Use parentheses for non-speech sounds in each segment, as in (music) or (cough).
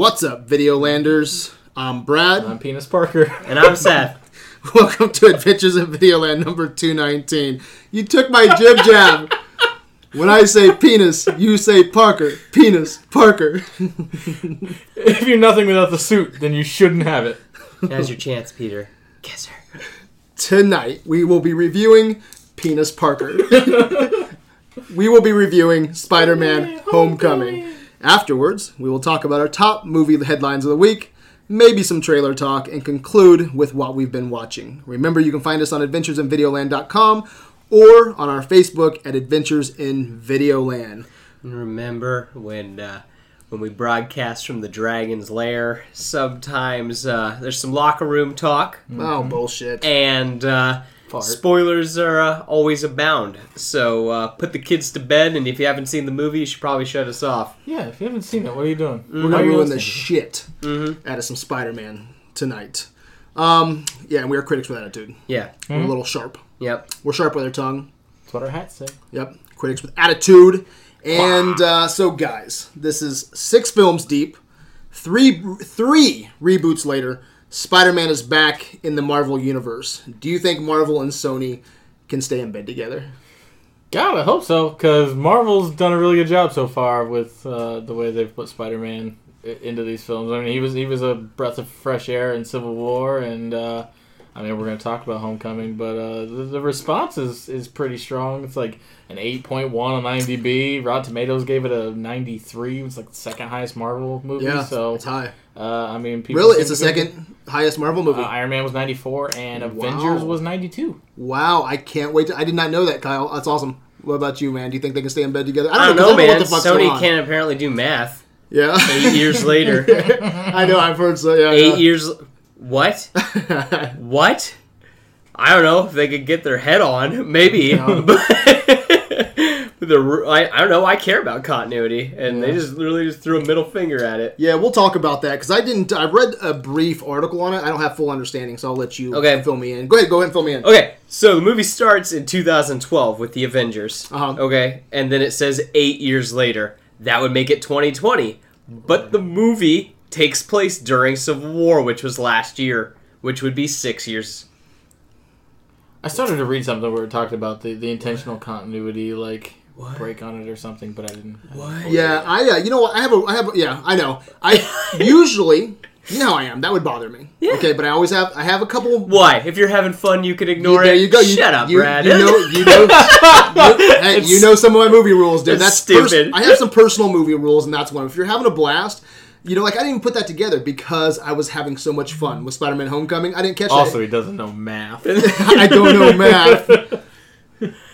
What's up, Videolanders? I'm Brad. I'm Penis Parker. (laughs) And I'm Seth. (laughs) Welcome to Adventures in Videoland number 219. You took my jib jab. When I say penis, you say Parker. Penis, Parker. (laughs) if you're nothing without the suit, then you shouldn't have it. Now's your chance, Peter. Kiss her. Tonight, we will be reviewing Penis Parker. we will be reviewing Spider Man Homecoming. Afterwards, we will talk about our top movie headlines of the week, maybe some trailer talk, and conclude with what we've been watching. Remember, you can find us on adventuresinvideoland.com or on our Facebook at Adventures in Videoland. And remember when uh, when we broadcast from the Dragon's Lair, sometimes uh, there's some locker room talk, Oh, bullshit. and uh, Fart. spoilers are uh, always abound. So uh, put the kids to bed, and if you haven't seen the movie, you should probably shut us off. Yeah, if you haven't seen it, what are you doing? We're going to ruin the shit out of some Spider Man tonight. Um, yeah, and we are critics with attitude. Yeah. We're a little sharp. Yep. We're sharp with our tongue. That's what our hats say. Yep, critics with attitude. And uh, so, guys, this is six films deep. Three three reboots later, Spider-Man is back in the Marvel universe. Do you think Marvel and Sony can stay in bed together? God, I hope so, because Marvel's done a really good job so far with uh, the way they've put Spider-Man into these films. I mean, he was he was a breath of fresh air in Civil War, and uh, I mean, we're going to talk about Homecoming, but uh, the, the response is, is pretty strong. It's like an 8.1 on IMDb. Rotten Tomatoes gave it a 93. It's like the second highest Marvel movie. Yeah, so it's high. Uh, I mean, people Really, it's the to be- second highest Marvel movie. Uh, Iron Man was 94 and Wow. Avengers was 92. wow, I can't wait. To, I did not know that, Kyle. That's awesome. What about you, man? Do you think they can stay in bed together? I don't, know, man. what the fuck's going Sony can't apparently do math. Yeah, Eight years (laughs) later. I know. I've heard so. Yeah, Eight years. What? (laughs) What? I don't know if they could get their head on, maybe. (laughs) But the I, I don't know. I care about continuity, and they just literally just threw a middle finger at it. Yeah, we'll talk about that because I didn't. I read a brief article on it. I don't have full understanding, so I'll let you Okay. fill me in. Go ahead, go ahead and fill me in. Okay, so the movie starts in 2012 with the Avengers. Uh-huh. Okay, and then it says eight years later. That would make it 2020. But the movie takes place during Civil War, which was last year, which would be six years. I started to read something where it talked about the, the intentional continuity, like What? break on it or something, but I didn't. I didn't What? fully Yeah, I. Uh, you know what? I have a. I have. A, yeah, I know. I (laughs) usually. You know how I am. That would bother me. Yeah. Okay, but I always have. I have a couple. Why? If you're having fun, you can ignore there it. you go. You, Shut up, you, Brad. You know. (laughs) You know. you, hey, you know some of my movie rules, dude. It's That's pers- stupid. I have some personal movie rules, and that's one. If you're having a blast. You know, like I didn't even put that together because I was having so much fun with Spider-Man: Homecoming. I didn't catch that. Also, he doesn't know math. (laughs) I don't know math.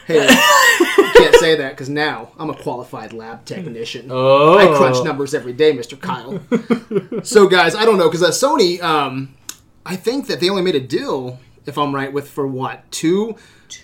Hey, you can't say that because now I'm a qualified lab technician. oh, I crunch numbers every day, Mr. Kyle. so, guys, I don't know because uh, Sony, um, I think that they only made a deal, if I'm right, with for what two,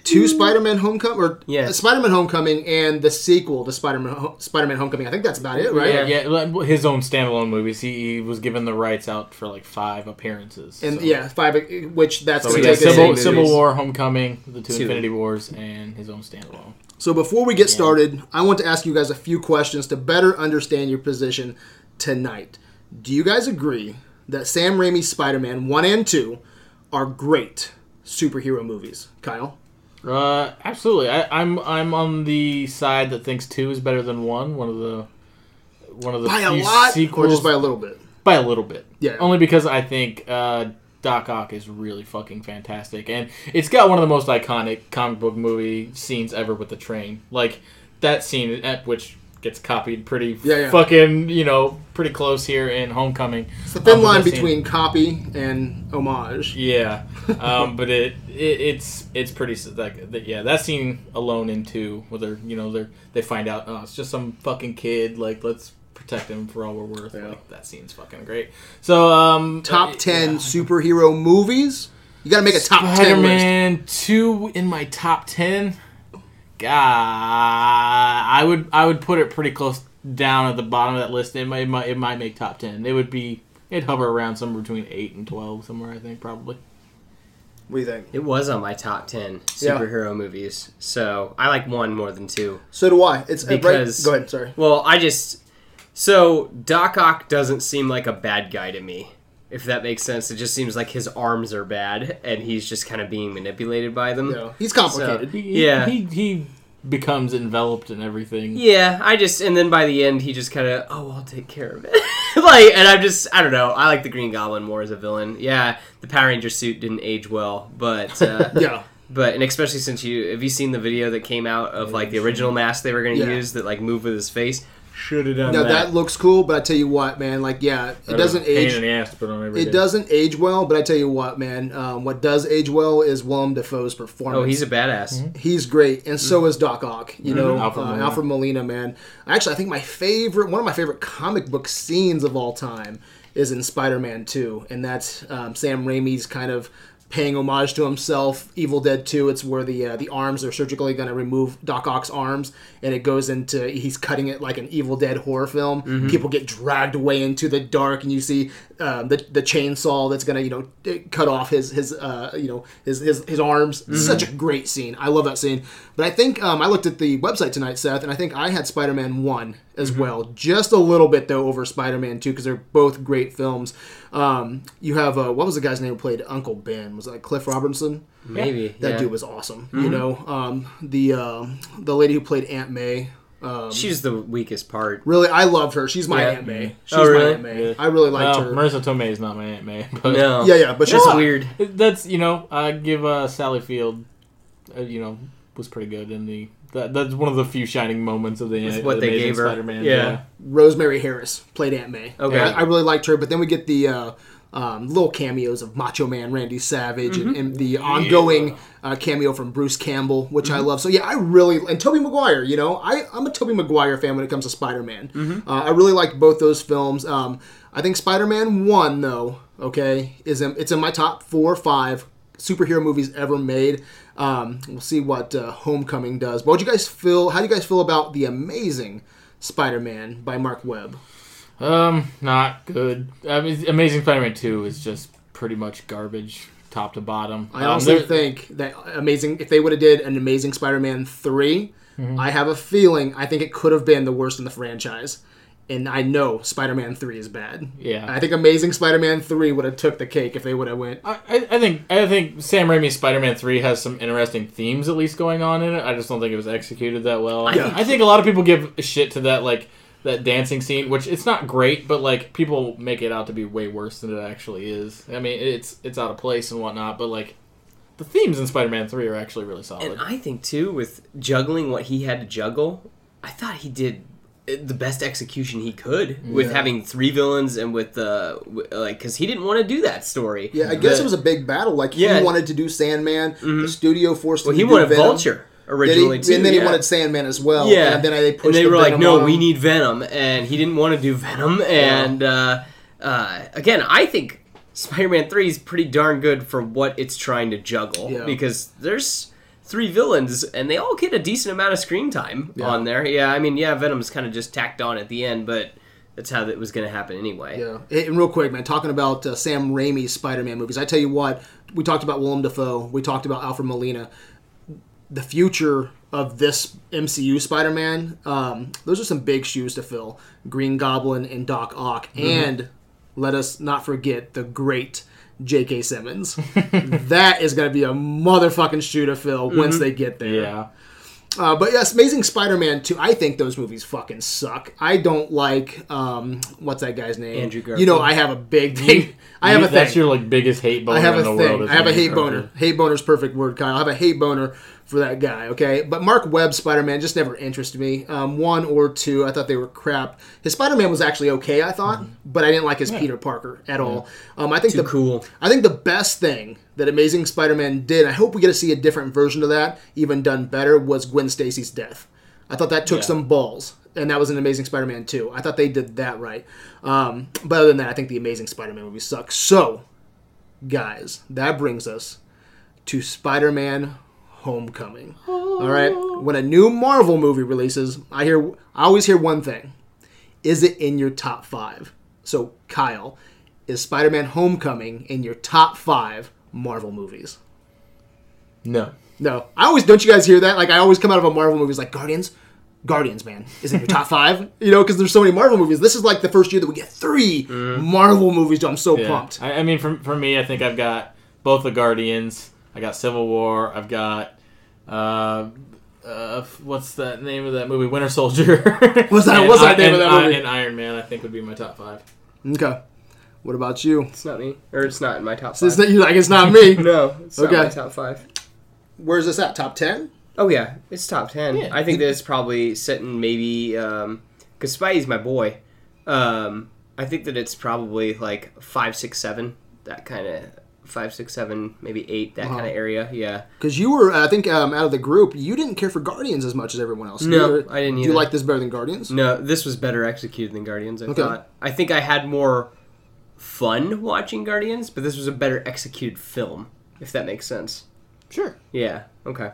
two Spider-Man Homecoming or Yeah. uh, Spider-Man Homecoming and the sequel to Spider-Man Ho- Spider-Man Homecoming. I think that's about it, right? Yeah, yeah, his own standalone movies. He, he was given the rights out for like five appearances. And so. yeah, five, which that's So going to take us Civil, Civil War, Homecoming, the two, Two. Infinity Wars, and his own standalone. So before we get started, I want to ask you guys a few questions to better understand your position tonight. Do you guys agree that Sam Raimi's Spider-Man 1 and 2 are great superhero movies? Kyle? Uh, absolutely. I, I'm I'm on the side that thinks two is better than one. One of the one of the By a lot sequels or just by a little bit? by a little bit. Yeah. Only because I think uh, Doc Ock is really fucking fantastic, and it's got one of the most iconic comic book movie scenes ever with the train. Like that scene at which gets copied pretty Yeah, yeah. fucking you know pretty close here in Homecoming. It's the thin Um, line between copy and homage. yeah, (laughs) um, but it, it it's it's pretty like that. Yeah, that scene alone in two, where they're you know they they find out oh it's just some fucking kid like let's protect him for all we're worth. Yeah. Like that scene's fucking great. So um, Top uh, 10 yeah. superhero movies? You got to make a top 10 list. Spider-Man two in my top ten. God, I would I would put it pretty close down at the bottom of that list. It might it might, it might make top ten. It would be it'd hover around somewhere between eight and twelve somewhere. I think probably. What do you think? It was on my top 10 Yeah. superhero movies. So I like one more than two. So do I. It's uh, right- Because- Go ahead, sorry. Well, I just So Doc Ock doesn't seem like a bad guy to me. If that makes sense, it just seems like his arms are bad, and he's just kind of being manipulated by them. Yeah, he's complicated. He, he- Yeah. he he becomes enveloped in everything. Yeah, I just and then by the end he just kind of oh I'll take care of it (laughs) like and I'm just I don't know I like the Green Goblin more as a villain yeah the Power Ranger suit didn't age well but uh, (laughs) yeah, but and especially since you have you seen the video that came out of like the original mask they were going to Yeah. use that like moved with his face should have done no, that, that looks cool. But I tell you what, man, like yeah, it doesn't Pain age. in the ass to put on every It day. doesn't age well, but I tell you what, man, um, what does age well is Willem Dafoe's performance. oh he's a badass He's great, and so is Doc Ock. You know, Alfred uh, Molina. Alfred Molina, man. Actually, I think my favorite, one of my favorite comic book scenes of all time, is in Spider-Man Two, and that's um, Sam Raimi's kind of paying homage to himself. Evil Dead Two. It's where the uh, the arms are surgically going to remove Doc Ock's arms, and it goes into he's cutting it like an Evil Dead horror film. People get dragged away into the dark, and you see um, the the chainsaw that's going to you know cut off his his uh, you know his his, his arms. Such a great scene. I love that scene. But I think um, I looked at the website tonight, Seth, and I think I had Spider Man one as well, just a little bit though over Spider Man two because they're both great films. Um, you have uh, what was the guy's name who played Uncle Ben? Was that like Cliff Robertson? maybe That yeah. dude was awesome. You know, um, the um the lady who played Aunt May. Um, she's the weakest part really, I loved her. She's my Yeah. Aunt May. She's Oh, really? my Aunt May. Yeah. I really liked well, her. Marisa Tomei is not my Aunt May, but no (laughs) yeah, yeah, but she's that's hot. weird that's you know I give uh, Sally Field, uh, you know, was pretty good in the. That, that's one of the few shining moments of the With what they Amazing gave her. Spider-Man. Yeah. Rosemary Harris played Aunt May. Okay. I, I really liked her, but then we get the uh, um, little cameos of Macho Man Randy Savage and, and the ongoing uh, cameo from Bruce Campbell, which I love. So yeah, I really and Tobey Maguire. You know, I I'm a Tobey Maguire fan when it comes to Spider Man. Uh, I really like both those films. Um, I think Spider Man One though, okay, is in, it's in my top four or five superhero movies ever made. Um, we'll see what uh, Homecoming does. But what do you guys feel? How do you guys feel about the Amazing Spider-Man by Marc Webb? Um, not good. I mean, Amazing Spider-Man Two is just pretty much garbage, top to bottom. I Um, also there- think that Amazing, if they would have did an Amazing Spider-Man 3 Mm-hmm. I have a feeling I think it could have been the worst in the franchise. And I know Spider-Man three is bad. Yeah. I think Amazing Spider-Man three would have took the cake if they would have went. I, I I think I think Sam Raimi's Spider-Man Three has some interesting themes at least going on in it. I just don't think it was executed that well. I, Yeah. I think a lot of people give shit to that like that dancing scene, which it's not great, but like people make it out to be way worse than it actually is. I mean, it's it's out of place and whatnot, but like the themes in Spider-Man Three are actually really solid. And I think too, with juggling what he had to juggle, I thought he did the best execution he could with Yeah. having three villains and with the w- like because he didn't want to do that story. Yeah, I guess The- it was a big battle. Like Yeah. he wanted to do Sandman. The mm-hmm. studio forced Well, him he to do wanted Venom. Vulture Then originally he, too, and then yeah. he wanted Sandman as well. Yeah, and then they pushed. and they the were like, "No, on we need Venom," and he didn't want to do Venom. And uh, uh, again, I think Spider-Man Three is pretty darn good for what it's trying to juggle Yeah. because there's three villains and they all get a decent amount of screen time Yeah. on there. Yeah, I mean, yeah, Venom's kind of just tacked on at the end, but that's how that was going to happen anyway. Yeah, and real quick, man, talking about uh, Sam Raimi's Spider-Man movies. I tell you what, we talked about Willem Dafoe, we talked about Alfred Molina. The future of this MCU Spider-Man, um, those are some big shoes to fill. Green Goblin and Doc Ock, and let us not forget the great J.K. Simmons. (laughs) that is going to be a motherfucking shoe to fill once they get there. yeah. Uh, but yes, Amazing Spider-Man 2. I think those movies fucking suck. I don't like um, what's that guy's name? Andrew Garfield. You know, I have a big thing. I have You- a thing. That's your like biggest hate boner I have in a the world. thing. is I have a hate boner. Hate boner's perfect word, Kyle. I have a hate boner for that guy. Okay, but Marc Webb Spider-Man just never interested me. Um, one or two, I thought they were crap. His Spider-Man was actually okay, I thought, but I didn't like his Peter Parker at all. Um, I think Too the cool. I think the best thing that Amazing Spider-Man did, I hope we get to see a different version of that, even done better, was Gwen Stacy's death. I thought that took Yeah. some balls, and that was an Amazing Spider-Man too. I thought they did that right. Um, but other than that, I think the Amazing Spider-Man movie sucks. So, guys, that brings us to Spider-Man Homecoming. All right, when a new Marvel movie releases, I hear I always hear one thing: Is it in your top five? So, Kyle, is Spider-Man Homecoming in your top five Marvel movies? No. No, I always don't. You guys hear that? Like I always come out of a Marvel movie like Guardians, Guardians, man, is in your top (laughs) five. You know, because there's so many Marvel movies. This is like the first year that we get 3 mm-hmm. Marvel movies. I'm so Yeah. pumped. I, I mean, for, for me, I think I've got both the Guardians. I got Civil War. I've got uh, uh, what's that name of that movie? Winter Soldier. (laughs) was that- And what's that I- name of and that I- movie? and Iron Man, I think would be my top five. Okay. What about you? It's not me, or it's not in my top So it's five. not, you're like it's not me. (laughs) no, it's not Okay. my top five. Where's this at? Top ten? Oh yeah, it's top ten. Yeah. I think that it's probably sitting maybe because Spidey's my boy. Um, I think that it's probably like five, six, seven, that kind of five, six, seven, maybe eight, that Uh-huh. kind of area. Yeah. Because you were, I think, um, out of the group, you didn't care for Guardians as much as everyone else. No, You were- I didn't You like this better than Guardians? No, this was better executed than Guardians. I Okay. thought. I think I had more fun watching Guardians, but this was a better executed film. If that makes sense. Sure. Yeah. Okay.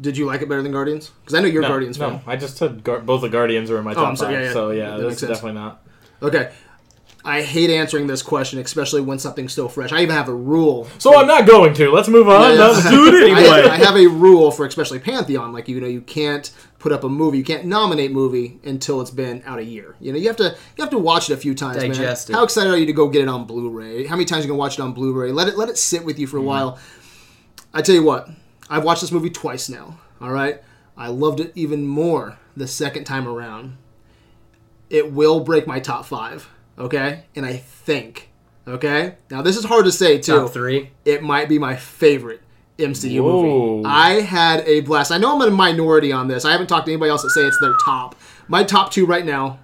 Did you like it better than Guardians? Because I know you're no, Guardians no, fan. I just said Gar- both the Guardians are in my Oh, top I'm sorry, five. yeah, yeah. So That yeah, makes this is sense. definitely not. Okay. I hate answering this question, especially when something's still fresh. I even have a rule. So I'm not going to. Let's move on. Yeah, yeah. Let's do it (laughs) anyway. I, I have a rule for especially Pantheon. Like you know, you can't put up a movie, you can't nominate movie until it's been out a year. You know, you have to you have to watch it a few times. man. Digest it. How excited are you to go get it on Blu-ray? How many times you gonna watch it on Blu-ray? Let it let it sit with you for a mm-hmm. while. I tell you what, I've watched this movie twice now. All right, I loved it even more the second time around. It will break my top five. Okay, and I think. Okay, now this is hard to say too Top three. it might be my favorite MCU Whoa. movie. I had a blast. I know I'm in a minority on this. I haven't talked to anybody else that say it's their top. My top two right now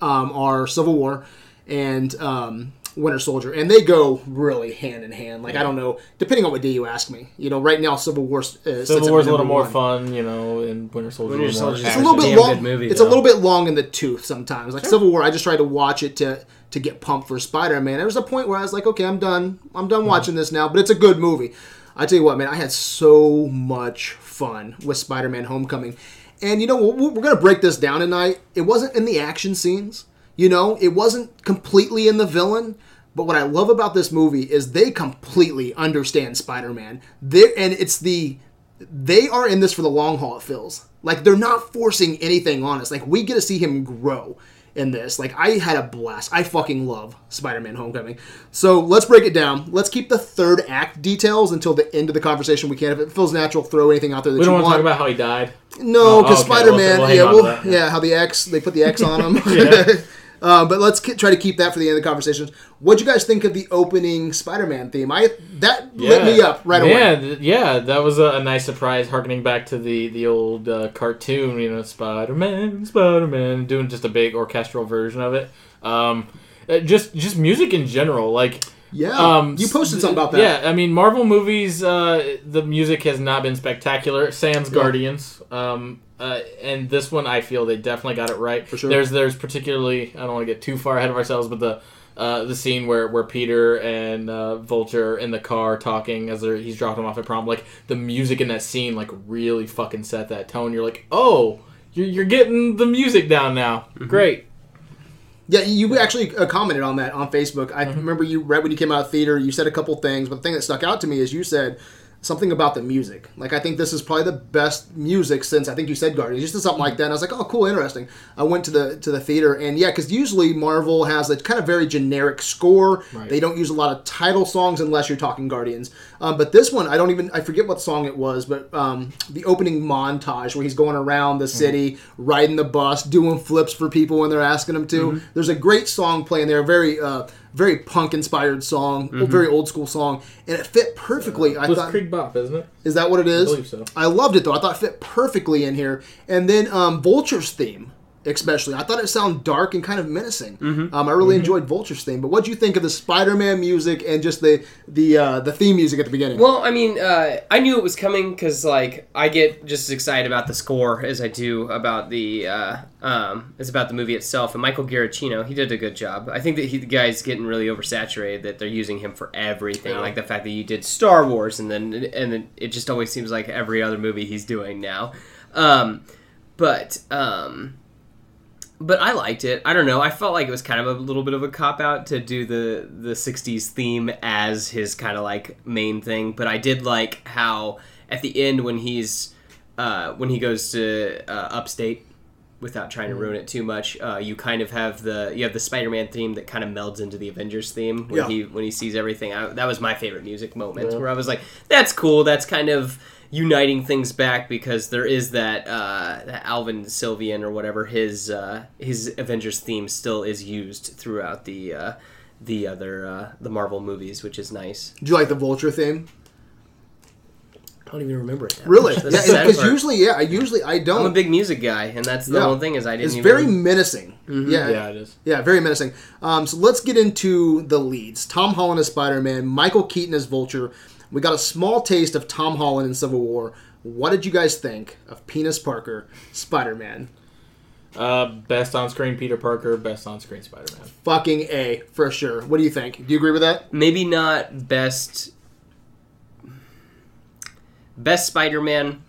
um, are Civil War and um, Winter Soldier, and they go really hand in hand. Like I don't know, depending on what day you ask me. You know, right now Civil War uh, Civil at War's a little more one. fun, you know, and Winter Soldier. Winter a little Soldier's It's a little bit long. movie, it's a little bit long in the tooth sometimes. Like Civil War, I just try to watch it to to get pumped for Spider Man. There was a point where I was like, okay, I'm done. I'm done watching this now. But it's a good movie. I tell you what, man, I had so much fun with Spider Man Homecoming. And you know, we're, we're gonna break this down tonight. It wasn't in the action scenes. You know, it wasn't completely in the villain. But what I love about this movie is they completely understand Spider-Man. They and it's the they are in this for the long haul. It feels like they're not forcing anything on us. Like we get to see him grow in this. Like I had a blast. I fucking love Spider-Man: Homecoming. So let's break it down. Let's keep the third act details until the end of the conversation. We can't if it feels natural, throw anything out there that We you don't want want. to talk about how he died. No, Oh, because okay, Spider-Man. we'll hang yeah, well, yeah. yeah. how the X they put the X on him. (laughs) (laughs) Yeah. uh, but let's ke- try to keep that for the end of the conversations. What'd you guys think of the opening Spider-Man theme? I that lit me up right away. yeah, th- Yeah, that was a, a nice surprise, harkening back to the the old uh, cartoon. You know, Spider Man, Spider Man, doing just a big orchestral version of it. Um, uh, just just music in general, like. Yeah, Um, you posted something about that. Yeah, I mean, Marvel movies, uh, the music has not been spectacular. Sans Guardians, um, uh, and this one, I feel they definitely got it right. For sure. There's, there's particularly, I don't want to get too far ahead of ourselves, but the, uh, the scene where, where Peter and uh, Vulture in the car talking as they're, he's dropping them off at prom, like the music in that scene, like really fucking set that tone. You're like, oh, you're, you're getting the music down now. Mm-hmm. Great. Yeah, you actually uh, commented on that on Facebook. Mm-hmm. I remember you right when you came out of theater. You said a couple things, but the thing that stuck out to me is you said something about the music. Like I think this is probably the best music since I think you said Guardians. Just something like that. And I was like, oh, cool, interesting. I went to the to the theater, and yeah, because usually Marvel has a kind of very generic score. Right. They don't use a lot of title songs unless you're talking Guardians. Um, but this one, I don't even I forget what song it was, but um, the opening montage where he's going around the city, riding the bus, doing flips for people when they're asking him to. There's a great song playing there, very uh, very punk inspired song, very old school song, and it fit perfectly. I Bliss thought, Creek Bop, isn't it? is that what it is? I believe so. I loved it though. I thought it fit perfectly in here. And then um, Vulture's theme, especially. I thought it sounded dark and kind of menacing. Mm-hmm. Um, I really enjoyed Vulture's theme. But what do you think of the Spider-Man music and just the the uh, the theme music at the beginning? Well, I mean, uh, I knew it was coming because like I get just as excited about the score as I do about the uh, um, as about the movie itself. And Michael Giacchino, he did a good job. I think that he, the guy's getting really oversaturated that they're using him for everything. Yeah. Like the fact that you did Star Wars, and then and then it just always seems like every other movie he's doing now. Um, but um, but I liked it. I don't know. I felt like it was kind of a little bit of a cop out to do the the '60s theme as his kind of like main thing. But I did like how at the end when he's uh, when he goes to uh, upstate without trying to ruin it too much uh, you kind of have the you have the spider-man theme that kind of melds into the avengers theme when Yeah. he when he sees everything I, that was my favorite music moment where i was like that's cool that's kind of uniting things back because there is that uh, that alvin sylvian or whatever his uh, his avengers theme still is used throughout the uh, the other uh, the marvel movies which is nice Do you like the Vulture theme? I don't even remember it that Really? much. Yeah, That's the because usually, yeah, I usually I don't. i'm a big music guy and that's the Yeah. whole thing is i didn't It's even very menacing. Mm-hmm. Yeah, Yeah, it is. Yeah, very menacing. Um, so let's get into the leads. Tom Holland as Spider-Man, Michael Keaton as Vulture. We got a small taste of Tom Holland in Civil War. What did you guys think of Penis Parker, Spider-Man? Uh, best on screen Peter Parker, best on screen Spider Man. Fucking A for sure. What do you think? Do you agree with that? maybe not best best spider-man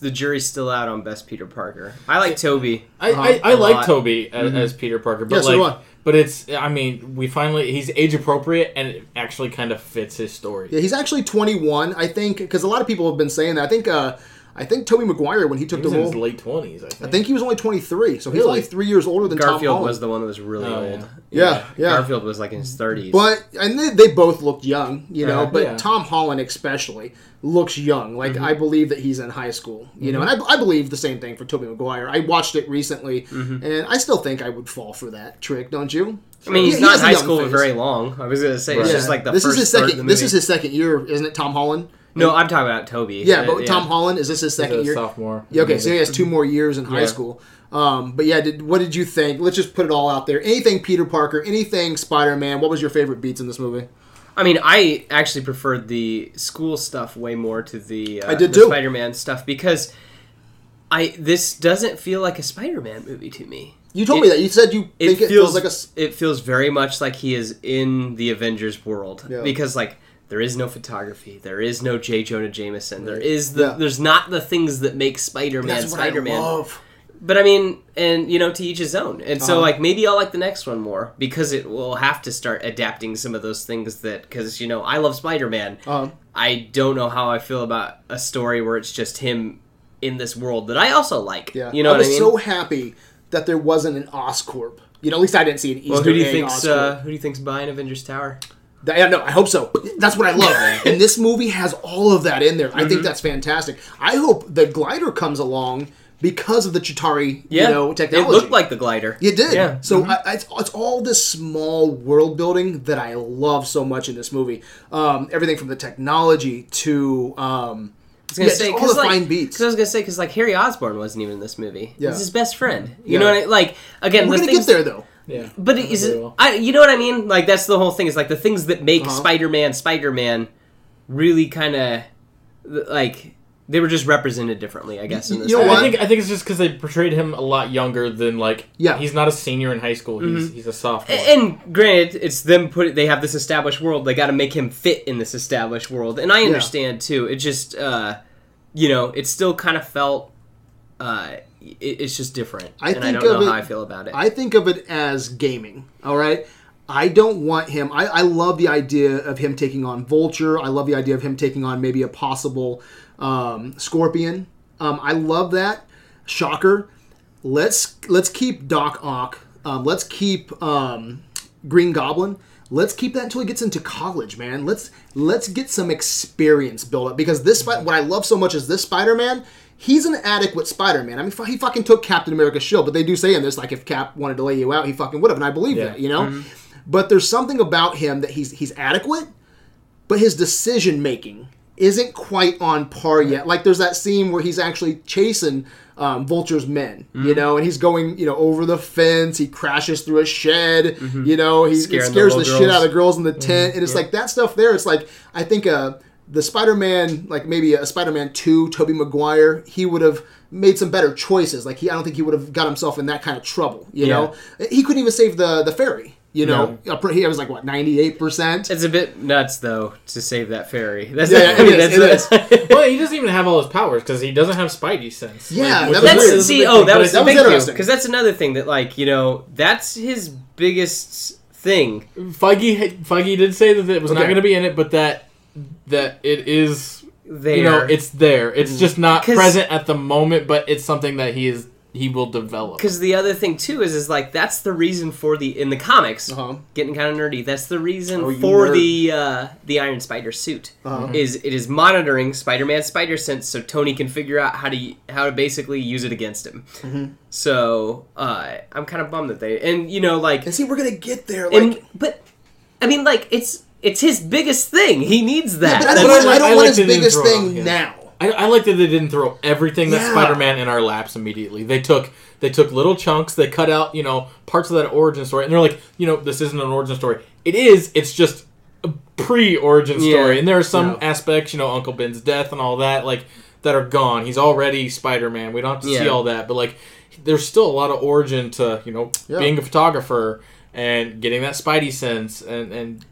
the jury's still out on best peter parker i like toby I, Uh-huh. I, I A like lot. Toby as, as Peter Parker, but Yeah, so like, I. but it's I mean we finally he's age appropriate and it actually kind of fits his story. Yeah, he's actually 21, I think, because a lot of people have been saying that. I think, uh, I think Tobey Maguire when he took He was the in role, his late twenties, I think. I think he was only 23, so he's only three years older than Tom garfield Holland. was the one that was really Oh, old Yeah, yeah. garfield was like in his 30s But and they, they both looked young, you know. Uh, but yeah. Tom Holland especially looks young. Like Mm-hmm. I believe that he's in high school, you know. And I, I believe the same thing for Tobey Maguire. I watched it recently, Mm-hmm. and I still think I would fall for that trick. Don't you? i mean he's he not has in high school for very long i was gonna say it's Right. just like the this first is his second. This is his second year, isn't it? Tom Holland. No i'm talking about toby Yeah, Uh, but Tom Holland is this his He's second a year? sophomore. Yeah, okay, so he has two more years in high Yeah. school. Um, but yeah, did, what did you think? Let's just put it all out there. Anything Peter Parker, anything Spider Man. What was your favorite beats in this movie? I mean, I actually preferred the school stuff way more to the, uh, I did the. Spider-Man stuff because I this doesn't feel like a Spider-Man movie to me. You told It- me that. You said you It think feels, it feels like a. s- it feels very much like he is in the Avengers world Yeah. because like there is no photography, there is no J. Jonah Jameson, there is the Yeah. there's not the things that make Spider-Man That's what I Spider-Man. But I mean, and you know, to each his own. And so, Uh-huh. like, maybe I'll like the next one more because it will have to start adapting some of those things that, because you know, I love Spider Man. Um, I don't know how I feel about a story where it's just him in this world that I also like. Yeah, you know I what was I mean? so happy that there wasn't an Oscorp. You know, at least I didn't see an Easter well, who do you egg think's uh, who do you think's buying Avengers Tower? Yeah, no, I hope so. That's what I love, (laughs) and this movie has all of that in there. I Mm-hmm. think that's fantastic. I hope the glider comes along because of the Chitauri, Yeah, you know, technology. It looked like the glider. It did. Yeah. Mm-hmm. So I, I- it's, it's all this small world building that I love so much in this movie. Um, everything from the technology to um, I was gonna yeah, say all the like, fine beats. I was gonna say because like Harry Osborn wasn't even in this movie. Yeah. He's his best friend. You Yeah. know what I mean? like? Again, We're the gonna things get there though. Yeah, But is Very it, well. I, you know what I mean? Like that's the whole thing. Is like the things that make Uh-huh. Spider-Man Spider-Man really kind of like they were just represented differently, I guess. In this You know what? I think I think it's just because they portrayed him a lot younger than like. Yeah. he's not a senior in high school. He's he's a sophomore. And granted, it's them put. They have this established world. They got to make him fit in this established world, and I understand too. It just, uh, you know, it still kind of felt. Uh, it, it's just different, I and I think don't of know it- how I feel about it. I think of it as gaming. All right. I don't want him. I, I love the idea of him taking on Vulture. I love the idea of him taking on maybe a possible um, Scorpion. Um, I love that. Shocker. Let's let's keep Doc Ock. Um, let's keep um, Green Goblin. Let's keep that until he gets into college, man. Let's let's get some experience built up because this what I love so much is this Spider-Man. He's an adequate Spider-Man. I mean, he fucking took Captain America's shield, but they do say in this like if Cap wanted to lay you out, he fucking would have, and I believe Yeah. that, you know. But there's something about him that he's he's adequate, but his decision making isn't quite on par yet. Like there's that scene where he's actually chasing um, Vulture's men, you Mm-hmm. know, and he's going, you know, over the fence. He crashes through a shed, you know, he it Mm-hmm. The scares the, shit out. Mm-hmm. of the girls in the tent, and it's like that stuff there. It's like I think uh, the Spider-Man, like maybe a Spider-Man two, Tobey Maguire, he would have made some better choices. Like he, I don't think he would have got himself in that kind of trouble. You Yeah. know, he couldn't even save the the ferry. You know, he was like what ninety eight percent. it's a bit nuts though to save that ferry. (laughs) That's Yeah, it I mean, is, that's- it (laughs) well, he doesn't even have all his powers because he doesn't have Spidey sense. Yeah, which that is That's weird. see. Oh, that was that was interesting. because that's another thing that like you know that's his biggest thing. Feige Feige did say that it was not going to be in it, but that that it is there. you know it's there. It's just not present at the moment, but it's something that he is he will develop. because the other thing too is is like that's the reason for the in the comics Uh-huh. getting kind of nerdy. That's the reason Oh, for nerd. the uh, the Iron Spider suit Uh-huh. is it is monitoring Spider-Man's spider sense so Tony can figure out how to how to basically use it against him. Mm-hmm. So uh, I'm kind of bummed that they and you know like And see, we're gonna get there. Like, and but I mean like it's it's his biggest thing. He needs that. but I That's don't, want, I I don't I want like his that they didn't biggest thing it, now. I, I like that they didn't throw everything that Yeah. Spider-Man in our laps immediately. They took they took little chunks. They cut out you know parts of that origin story, and they're like, you know, this isn't an origin story. It is. It's just a pre-origin Yeah. story, and there are some Yeah. aspects, you know, Uncle Ben's death and all that, like that are gone. He's already Spider-Man. We don't have to see all that, but like, there's still a lot of origin to you know Yeah. being a photographer and getting that Spidey sense and and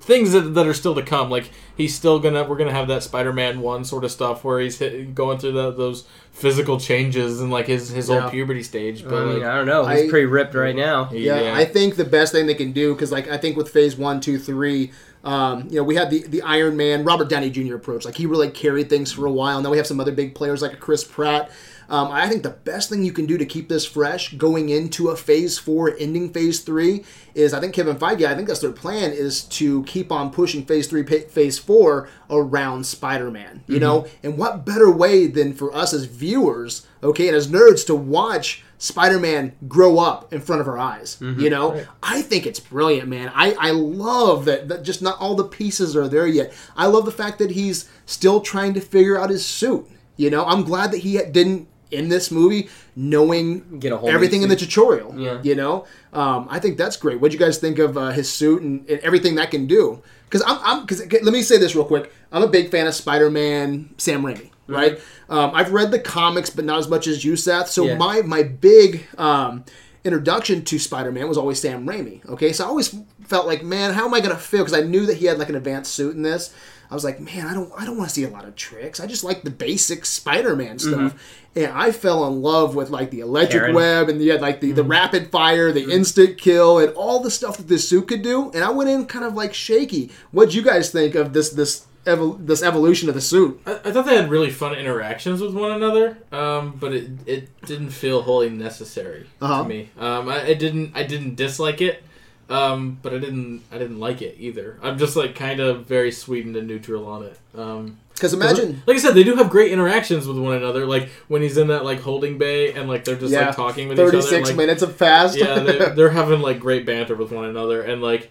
things that, that are still to come. Like he's still gonna we're gonna have that Spider-Man one sort of stuff where he's hit, going through the, those physical changes and like his his Yeah. old puberty stage. But I mean, like, I don't know. He's I- pretty ripped right now. he- Yeah, I think the best thing they can do because, like, I think with Phase One, Two, Three, um, you know, we had the the Iron Man, Robert Downey Jr. approach. Like, he really carried things for a while. Now we have some other big players like a Chris Pratt. Um, I think the best thing you can do to keep this fresh going into a Phase Four, ending Phase Three, is I think Kevin Feige. I think that's their plan is to keep on pushing Phase Three, Phase Four around Spider-Man. You know, and what better way than for us as viewers, okay, and as nerds to watch Spider-Man grow up in front of our eyes. You know, I think it's brilliant, man. I, I love that, that just not all the pieces are there yet. I love the fact that he's still trying to figure out his suit. You know, I'm glad that he didn't in this movie knowing Get a whole everything in the tutorial. Yeah. You know, um, I think that's great. What do you guys think of uh, his suit and, and everything that can do? Because I'm, I'm, because let me say this real quick. I'm a big fan of Spider-Man, Sam Raimi. Right. Um, I've read the comics, but not as much as you, Seth. So Yeah. my my big um, introduction to Spider-Man was always Sam Raimi. Okay, so I always felt like, man, how am I gonna feel? Because I knew that he had like an advanced suit in this. I was like, man, I don't, I don't want to see a lot of tricks. I just like the basic Spider-Man stuff. And I fell in love with like the electric Karen. web and the like the, the rapid fire, the instant kill, and all the stuff that this suit could do. And I went in kind of like shaky. What'd you guys think of this this evol- this evolution of the suit? I, I thought they had really fun interactions with one another, um, but it, it didn't feel wholly necessary Uh-huh. to me. Um, I, I didn't I didn't dislike it, um, but I didn't I didn't like it either. I'm just like kind of very sweetened and neutral on it. Um, Because imagine, like I said, they do have great interactions with one another. Like when he's in that like holding bay and like they're just yeah, like talking with each other. six like, minutes of fast. yeah, they're, (laughs) they're having like great banter with one another, and like,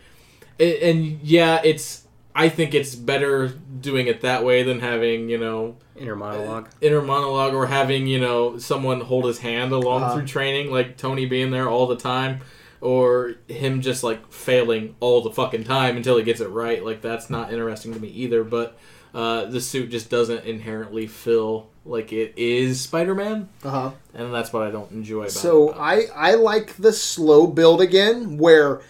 it, and yeah, it's. I think it's better doing it that way than having you know Inner monologue. inner monologue or having you know someone hold his hand along Uh-huh. through training, like Tony being there all the time, or him just like failing all the fucking time until he gets it right. Like that's not interesting to me either. But uh, the suit just doesn't inherently feel like it is Spider-Man, uh-huh. and that's what I don't enjoy about So it. I I like the slow build again, where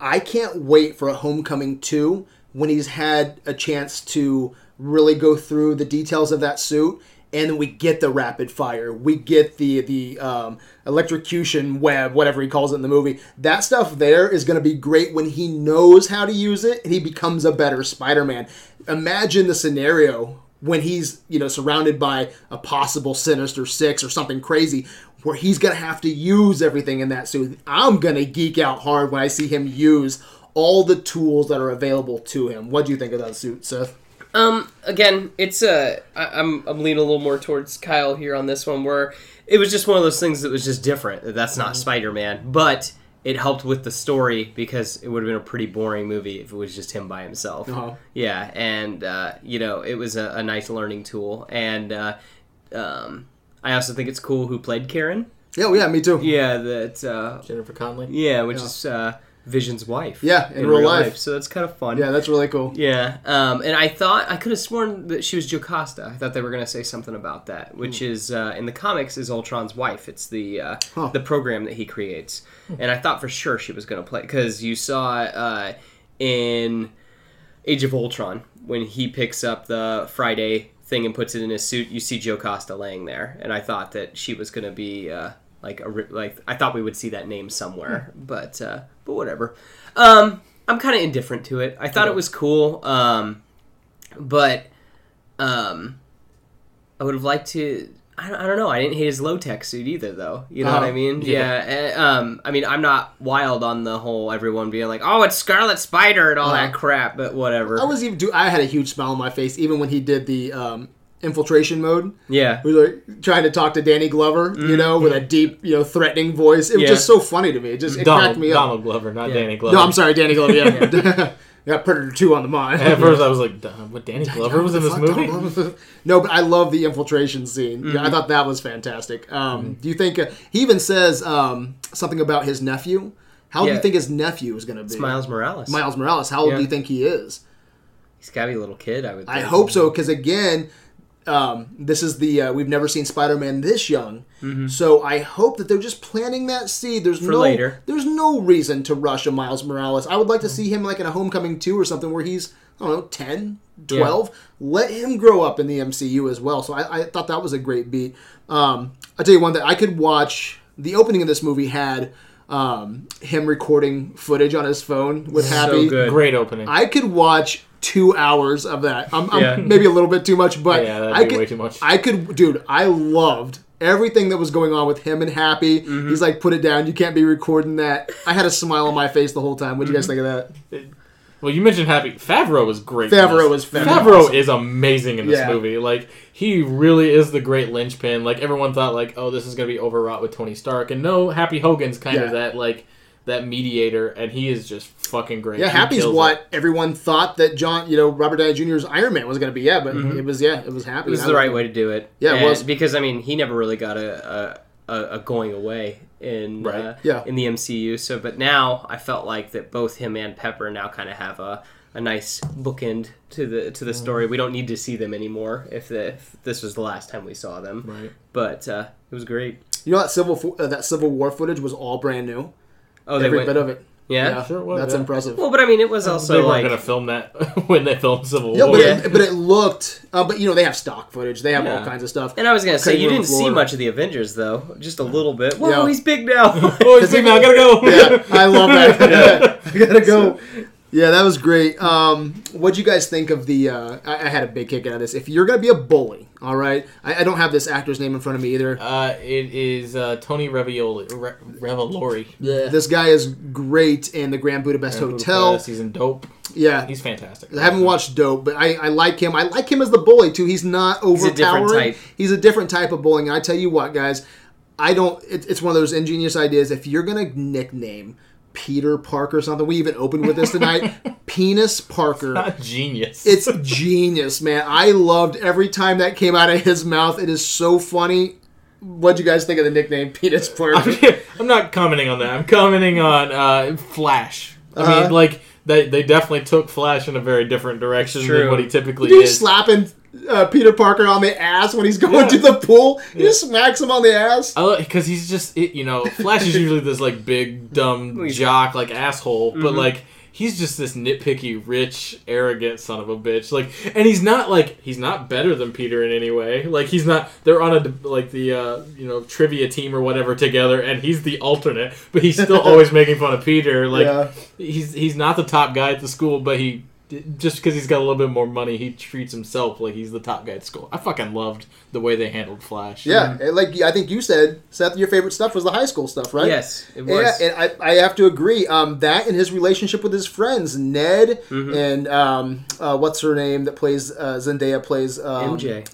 I can't wait for a Homecoming two when he's had a chance to really go through the details of that suit, and we get the rapid fire, we get the the um, electrocution web, whatever he calls it in the movie. That stuff there is going to be great when he knows how to use it and he becomes a better Spider-Man. Imagine the scenario when he's you know surrounded by a possible sinister six or something crazy where he's gonna have to use everything in that suit i'm gonna geek out hard when i see him use all the tools that are available to him what do you think of that suit seth Um, again, it's a. I, I'm I'm leaning a little more towards Kyle here on this one, where it was just one of those things that was just different. That's not Spider Man, but it helped with the story because it would have been a pretty boring movie if it was just him by himself. Uh-huh. Yeah, and uh, you know, it was a, a nice learning tool, and uh, um, I also think it's cool who played Karen. yeah well, yeah me too Yeah, that. Uh, Jennifer Connelly. yeah, which Yeah. is uh, Vision's wife. Yeah, in real life. So that's kind of fun. yeah that's really cool Yeah, um, and I thought I could have sworn that she was Jocasta. I thought they were going to say something about that, which is uh, in the comics is Ultron's wife. It's the uh, Huh. the program that he creates, and I thought for sure she was going to play because you saw uh, in Age of Ultron when he picks up the Friday thing and puts it in his suit. You see Jocasta laying there, and I thought that she was going to be. Uh, like a, like I thought we would see that name somewhere, but uh, but whatever. Um, I'm kind of indifferent to it. I thought it was cool, um, but um, I would have liked to. I don't, I don't know. I didn't hate his low tech suit either, though. You know what I Oh, mean? yeah. Yeah. uh, um, I mean, I'm not wild on the whole everyone being like, "Oh, it's Scarlet Spider" and all that Uh-huh. crap, but whatever. I was even do. I had a huge smile on my face even when he did the um, infiltration mode. yeah. Was like trying to talk to Danny Glover, you know, with a deep, you know, threatening voice. It was Yeah. just so funny to me. It just it Donald, cracked me up. Donald Glover, not Yeah. Danny Glover. No, I'm sorry, Danny Glover. Yeah, (laughs) got (laughs) Predator Two on the mind. At first, I was like, "Duh, "What? Danny Glover was in this movie?" (laughs) No, but I love the infiltration scene. Mm-hmm. Yeah, I thought that was fantastic. Um, Do you think uh, he even says um, something about his nephew? How do you think his nephew is going to be? It's Miles Morales. Miles Morales. How old Yeah. do you think he is? He's got to be a little kid. I would. I hope so because again, um, this is the uh, we've never seen Spider-Man this young, so I hope that they're just planting that seed. There's Mm-hmm. For no later. there's no reason to rush a Miles Morales. I would like to see him like in a Homecoming two or something where he's I don't know 10, 12. Let him grow up in the MCU as well. So I, I thought that was a great beat. Um, I'll tell you one that I could watch. The opening of this movie had. Um, him recording footage on his phone with So Happy. good. Great opening. I could watch two hours of that. I'm, I'm Yeah. maybe a little bit too much, but Yeah, I could, much. I could, dude. I loved everything that was going on with him and Happy. Mm-hmm. He's like, put it down. You can't be recording that. I had a smile on my face the whole time. What do you guys think of that? Well, you mentioned Happy. Favreau was great. Favreau was Favreau is amazing in this Yeah. movie. Like he really is the great linchpin. Like everyone thought, like oh, this is gonna be overwrought with Tony Stark, and no, Happy Hogan's kind Yeah. of that like that mediator, and he is just fucking great. Yeah, He Happy's what it. everyone thought that John, you know, Robert Downey Jr.'s Iron Man was going to be. Yeah, but it was yeah, it was Happy. Mm-hmm. It was the would- right way to do it. Yeah, it was. because I mean he never really got a a, a, a going away in Right. uh, Yeah. in the MCU. So, but now I felt like that both him and Pepper now kind of have a, a nice bookend to the to the story. We don't need to see them anymore if, the, if this was the last time we saw them. Right. But uh, it was great. You know that civil uh, that Civil War footage was all brand new. Oh, they Every went. bit of it. yeah. Sure it was, that's yeah. impressive. Well, but I mean, it was they also weren't like gonna film that (laughs) when they filmed Civil Yeah, War. but, Yeah. It, but it looked. Uh, but you know they have stock footage. They have all kinds of stuff. And I was gonna say you didn't see much of the Avengers though, just a little bit. Whoa, Yeah. he's big now. (laughs) oh, he's big now. I gotta go. yeah, I love that. (laughs) I gotta go. Yeah, that was great. Um, what do you guys think of the? Uh, I, I had a big kick out of this. If you're gonna be a bully, all right. I, I don't have this actor's name in front of me either. Uh, it is uh, Tony Revioli, Re- Revolori. Yeah, this guy is great in the Grand Budapest Hotel. Budapest, He's in Dope. Yeah, He's fantastic. I haven't watched Dope, but I, I like him. I like him as the bully too. He's not a overpowering. different type. He's a different type of bullying. And I tell you what, guys, I don't. It, it's one of those ingenious ideas. If you're gonna nickname Peter Parker something, we even opened with this tonight. (laughs) Penis Parker. Not genius. It's genius, man. I loved every time that came out of his mouth. It is so funny. What'd you guys think of the nickname Penis (laughs) Parker? I'm not commenting on that. I'm commenting on uh, Flash. I Uh-huh. mean, like they they definitely took Flash in a very different direction True. than what he typically is. slapping uh, Peter Parker on the ass when he's going Yeah. to the pool. He just smacks him on the ass. I because he's just it, you know Flash is usually this like big dumb (laughs) jock like asshole, but Mhm. like he's just this nitpicky, rich, arrogant son of a bitch. Like, and he's not like he's not better than Peter in any way. Like he's not. They're on a like the uh, you know trivia team or whatever together, and he's the alternate, but he's still (laughs) always making fun of Peter. Like yeah. he's he's not the top guy at the school, but he just because he's got a little bit more money, he treats himself like he's the top guy at school. I fucking loved the way they handled Flash. Yeah, and like I think you said, Seth, your favorite stuff was the high school stuff, right? Yes, it was. Yeah, and I, I have to agree. Um, that and his relationship with his friends, Ned Mhm. and um, uh, what's her name that plays uh, Zendaya plays um, MJ.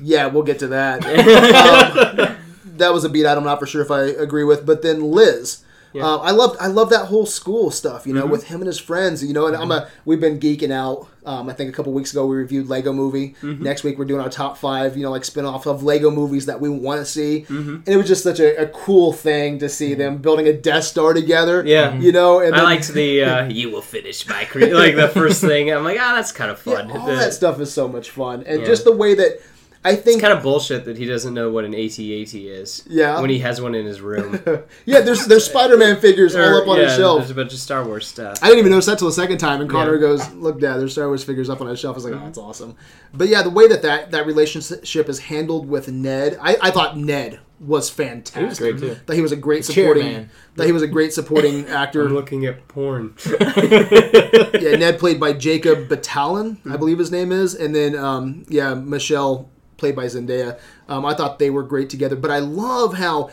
Yeah, we'll get to that. (laughs) um, that was a beat I'm not for sure if I agree with. But then Liz. Yeah. Uh, I love I love that whole school stuff, you know, Mhm. with him and his friends, you know. And I'm a we've been geeking out. Um, I think a couple weeks ago we reviewed Lego Movie. Mhm. Next week we're doing our top five, you know, like spin off of Lego movies that we want to see. Mhm. And it was just such a, a cool thing to see them building a Death Star together. Yeah. you know. And I then- liked the (laughs) uh, "You will finish my career" like the first thing. I'm like, ah, that's kind of yeah, fun. all The- that stuff is so much fun, and Yeah. just the way that I think it's kind of bullshit that he doesn't know what an AT-AT is. Yeah. when he has one in his room. (laughs) yeah, there's there's Spider-Man figures all up on yeah, his shelf. There's a bunch of Star Wars stuff. I didn't even notice that till the second time, and Connor Yeah. goes, "Look, Dad, there's Star Wars figures up on his shelf." I was like, "Oh, that's awesome." But yeah, the way that that, that relationship is handled with Ned, I, I thought Ned was fantastic. He was great, too. That he was a great chair supporting. That he was a great supporting (laughs) actor. I'm looking at porn. (laughs) yeah, Ned played by Jacob Batalon, I believe his name is, and then um, yeah, Michelle played by Zendaya. Um, I thought they were great together, but I love how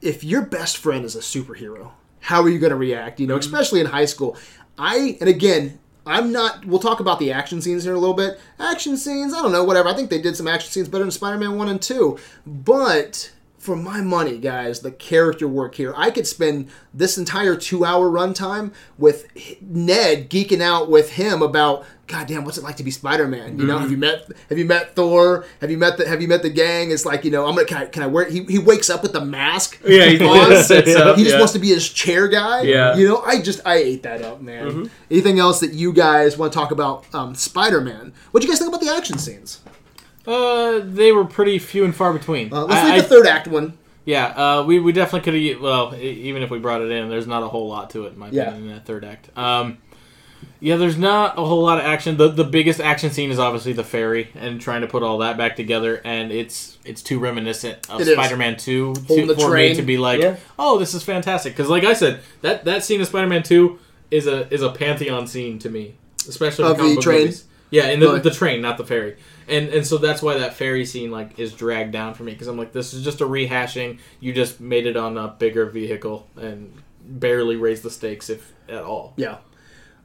if your best friend is a superhero, how are you going to react? You know, especially in high school. I and again. I'm not. We'll talk about the action scenes here in a little bit. Action scenes, I don't know, whatever. I think they did some action scenes better than Spider-Man one and two, but for my money, guys, the character work here. I could spend this entire two hour runtime with Ned geeking out with him about God damn, what's it like to be Spider Man? You know, have you met have you met Thor? Have you met the have you met the gang? It's like, you know, I'm gonna can I, can I wear he, he wakes up with the mask. Yeah, he on. up, He just yeah. wants to be his chair guy. Yeah. You know, I just I ate that up, man. Anything else that you guys want to talk about um, Spider Man? What do you guys think about the action scenes? Uh, they were pretty few and far between. Uh, let's I- leave the I- third act one. Yeah, uh, we, we definitely could have. Well, even if we brought it in, there's not a whole lot to it, in my Yeah. opinion, in that third act. Um, yeah, there's not a whole lot of action. The the biggest action scene is obviously the ferry and trying to put all that back together, and it's it's too reminiscent of It is. Spider-Man Two Holding to, the for train. me to be like, Yeah. oh, this is fantastic. Because like I said, that that scene of Spider-Man Two is a is a pantheon scene to me, especially Of the train? movies. Yeah, in the, the train, not the ferry, and and so that's why that ferry scene like is dragged down for me because I'm like, this is just a rehashing. You just made it on a bigger vehicle and barely raised the stakes, if at all. Yeah.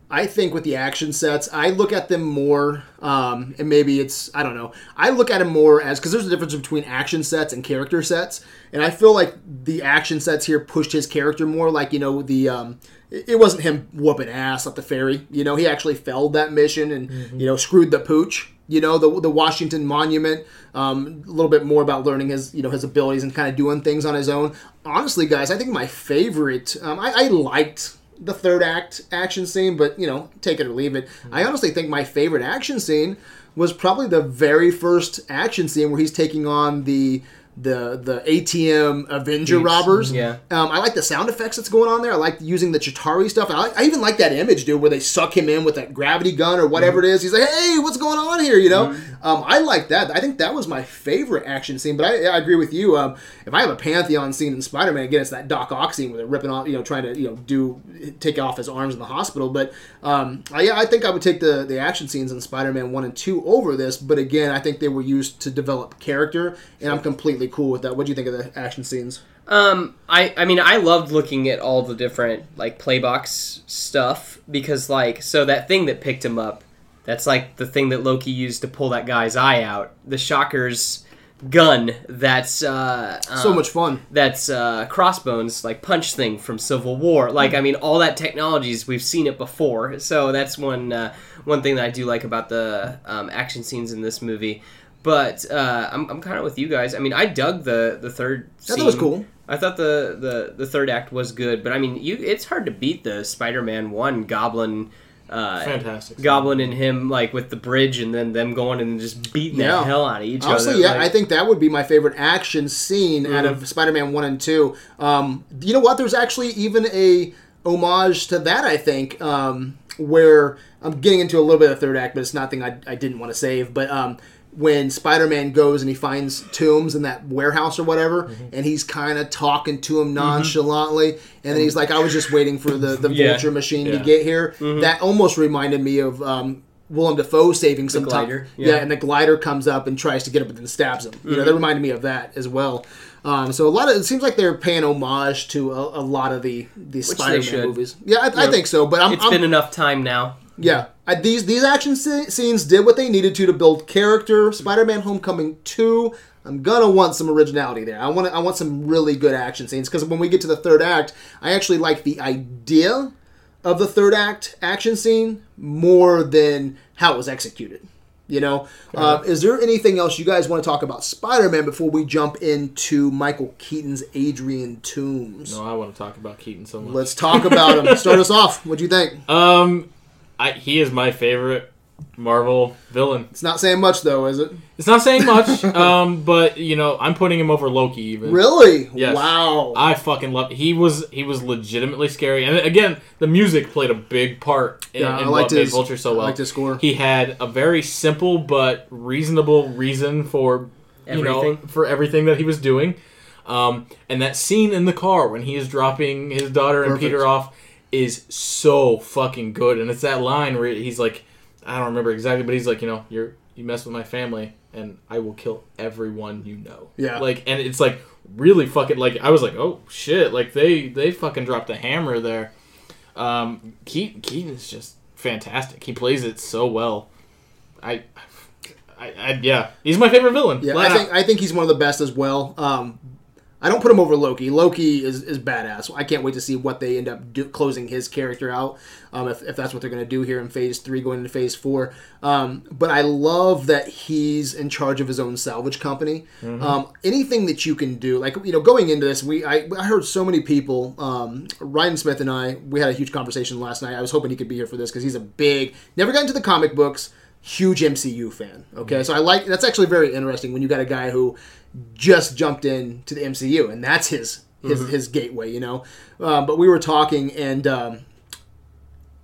I think with the action sets, I look at them more, um, and maybe it's, I don't know, I look at them more as, because there's a difference between action sets and character sets, and I feel like the action sets here pushed his character more, like, you know, the, um, it wasn't him whooping ass at the ferry, you know, he actually failed that mission and, you know, screwed the pooch, you know, the, the Washington Monument, um, a little bit more about learning his, you know, his abilities and kind of doing things on his own. Honestly, guys, I think my favorite, um, I, I liked the third act action scene, but you know, take it or leave it. I honestly think my favorite action scene was probably the very first action scene where he's taking on the the the ATM Avenger robbers. yeah. Um, I like the sound effects that's going on there. I like using the Chitauri stuff. I, I even like that image, dude, where they suck him in with that gravity gun or whatever it is. He's like, "Hey, what's going on here?" You know. Um, I like that. I think that was my favorite action scene. But I, I agree with you. Um, if I have a pantheon scene in Spider-Man, again, it's that Doc Ock scene where they're ripping off, you know, trying to you know do take off his arms in the hospital. But um, I, yeah, I think I would take the the action scenes in Spider-Man one and two over this. But again, I think they were used to develop character, and I'm completely cool with that. What do you think of the action scenes? Um, I I mean I loved looking at all the different like playbox stuff because like so that thing that picked him up, that's like the thing that Loki used to pull that guy's eye out. The Shocker's gun. That's uh, So um, much fun. That's uh, Crossbones like punch thing from Civil War. Like I mean, all that technologies we've seen it before. So that's one uh, one thing that I do like about the um, action scenes in this movie. But uh, I'm, I'm kind of with you guys. I mean, I dug the the third. I thought it was cool. I thought the, the, the third act was good, but I mean, you it's hard to beat the Spider-Man one Goblin, uh, Fantastic. Goblin and him like with the bridge, and then them going and just beating Yeah. the hell out of each Honestly, other. yeah, like- I think that would be my favorite action scene out of Spider-Man One and Two. Um, you know what? There's actually even a homage to that. I think um, where I'm getting into a little bit of third act, but it's nothing I, I didn't want to save. But um, when Spider-Man goes and he finds Toomes in that warehouse or whatever, and he's kind of talking to him nonchalantly, and then he's like, "I was just waiting for the the (laughs) Yeah. vulture machine to get here." That almost reminded me of. Um, Willem Dafoe saving some time. glider, Yeah. yeah. and the glider comes up and tries to get him, but then stabs him. You know, that reminded me of that as well. Um, so a lot of it seems like they're paying homage to a, a lot of the the Spider-Man movies. Yeah, I, I think so. But I'm, It's I'm been enough time now. Yeah. I, these these action sce- scenes did what they needed to to build character. Spider-Man: Homecoming two. I'm gonna want some originality there. I want I want some really good action scenes because when we get to the third act, I actually like the idea of the third act action scene more than how it was executed. You know, uh, is there anything else you guys want to talk about Spider-Man before we jump into Michael Keaton's Adrian Toomes? No, I want to talk about Keaton so much. Let's talk about him. Start us (laughs) off. What do you think? Um, I, he is my favorite Marvel villain. It's not saying much though, is it? It's not saying much, (laughs) um, but you know, I'm putting him over Loki even. Really? Yes. Wow. I fucking love. He was he was legitimately scary, and again, the music played a big part in, Yeah, I liked what made his- Vulture so I well. liked his score. He had a very simple but reasonable reason for you know for everything that he was doing. Um, and that scene in the car when he is dropping his daughter and Peter off is so fucking good. And it's that line where he's like, I don't remember exactly, but he's like, you know, you're you mess with my family, and I will kill everyone you know. Yeah. Like, and it's like really fucking like I was like, oh shit, like they they fucking dropped a hammer there. Um, Keaton Keaton is just fantastic. He plays it so well. I, I, I yeah, he's my favorite villain. Yeah, I out. think I think he's one of the best as well. Um, I don't put him over Loki. Loki is, is badass. I can't wait to see what they end up do, closing his character out. Um, if, if that's what they're going to do here in Phase Three, going into Phase Four. Um, but I love that he's in charge of his own salvage company. Um, anything that you can do, like you know, going into this, we I, I heard so many people. Um, Ryan Smith and I, we had a huge conversation last night. I was hoping he could be here for this because he's a big, never got into the comic books huge MCU fan. Okay, so I like that's actually very interesting when you got a guy who just jumped in to the MCU and that's his his, his gateway, you know. Um, but we were talking and um,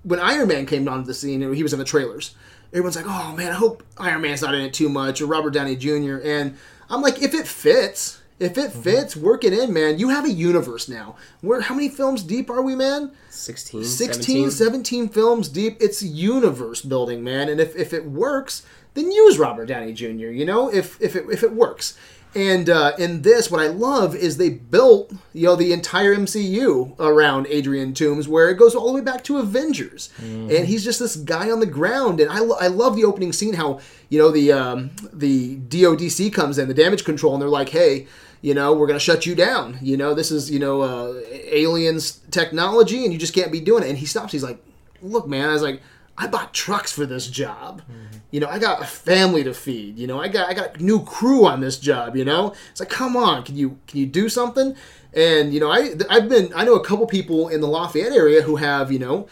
when Iron Man came onto the scene, he was in the trailers. Everyone's like, "Oh man, I hope Iron Man's not in it too much," or Robert Downey Jr. And I'm like, if it fits, if it fits, work it in, man. You have a universe now. Where how many films deep are we, man? 16, 16, 17? 17 films deep. It's universe building, man. And if, if it works, then use Robert Downey Jr., you know, if, if, it, if it works. And uh, in this, what I love is they built, you know, the entire MCU around Adrian Toomes, where it goes all the way back to Avengers, and he's just this guy on the ground. And I, lo- I love the opening scene, how you know the um, the DODC comes in, the damage control, and they're like, hey, you know, we're going to shut you down. You know, this is, you know, uh, aliens technology and you just can't be doing it. And he stops. He's like, look, man, I was like, I bought trucks for this job. You know, I got a family to feed. You know, I got I got a new crew on this job. You know, it's like, come on, can you can you do something? And you know, I I've been I know a couple people in the Lafayette area who have you know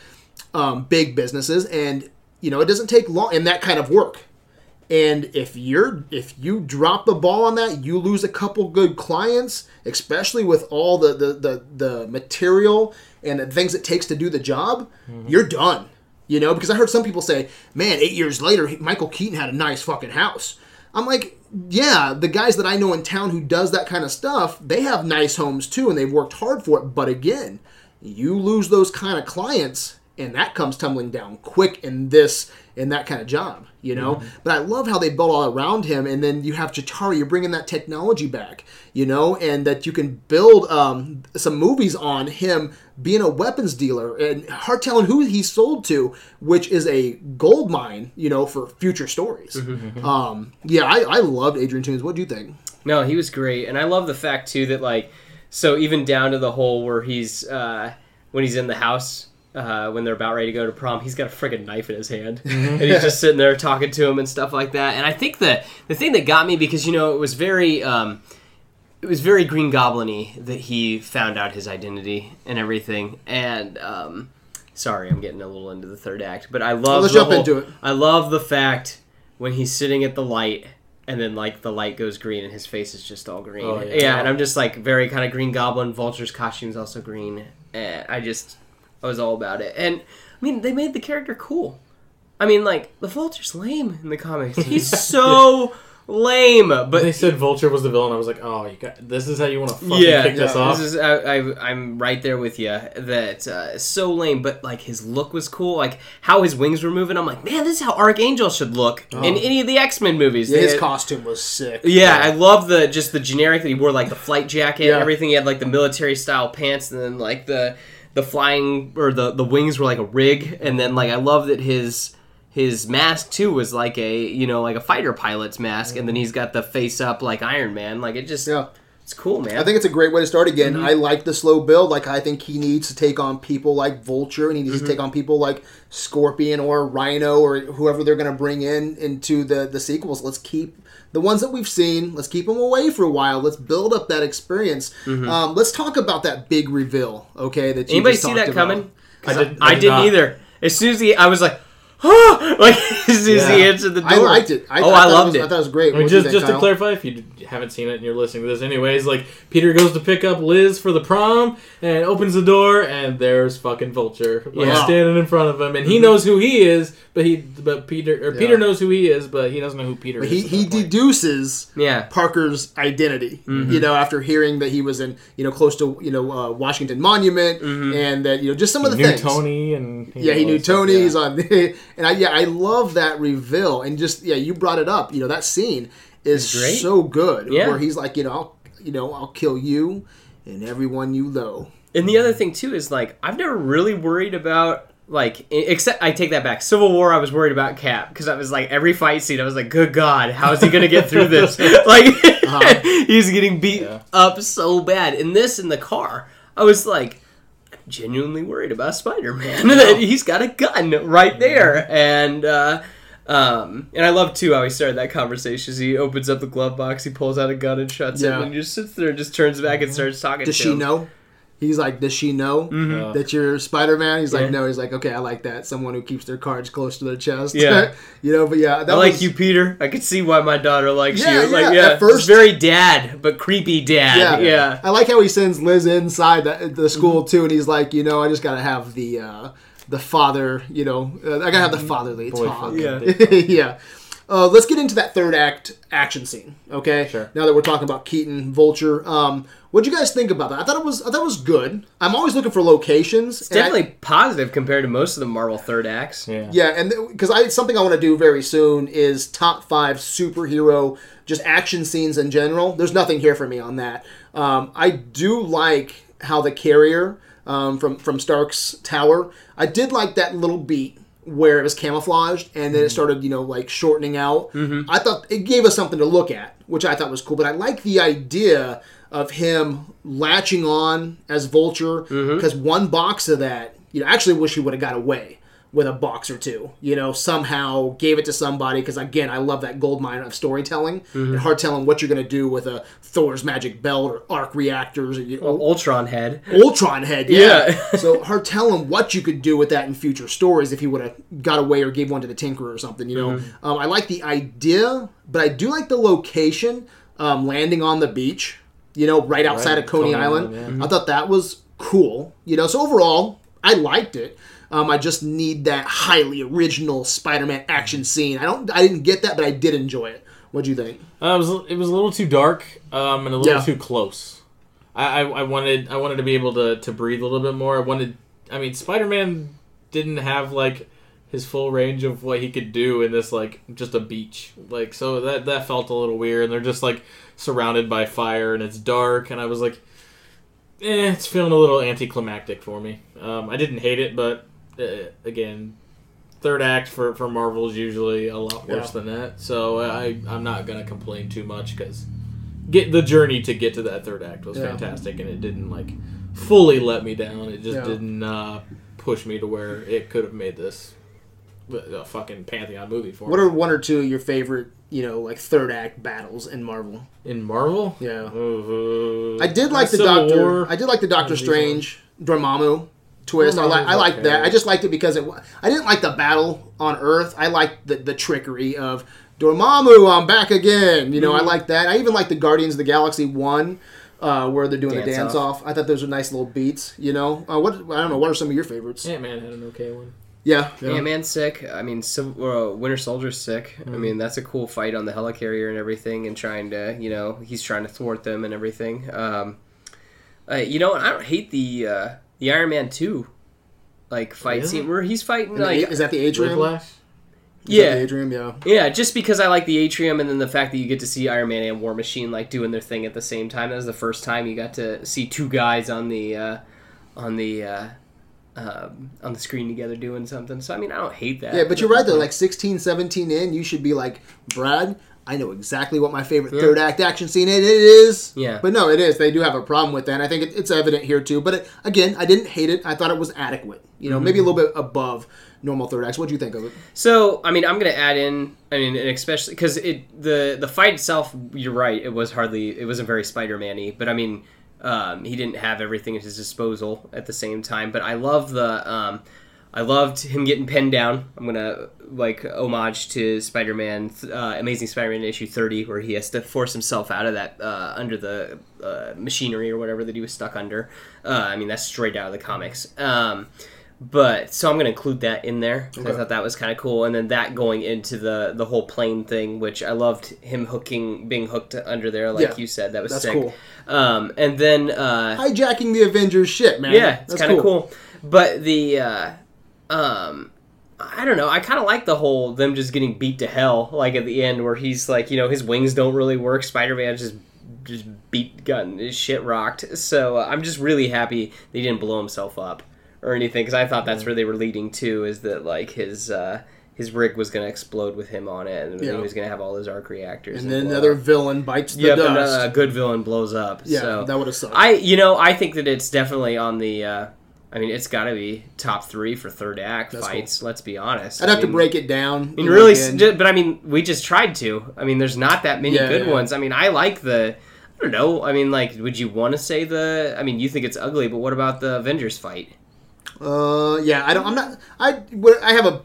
um, big businesses, and you know, it doesn't take long in that kind of work. And if you're if you drop the ball on that, you lose a couple good clients, especially with all the the the, the material and the things it takes to do the job. You're done. You know, because I heard some people say, "Man, eight years later, Michael Keaton had a nice fucking house." I'm like, yeah, the guys that I know in town who does that kind of stuff, they have nice homes too, and they've worked hard for it. But again, you lose those kind of clients, and that comes tumbling down quick in this in that kind of job, you know. But I love how they built all around him, and then you have Chitauri, you're bringing that technology back, you know, and that you can build um, some movies on him being a weapons dealer and hard telling who he sold to, which is a gold mine, you know, for future stories. (laughs) um, yeah, I, I loved Adrian Toomes. What do you think? No, he was great, and I love the fact too that like, so even down to the whole where he's uh, when he's in the house uh, when they're about ready to go to prom, he's got a friggin' knife in his hand, and he's just sitting there talking to him and stuff like that. And I think the the thing that got me because you know it was very. Um, it was very Green Goblin-y that he found out his identity and everything. And um, sorry, I'm getting a little into the third act, but I love. let's the jump whole- into it. I love the fact when he's sitting at the light and then like the light goes green and his face is just all green. Oh, yeah. yeah. and I'm just like very kind of Green Goblin. Vulture's costume's also green, and I just I was all about it. And I mean, they made the character cool. I mean, like the Vulture's lame in the comics. (laughs) He's so lame, but they said Vulture was the villain. I was like, oh, you got this is how you want to fucking yeah, kick this off. This is I, I, I'm right there with you. That uh, so lame, but like his look was cool. Like how his wings were moving. I'm like, man, this is how Archangel should look in any of the X Men movies. Yeah, They his had- costume was sick. yeah, I love the just the generic that he wore like the flight jacket Yeah. and everything. He had like the military style pants, and then like the the flying or the the wings were like a rig, and then like I love that his his mask too was like a you know like a fighter pilot's mask, and then he's got the face up like Iron Man. Like it just Yeah. it's cool, man. I think it's a great way to start again. Mm-hmm. I like the slow build. Like I think he needs to take on people like Vulture, and he needs to mm-hmm. take on people like Scorpion or Rhino or whoever they're going to bring in into the the sequels. Let's keep the ones that we've seen. Let's keep them away for a while. Let's build up that experience. Um, let's talk about that big reveal. Okay, that you Anybody just see that about. coming? I did. I, did didn't not. either. As soon as he, I was like, (gasps) like (laughs) as soon as he Yeah. answered the door. I liked it. I, oh, I, I, thought it loved was- it. I thought it was great. I mean, just think, just to clarify, if you d- haven't seen it and you're listening to this anyways, like Peter goes to pick up Liz for the prom and opens the door and there's fucking Vulture like, Yeah. standing in front of him and he knows who he is, but he but Peter or Peter knows who he is, but he doesn't know who Peter But is. he he deduces yeah. Parker's identity. Mm-hmm. You know, after hearing that he was in you know close to you know uh, Washington Monument Mm-hmm. and that you know just some of the knew things. Tony and Yeah, he knew that stuff, Tony. yeah. He's on, (laughs) and I yeah, I love that reveal. And just yeah, you brought it up. You know that scene is great. so good. Yeah. where he's like, you know, I'll, you know, I'll kill you and everyone you know. And the other thing too is like I've never really worried about like except I take that back. Civil War I was worried about Cap because I was like every fight scene I was like, good God, how is he gonna get through this? (laughs) like (laughs) he's getting beat Yeah. up so bad. In this in the car, I was like I'm genuinely worried about Spider Man. (laughs) that he's got a gun right there, and. uh um, and I love too how he started that conversation. He opens up the glove box, he pulls out a gun and shuts Yeah. it, and just sits there and just turns back and starts talking. Does to she him. know? He's like, does she know Yeah. that you're Spider Man? He's like, no. He's like, okay, I like that. Someone who keeps their cards close to their chest. Yeah. (laughs) you know. But yeah, that I like was- you, Peter. I can see why my daughter likes Yeah, you. Like, yeah, yeah, at first- it's very dad, but creepy dad. Yeah. Yeah, I like how he sends Liz inside the, the school too, and he's like, you know, I just gotta have the uh, the father, you know, uh, I gotta have the fatherly talk. Boyfriend. Yeah. (laughs) yeah. Uh, let's get into that third act action scene, okay? Sure. Now that we're talking about Keaton, Vulture, um, what'd you guys think about that? I thought it was, I thought it was good. I'm always looking for locations. It's and I- definitely positive compared to most of the Marvel third acts. Yeah. yeah, and because I something I want to do very soon is top five superhero just action scenes in general. There's nothing here for me on that. Um, I do like how the carrier um, from from Stark's tower. I did like that little beat where it was camouflaged and then it mm-hmm. started you know like shortening out. Mm-hmm. I thought it gave us something to look at, which I thought was cool. But I like the idea of him latching on as Vulture mm-hmm. because one box of that, you know, I actually wish he would have got away with a box or two. You know, somehow gave it to somebody because again, I love that gold mine of storytelling and hard telling what you're going to do with a Thor's magic belt or arc reactors or you Ultron head. Ultron head. Yeah. Yeah. (laughs) so (laughs) hard telling what you could do with that in future stories if he would have got away or gave one to the Tinkerer or something. You know, Mm-hmm. um, I like the idea, but I do like the location, um, landing on the beach. You know, right outside Right, of Coney, Coney Island. Island, I thought that was cool. You know, so overall, I liked it. Um, I just need that highly original Spider-Man action scene. I don't, I didn't get that, but I did enjoy it. What'd you think? Uh, it was it was a little too dark um, and a little Yeah. too close. I, I, I wanted I wanted to be able to, to breathe a little bit more. I wanted I mean Spider Man didn't have like his full range of what he could do in this like just a beach like so that that felt a little weird. And they're just like surrounded by fire and it's dark and I was like, eh, it's feeling a little anticlimactic for me. Um, I didn't hate it, but uh, again, third act for, for Marvel is usually a lot worse Yeah. than that. So I I'm not gonna complain too much because get the journey to get to that third act was Yeah. fantastic and it didn't like fully let me down. It just Yeah. didn't uh, push me to where it could have made this a fucking pantheon movie for What me. are one or two of your favorite, you know, like third act battles in Marvel? in Marvel. Yeah. Uh, I did like the Civil Doctor. War. I did like the Doctor Strange Dormammu twist. I like. I like okay. that. I just liked it because it. wa- I didn't like the battle on Earth. I liked the the trickery of Dormammu. I'm back again. You know, Mm-hmm. I like that. I even like the Guardians of the Galaxy one. Uh, where they're doing the Dance dance off. I thought those were nice little beats. You know, uh, what I don't know. What are some of your favorites? Ant Man had an okay one. Yeah, yeah. Ant Man's sick. I mean, Civil, uh, Winter Soldier's sick. I mean, that's a cool fight on the helicarrier and everything, and trying to, you know, he's trying to thwart them and everything. Um, uh, you know, I don't hate the uh, the Iron Man two, like fight Really? scene where he's fighting And like a- is that the Atrium? Whiplash. Is that yeah, the Atrium. Yeah. Yeah, just because I like the atrium, and then the fact that you get to see Iron Man and War Machine like doing their thing at the same time. That was the first time you got to see two guys on the uh, on the uh, um, on the screen together doing something. So I mean, I don't hate that. Yeah, but you're right though. Like 16, 17 in, you should be like, Brad. I know exactly what my favorite third act action scene it is. Yeah. But no, it is. They do have a problem with that. And I think it, it's evident here too. But it, again, I didn't hate it. I thought it was adequate. You know, maybe a little bit above normal third acts. What do you think of it? So I mean, I'm gonna add in. I mean, and especially because it the the fight itself. You're right. It was hardly. It wasn't very Spider-Man-y. But I mean, um, he didn't have everything at his disposal at the same time. But I love the. Um, I loved him getting pinned down. I'm gonna like homage to Spider-Man, uh, Amazing Spider-Man issue 30, where he has to force himself out of that uh, under the uh, machinery or whatever that he was stuck under. Uh, I mean, that's straight out of the comics. Um, but so I'm gonna include that in there. 'cause I thought that was kind of cool, and then that going into the the whole plane thing, which I loved him hooking, being hooked under there, like Yeah, you said, that was that's sick. cool. Um, and then uh, Hijacking the Avengers ship, man. yeah, it's That's kind of cool. But the, uh, um, I don't know. I kind of like the whole them just getting beat to hell, like at the end where he's like, you know, his wings don't really work. Spider Man just just beat, gotten his shit rocked. So uh, I'm just really happy that he didn't blow himself up or anything because I thought that's where they were leading to is that like his. uh his rig was going to explode with him on it, and Yeah. he was going to have all his arc reactors. And then another up. villain bites the Yep, and dust. uh, a good villain blows up. yeah, so. that would have sucked. I you know I think that it's definitely on the. I mean, it's got to be top three for third act That's fights. Let's be honest. I'd I have to break it down. I mean, really, s- but I mean, we just tried to. I mean, there's not that many Yeah, good yeah. ones. I mean, I like the. I don't know. I mean, like, would you want to say the? I mean, you think it's ugly, but what about the Avengers fight? Uh, yeah, I don't. I'm not. I. I have a.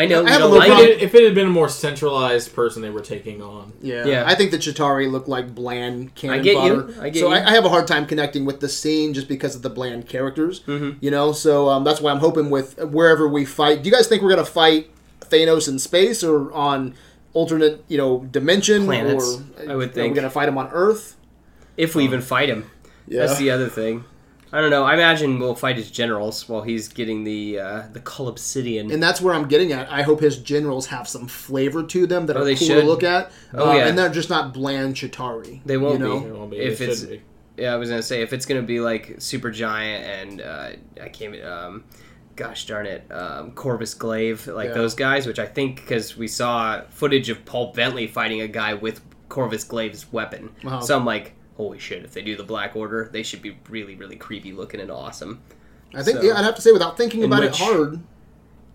I know I you have a don't like If it. it, if it had been a more centralized person they were taking on, Yeah, Yeah. I think the Chitauri look like bland cannon get you. I get so you. I, I have a hard time connecting with the scene just because of the bland characters. Mhm. You know, so um, that's why I'm hoping with wherever we fight. Do you guys think we're gonna fight Thanos in space or on alternate, you know, dimension? Planets, Or I would Are think. We're gonna fight him on Earth? If we even fight him, Yeah. that's the other thing. I don't know. I imagine we'll fight his generals while he's getting the uh, the Cull Obsidian. and that's where I'm getting at. I hope his generals have some flavor to them that Oh, are they cool should. to look at. Oh, Uh, yeah. and they're just not bland Chitauri. They won't you know? be. it won't be. If it it's- be. Yeah, I was gonna say if it's gonna be like super giant and uh, I can't. Um, gosh darn it, um, Corvus Glaive, like Yeah. those guys, which I think because we saw footage of Paul Bettany fighting a guy with Corvus Glaive's weapon, Uh-huh. so I'm like, holy shit! If they do the Black Order, they should be really, really creepy looking and awesome. I think So- yeah, I'd have to say without thinking about it hard.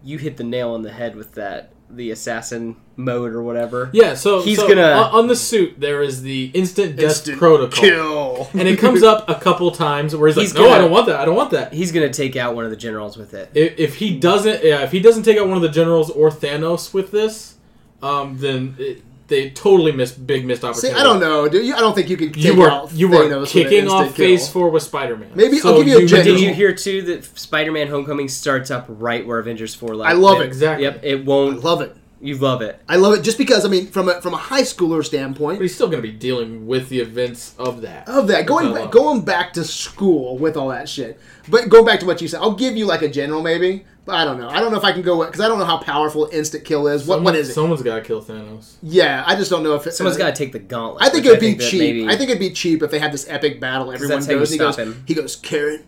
You hit the nail on the head with that, the assassin mode or whatever. Yeah, so He's so gonna- on, on the suit there is the instant death Instant protocol, Kill. and it comes up a couple times where he's, He's like, "No, gonna- I don't want that. I don't want that." He's gonna take out one of the generals with it. If, if he doesn't, yeah, if he doesn't take out one of the generals or Thanos with this, um, then it, they totally missed big missed opportunity. See, opportunity. I don't know, dude. I don't think you can take You were out you were kicking off Phase kill. Four with Spider Man. Maybe I'll give you a But General. did you hear too that Spider-Man: Homecoming starts up right where Avengers Four left? I love it. Exactly. Yep, it won't. love it. You love it. I love it just because I mean, from a from a high schooler standpoint, But standpoint, he's still going to be dealing with the events of that. of that going back, going back to school with all that shit. But going back to what you said, I'll give you like a general maybe, but I don't know. I don't know if I can go because I don't know how powerful instant kill is. What Someone- what is it? Someone's got to kill Thanos. Yeah, I just don't know if it, Someone's got to take the gauntlet. I think it would be cheap. maybe- I think it'd be cheap if they had this epic battle. Everyone that's how you goes. He goes. him. He goes. Karen,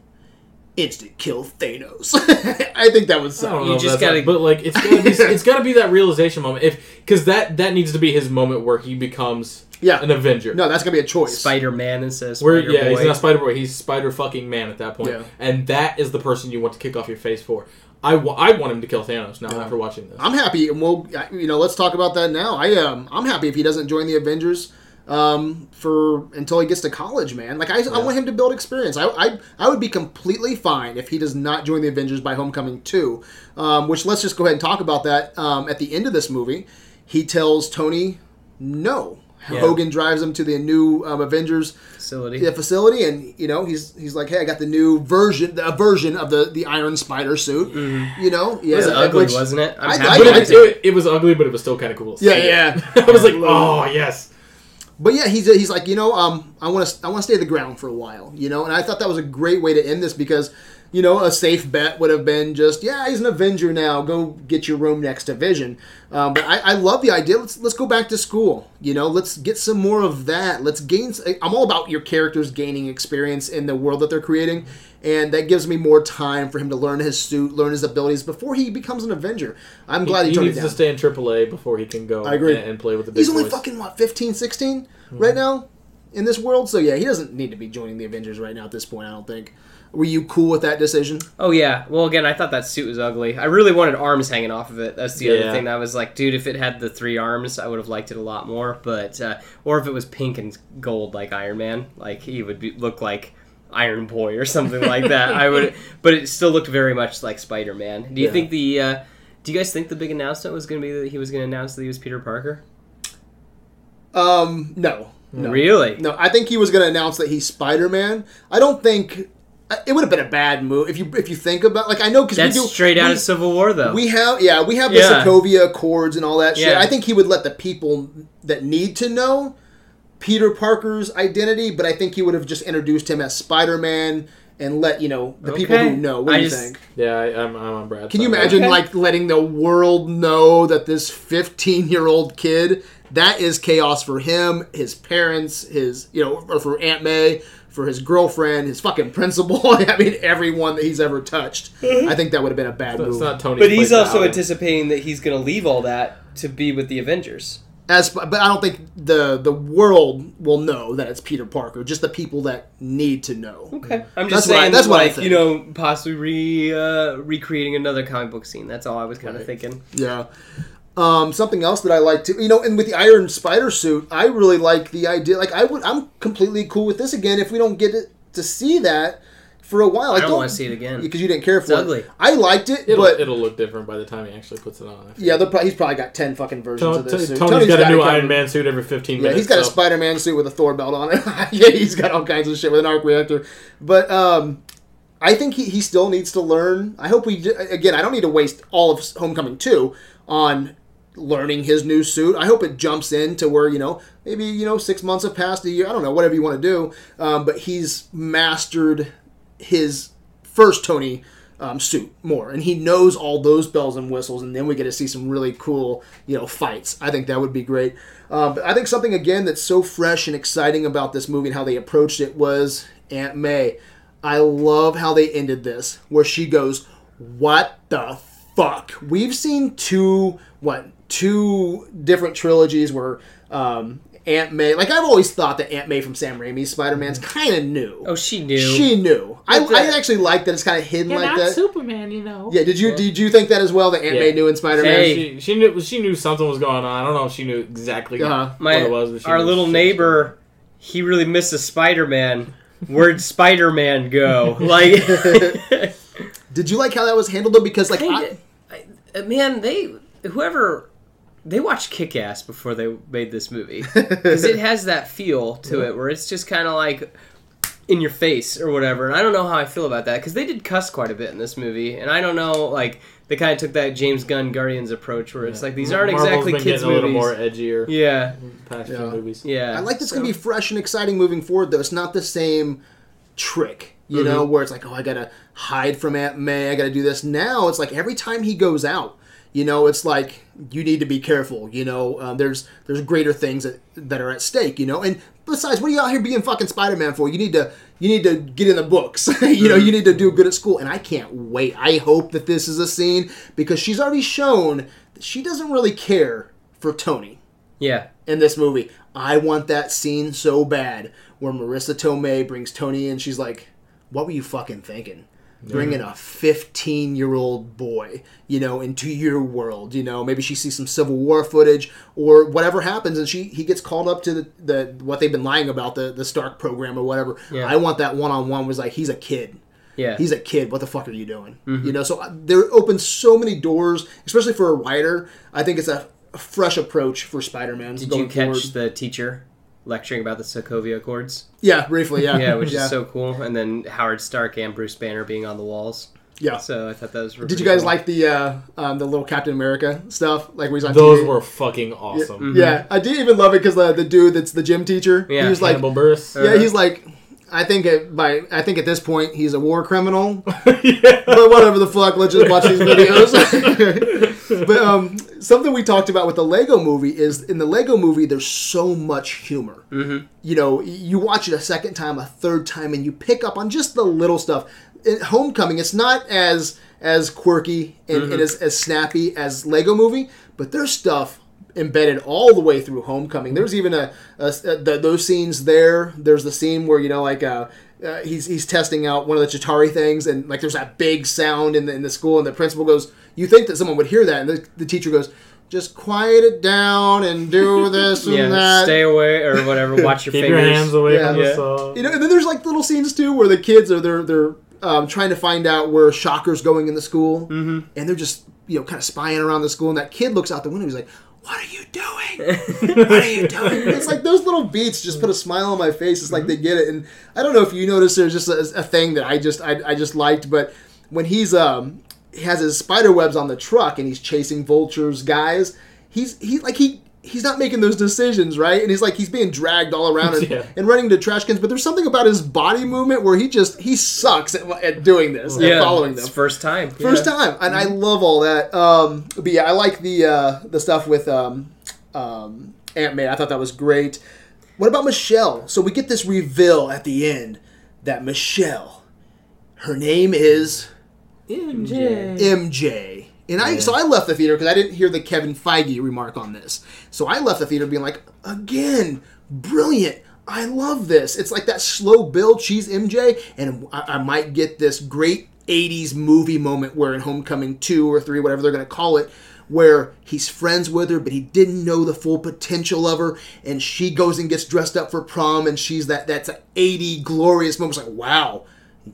instant kill Thanos. (laughs) I think that was. I don't You know. if just gotta- like- but like it's gotta be, (laughs) it's gotta be that realization moment. If because that that needs to be his moment where he becomes Yeah. an Avenger. No, that's gonna be a choice. Spider-Man instead of Where Spider yeah, Boy. he's not Spider Boy. He's Spider fucking Man at that point, Yeah. and that is the person you want to kick off your face for. I, I want him to kill Thanos now Yeah. after watching this. I'm happy, and we'll you know let's talk about that now. I um I'm happy if he doesn't join the Avengers um for until he gets to college, man. Like I, I want him to build experience. I, I I would be completely fine if he does not join the Avengers by Homecoming two. Um, which let's just go ahead and talk about that. Um, at the end of this movie, he tells Tony no. Yeah. Hogan drives him to the new um, Avengers facility. the facility, and you know he's he's like, hey, I got the new version, a version of the the Iron Spider suit. You know, yeah, It was ugly, which- wasn't it? I'm I- happy I- but it, it. it, it was ugly, but it was still kind of cool. to Yeah, it. yeah. (laughs) I was like, oh yes. But yeah, he's he's like, you know, um, I want to I want to stay the ground for a while, you know, and I thought that was a great way to end this because, you know, a safe bet would have been just, yeah, he's an Avenger now, go get your room next to Vision. Um, but I, I love the idea. Let's let's go back to school, you know, let's get some more of that. Let's gain. I'm all about your characters gaining experience in the world that they're creating, and that gives me more time for him to learn his suit, learn his abilities before he becomes an Avenger. I'm glad he, he turned needs to stay in AAA before he can go. I agree. And, and play with the big He's only boys. fucking what 15, 16 Hmm. right now in this world. So yeah, he doesn't need to be joining the Avengers right now at this point. I don't think. Were you cool with that decision? Oh yeah. Well, again, I thought that suit was ugly. I really wanted arms hanging off of it. That's the other Yeah. thing. I was like, dude, if it had the three arms, I would have liked it a lot more. But uh, or if it was pink and gold like Iron Man, like he would be, look like Iron Boy or something like that. I would, (laughs) but it still looked very much like Spider Man. Do you Yeah. think the? Uh, do you guys think the big announcement was going to be that he was going to announce that he was Peter Parker? Um, no, no, Really? no. I think he was going to announce that he's Spider Man. I don't think it would have been a bad move if you if you think about like I know because we That's do straight out of Civil War, though. We have yeah we have the Yeah. Sokovia Accords and all that shit. Yeah. I think he would let the people that need to know Peter Parker's identity, but I think he would have just introduced him as Spider Man and let you know the people who know. What I do you just- think? Yeah, I, I'm, I'm on Brad. Can you imagine Okay. like letting the world know that this 15 year old kid that is chaos for him, his parents, his you know, or for Aunt May, for his girlfriend, his fucking principal. (laughs) I mean, everyone that he's ever touched. I think that would have been a bad It's move. not Tony. but he's also anticipating that he's going to leave all that to be with the Avengers. As but I don't think the the world will know that it's Peter Parker. Just the people that need to know. Okay, I'm That's just what I- saying, that's what I think. you know, possibly re uh, recreating another comic book scene. That's all I was kind of thinking. Yeah. Um, something else that I like to, you know, and with the Iron Spider suit, I really like the idea. Like, I would, I'm completely cool with this again if we don't get it to see that for a while. I Like, don't want to see it again. because you didn't care for It's it. ugly. I liked it, It'll, but it'll look different by the time he actually puts it on. Yeah, they'll probably, he's probably got ten fucking versions Tony, of this suit. Tony's got a new Iron. Man suit every 15 Yeah, minutes. he's got a Spider-Man suit with a Thor belt on it. (laughs) yeah, he's got all kinds of shit with an arc reactor. But um, I think he, he still needs to learn. I hope we again. I don't need to waste all of Homecoming two on learning his new suit. I hope it jumps in to where you know maybe you know six months have passed a year. I don't know whatever you want to do. Um, but he's mastered his first Tony um, suit more, and he knows all those bells and whistles, and then we get to see some really cool, you know, fights. I think that would be great. Um, I think something again that's so fresh and exciting about this movie and how they approached it was Aunt May. I love how they ended this, where she goes, "What the fuck?" We've seen two what two different trilogies where. Um, Aunt May, like I've always thought that Aunt May from Sam Raimi's Spider Man's kind of new. Oh, she knew. She knew. I, I actually like that it's kind of hidden You're like not that. Superman, you know. yeah, did you did you think that as well? That Aunt Yeah. May knew in Spider Man. Hey. She, she knew she knew something was going on. I don't know if she knew exactly Uh-huh. My what it was. But she our knew little shit was neighbor, he really misses Spider Man. Where'd Spider Man go? (laughs) Like, (laughs) Did you like how that was handled though? Because like, I, I, I, man, they whoever they watched Kick Ass before they made this movie (laughs) because it has that feel to it where it's just kind of like in your face or whatever. And I don't know how I feel about that because they did cuss quite a bit in this movie, and I don't know like they kind of took that James Gunn Guardians approach where it's like these aren't Marvel's exactly been kids getting a little movies. more edgier. yeah, Past Yeah. few movies. yeah. I like this So- gonna be fresh and exciting moving forward. Though it's not the same trick, you mm-hmm. know, where it's like, oh, I gotta hide from Aunt May. I gotta do this. Now it's like every time he goes out, you know, it's like you need to be careful. You know, um, there's there's greater things that, that are at stake. You know, and besides, what are you out here being fucking Spider Man for? You need to you need to get in the books. (laughs) you know, you need to do good at school. And I can't wait. I hope that this is a scene because she's already shown that she doesn't really care for Tony yeah. in this movie. I want that scene so bad where Marisa Tomei brings Tony in. She's like, "What were you fucking thinking? Bringing a 15 year old boy, you know, into your world. You know, maybe she sees some Civil War footage or whatever happens, and she he gets called up to the, the what they've been lying about the the Stark program or whatever. Yeah. I want that one on one. Was like he's a kid. Yeah. He's a kid. What the fuck are you doing? Mm-hmm. You know, so uh, there opens so many doors, especially for a writer. I think it's a, fresh approach for Spider-Man. Did you catch forward. the teacher lecturing about the Sokovia Accords? Yeah, briefly. Yeah, Yeah, which is so cool. And then Howard Stark and Bruce Banner being on the walls. Yeah. So I thought that was. Did you guys cool. like the uh, um, the little Captain America stuff? Like where he's on Those TV? were fucking awesome. Yeah, I did even love it because the the dude that's the gym teacher. Yeah, he was like, Hannibal yeah, he's like. I think it, by I think at this point he's a war criminal, (laughs) yeah. but whatever the fuck, let's just watch these (laughs) videos. (laughs) but um, something we talked about with the Lego Movie is in the Lego Movie there's so much humor. Mm-hmm. You know, you watch it a second time, a third time, and you pick up on just the little stuff. In Homecoming, it's not as as quirky and, and as, as snappy as Lego Movie, but there's stuff embedded all the way through Homecoming. There's even a, a, a the, those scenes there. There's the scene where you know like uh, uh, he's he's testing out one of the Chitauri things, and like there's that big sound in the in the school, and the principal goes, "You think that someone would hear that?" And the, the teacher goes. just quiet it down and do (laughs) this and Yeah, that. stay away or whatever. Watch your Keep fingers. your hands away Yeah. from Yeah. the saw. You know, and then there's like little scenes too where the kids are they're they're um, trying to find out where Shocker's going in the school, mm-hmm. and they're just you know kind of spying around the school, and that kid looks out the window. He's like, "What are you doing? (laughs) what are you doing?" It's like those little beats just put a smile on my face. It's like they get it, and I don't know if you noticed there's just a, a thing that I just I, I just liked, but when he's um he has his spider webs on the truck and he's chasing vultures guys, he's he like he. He's not making those decisions, right? And he's like he's being dragged all around and, (laughs) Yeah. and running to trash cans. But there's something about his body movement where he just he sucks at, at doing this, Yeah, at following them. It's first time. First yeah. time, and I love all that. Um, but yeah, I like the uh, the stuff with um, um, Aunt May. I thought that was great. What about Michelle? So we get this reveal at the end that Michelle, her name is MJ. MJ. And I so I left the theater because I didn't hear the Kevin Feige remark on this. So I left the theater being like, again, brilliant. I love this. It's like that slow build. She's MJ, and I, I might get this great '80s movie moment where in Homecoming two or three, whatever they're going to call it, where he's friends with her, but he didn't know the full potential of her, and she goes and gets dressed up for prom, and she's that that's an '80 glorious moment. It's like, wow,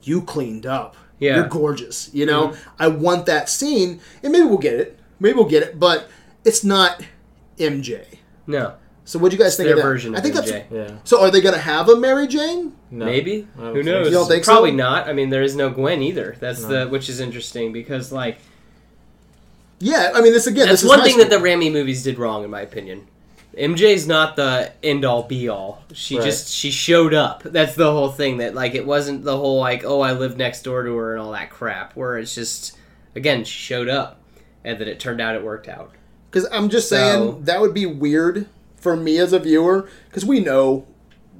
you cleaned up. Yeah. You're gorgeous. You know, mm-hmm. I want that scene, and maybe we'll get it. Maybe we'll get it, but it's not MJ. No, So what do you guys think their of that? version I of think MJ. that's. Yeah. So are they going to have a Mary Jane? No. maybe. Who knows? You don't think so? Probably not. I mean, there is no Gwen either. That's No. the which is interesting because like Yeah, I mean this again. that's this is one high thing that the school. Raimi movies did wrong, in my opinion. MJ's not the end all be all. She Right. just she showed up. That's the whole thing. That like it wasn't the whole like oh I live next door to her and all that crap. Where it's just again she showed up, and then it turned out it worked out. Because I'm just So- saying that would be weird for me as a viewer because we know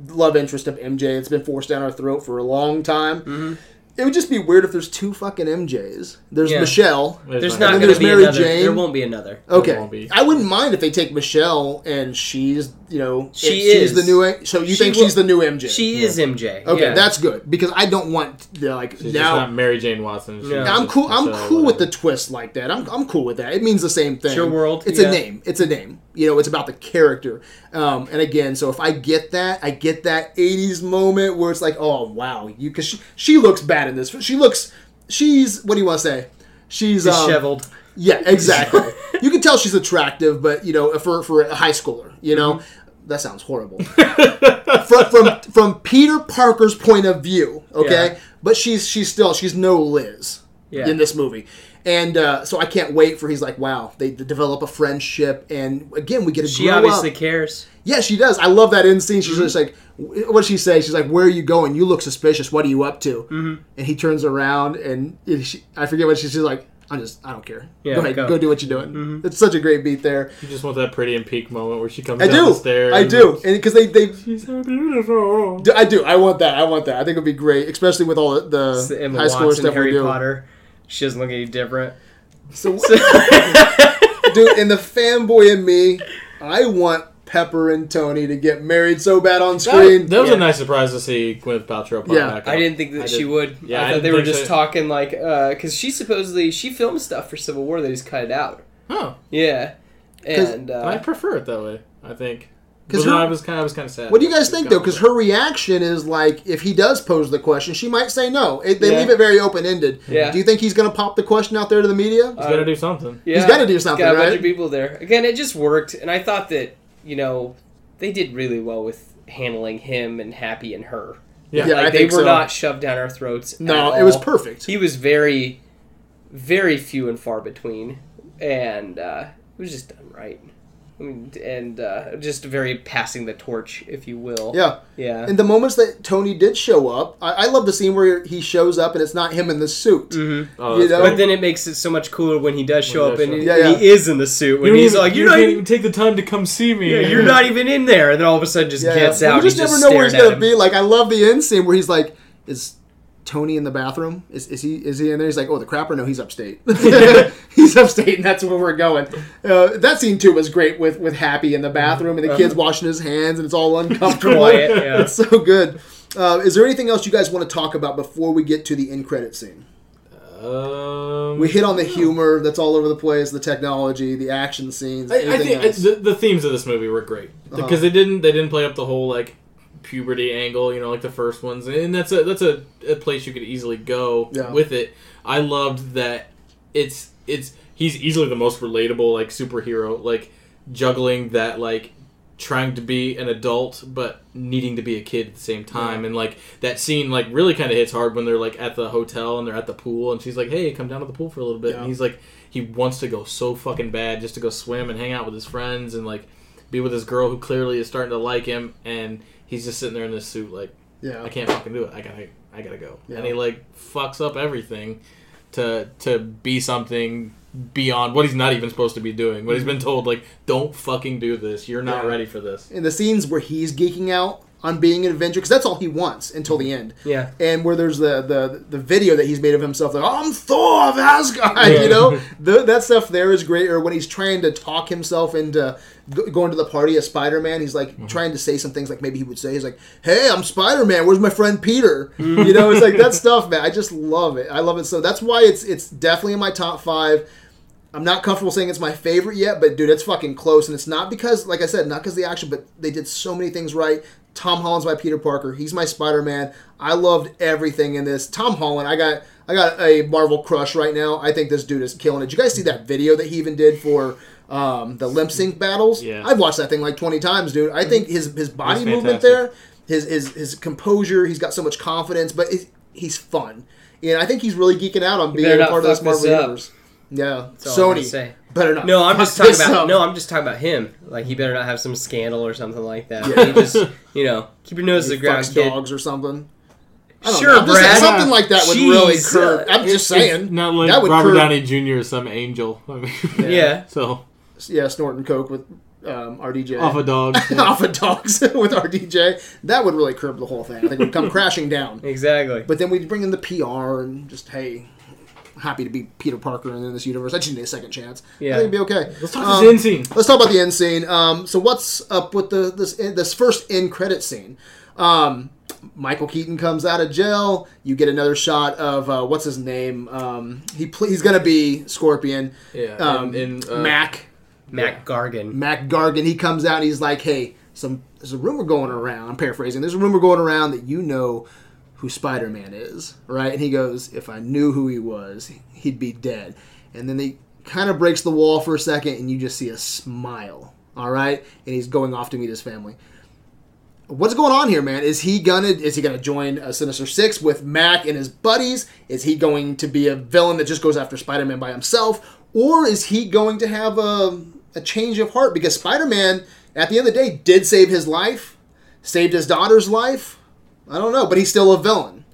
love interest of MJ. It's been forced down our throat for a long time. Mm-hmm. It would just be weird if there's two fucking MJs. There's Yeah. Michelle. There's not not then going to there's be Mary another. Jane. There won't be another. Okay, won't be. I wouldn't mind if they take Michelle and she's you know She she's is. the new. So you She think will- she's the new MJ? She is MJ. Okay, yeah. that's good because I don't want the, like She's just now. not Mary Jane Watson. No. I'm cool. I'm Michelle, cool with the twist like that. I'm, I'm cool with that. It means the same thing. It's your world, It's yeah. a name. It's a name. You know, it's about the character. Um, and again, so if I get that, I get that '80s moment where it's like, oh wow, you because she, she looks bad in this. She looks. She's what do you want to say? She's um, disheveled. yeah, exactly. you can tell she's attractive, but you know, for for a high schooler, you know, Mm-hmm. That sounds horrible. (laughs) from, from from Peter Parker's point of view, okay, Yeah. but she's she's still she's no Liz Yeah. in this movie. And uh, so I can't wait for he's like, wow, they develop a friendship, and again we get a. She obviously up. cares. Yeah, she does. I love that end scene. Mm-hmm. She's just like, what does she say? She's like, "Where are you going? You look suspicious. What are you up to?" Mm-hmm. And he turns around and she, I forget what she's, she's like. I'm just, I don't care. Yeah, go ahead, go. go. do what you're doing. Mm-hmm. It's such a great beat there. You just want that pretty and peak moment where she comes I down do, the stairs. I do, and because they, they, She's so beautiful. do- I do, I want that, I want that. I think it'd be great, especially with all the, It's the the Emma high school Watson, stuff Harry we do. Potter. She doesn't look any different. So, (laughs) dude, in the fanboy in me, I want Pepper and Tony to get married so bad on screen. that was Yeah. a nice surprise to see Gwyneth Paltrow pop Yeah. back up. I didn't think that I she did- would. Yeah, I I thought didn't they were just so. talking like, because she supposedly she filmed stuff for Civil War. They just cut it out. Oh, Yeah, 'Cause and I uh, prefer it that way. I think. 'Cause Because her- I was kind of, I was kind of sad. What do you guys think though? Because her reaction is like, if he does pose the question, she might say no. It, they Yeah. leave it very open ended. Yeah. Do you think he's going to pop the question out there to the media? he's got to do something. yeah, He's gotta do something, Got a bunch of people there. Again, it just worked, and I thought that you know they did really well with handling him and Happy and her. Yeah. Yeah, like I they think were so. not shoved down our throats. no, at it was perfect. He was very, very few and far between, and uh, it was just done right. I mean, and uh, just very passing the torch, if you will. Yeah. Yeah. And the moments that Tony did show up, I, I love the scene where he shows up and it's not him in the suit. hmm Oh, You know? But then it makes it so much cooler when he does show When up he and, does he, show up. Yeah, and he is in the suit. When You he's don't like, "You're you not even, even take the time to come see me. yeah, you're not even in there," and then all of a sudden just Yeah, gets yeah. out. You just he's never just know where he's gonna at be. Like I love the end scene where he's like, "Is Tony in the bathroom? Is, is he is he in there?" He's like, "Oh, the crapper? No, he's upstate. (laughs) (laughs) he's upstate, and that's where we're going." Uh, that scene too was great with with Happy in the bathroom and the kid's washing his hands and it's all uncomfortable. quiet, yeah. (laughs) It's so good. Uh, is there anything else you guys want to talk about before we get to the end credit scene? Um, We hit on the humor that's all over the place, the technology, the action scenes. I, I think else. the, the themes of this movie were great because Uh-huh. they didn't they didn't play up the whole like puberty angle, you know, like the first ones, and that's a that's a, a place you could easily go Yeah. with it. I loved that it's it's he's easily the most relatable like superhero, like juggling that like trying to be an adult but needing to be a kid at the same time and like that scene like really kind of hits hard when they're like at the hotel and they're at the pool and she's like hey come down to the pool for a little bit Yeah. and he's like he wants to go so fucking bad just to go swim and hang out with his friends and like be with this girl who clearly is starting to like him and he's just sitting there in this suit like yeah. I can't fucking do it. I gotta, I gotta go. Yeah. And he like fucks up everything to to be something beyond what he's not even supposed to be doing. What he's mm-hmm. been told, like, don't fucking do this. You're not Yeah. ready for this. in the scenes where he's geeking out on being an Avenger, because that's all he wants until the end. Yeah. And where there's the, the the video that he's made of himself, like I'm Thor of Asgard, Yeah. (laughs) you know, the, that stuff there is great. Or when he's trying to talk himself into going to the party as Spider Man, he's like mm-hmm. trying to say some things like maybe he would say, he's like, "Hey, I'm Spider Man. Where's my friend Peter?" Mm-hmm. you know, it's like that stuff, man. I just love it. I love it so. That's why it's it's definitely in my top five. I'm not comfortable saying it's my favorite yet, but dude, it's fucking close, and it's not because, like I said, not because the action, but they did so many things right. Tom Holland's my Peter Parker. He's my Spider Man. I loved everything in this. Tom Holland, I got, I got a Marvel crush right now. I think this dude is killing it. Did you guys see that video that he even did for um, the lip sync battles? Yeah. I've watched that thing like 20 times, dude. I think his his body movement there, his his his composure, he's got so much confidence, but it, he's fun. And I think he's really geeking out on being a part of this fuck this Marvel universe. Yeah, That's all I'm Sony say. Better not. No, I'm just talking about up. no, I'm just talking about him. Like he better not have some scandal or something like that. Yeah. He just you know keep your nose to the ground, kid. dogs or something. I don't Sure, know. I'm just saying, Brad. something like that would really Jeez. curb. I'm just saying. It's not like that would Robert curb- Downey Jr. is some angel. I (laughs) mean, Yeah. So Yeah, snorting coke with um, RDJ. off a dog. off of dogs (laughs) (laughs) with RDJ. That would really curb the whole thing. I think it would come crashing down. Exactly. But then we'd bring in the PR and just hey, happy to be Peter Parker in this universe. I just need a second chance. Yeah. I think it'd be okay. Let's talk Um, this end scene. Let's talk about the end scene. Um, so what's up with the this this first end credit scene? Um, Michael Keaton comes out of jail. You get another shot of uh, what's his name? Um, he pl- he's gonna be Scorpion. Yeah, Um, and- and, uh, Mac Mac Gargan. Mac Gargan. He comes out. and He's like, hey, some there's a rumor going around. I'm paraphrasing. There's a rumor going around that you know who Spider Man is, right? And he goes, if I knew who he was, he'd be dead. And then he kind of breaks the wall for a second, and you just see a smile, all right? And he's going off to meet his family. What's going on here, man? Is he gonna is he gonna join a Sinister Six with Mac and his buddies? Is he going to be a villain that just goes after Spider Man by himself, or is he going to have a a change of heart? Because Spider Man, at the end of the day, did save his life, saved his daughter's life. I don't know, but he's still a villain.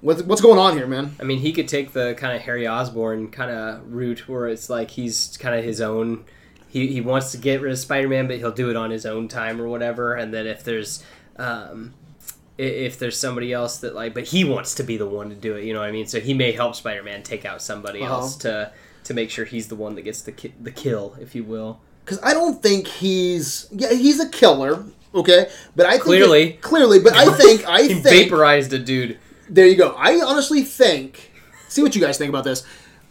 What, what's going on here, man? I mean, he could take the kind of Harry Osborn kind of route where it's like he's kind of his own. He, he wants to get rid of Spider Man, but he'll do it on his own time or whatever. And then if there's um, if there's somebody else that like, but he wants to be the one to do it. You know what I mean? So he may help Spider Man take out somebody Uh-huh. else to to make sure he's the one that gets the ki- the kill, if you will. Because I don't think he's yeah he's a killer, okay, but I think Clearly. clearly, but I think (laughs) I He think vaporized a dude. There you go. I honestly think. See what you guys think about this.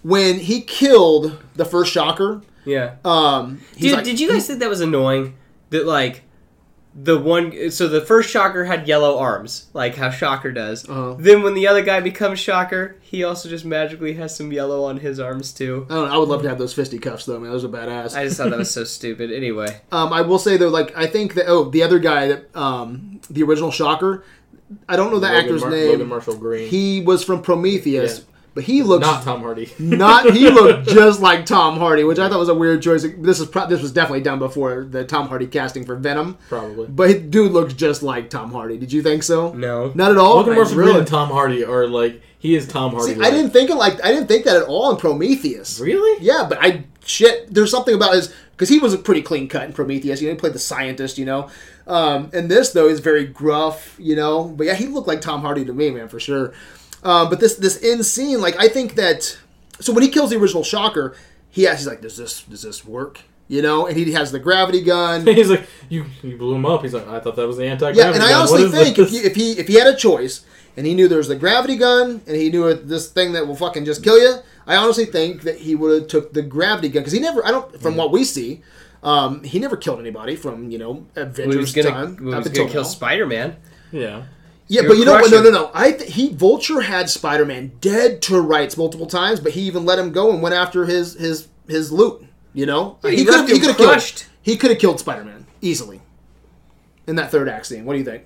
When he killed the first Shocker, Yeah. um, Dude, like, did you guys think that was annoying? That like the one, so the first Shocker had yellow arms, like how Shocker does. Uh-huh. Then when the other guy becomes Shocker, he also just magically has some yellow on his arms too. I don't know. I would love to have those fisticuffs though, man. Those are badass. I just thought that was so (laughs) stupid. Anyway, Um, I will say though, like I think that oh, the other guy that um, the original Shocker, I don't know the Logan actor's Mar- name. Logan Marshall Green. He was from Prometheus, Yeah. But he looks not Tom Hardy. (laughs) not he looked (laughs) just like Tom Hardy, which I thought was a weird choice. This is pro- this was definitely done before the Tom Hardy casting for Venom, Probably. but dude looks just like Tom Hardy. Did you think so? no. Not at all. Logan Marshall Green really? and Tom Hardy are like he is Tom Hardy. See, I didn't think it like I didn't think that at all in Prometheus. really. Yeah, but I shit. There's something about his because he was a pretty clean cut in Prometheus. You know, he played the scientist. You know, um, and this though is very gruff. You know, but yeah, he looked like Tom Hardy to me, man, for sure. Um, but this this end scene, like I think that so when he kills the original Shocker, he asks, he's like, "Does this does this work?" You know, and he has the gravity gun. (laughs) He's like, you, you blew him up. He's like, I thought that was the anti gravity. Yeah, and I honestly think if, you, if he if he had a choice, and he knew there was the gravity gun, and he knew it, this thing that will fucking just kill you, I honestly think that he would have took the gravity gun because he never. I don't. From what we see, um, he never killed anybody from you know Avengers We Avengers was gonna, time we up was until gonna kill. Spider Man. Yeah. Yeah, but you know what? No, no, no. I th- he Vulture had Spider Man dead to rights multiple times, but he even let him go and went after his his his loot. You know, Yeah, he could have he him could have killed he could have killed Spider Man easily in that third act scene. What do you think?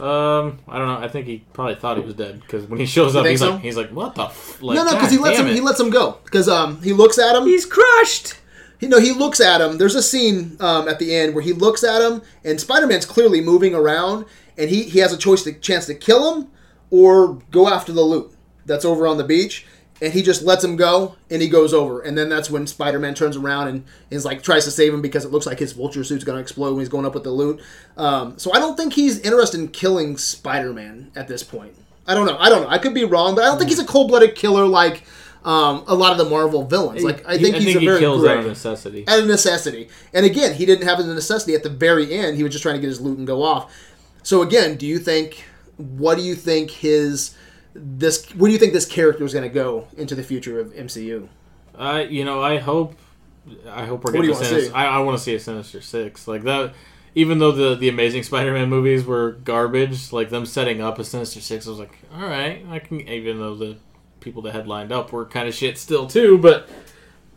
Um, I don't know. I think he probably thought he was dead because when he shows up, he's so? like, he's like, what the? F-? Like, no, no, because because he lets him he lets him go because um he looks at him. He's crushed. You know, he looks at him. There's a scene um, at the end where he looks at him, and Spider Man's clearly moving around, and he, he has a choice to chance to kill him or go after the loot that's over on the beach, and he just lets him go, and he goes over, and then that's when Spider Man turns around and is like tries to save him because it looks like his vulture suit's gonna explode when he's going up with the loot. Um, so I don't think he's interested in killing Spider Man at this point. I don't know. I don't know. I could be wrong, but I don't think he's a cold blooded killer like. Um, a lot of the Marvel villains, like I think he's a he very kills out of necessity. out of necessity. And again, he didn't have the necessity at the very end. He was just trying to get his loot and go off. So again, do you think? What do you think his this? Where do you think this character is going to go into the future of MCU? I, you know, I hope, I hope we're What do getting you Sinister. see? I, I want to see a Sinister Six like that. Even though the the Amazing Spider-Man movies were garbage, like them setting up a Sinister Six, I was like, all right, I can. Even though the people that had lined up were kind of shit still too, but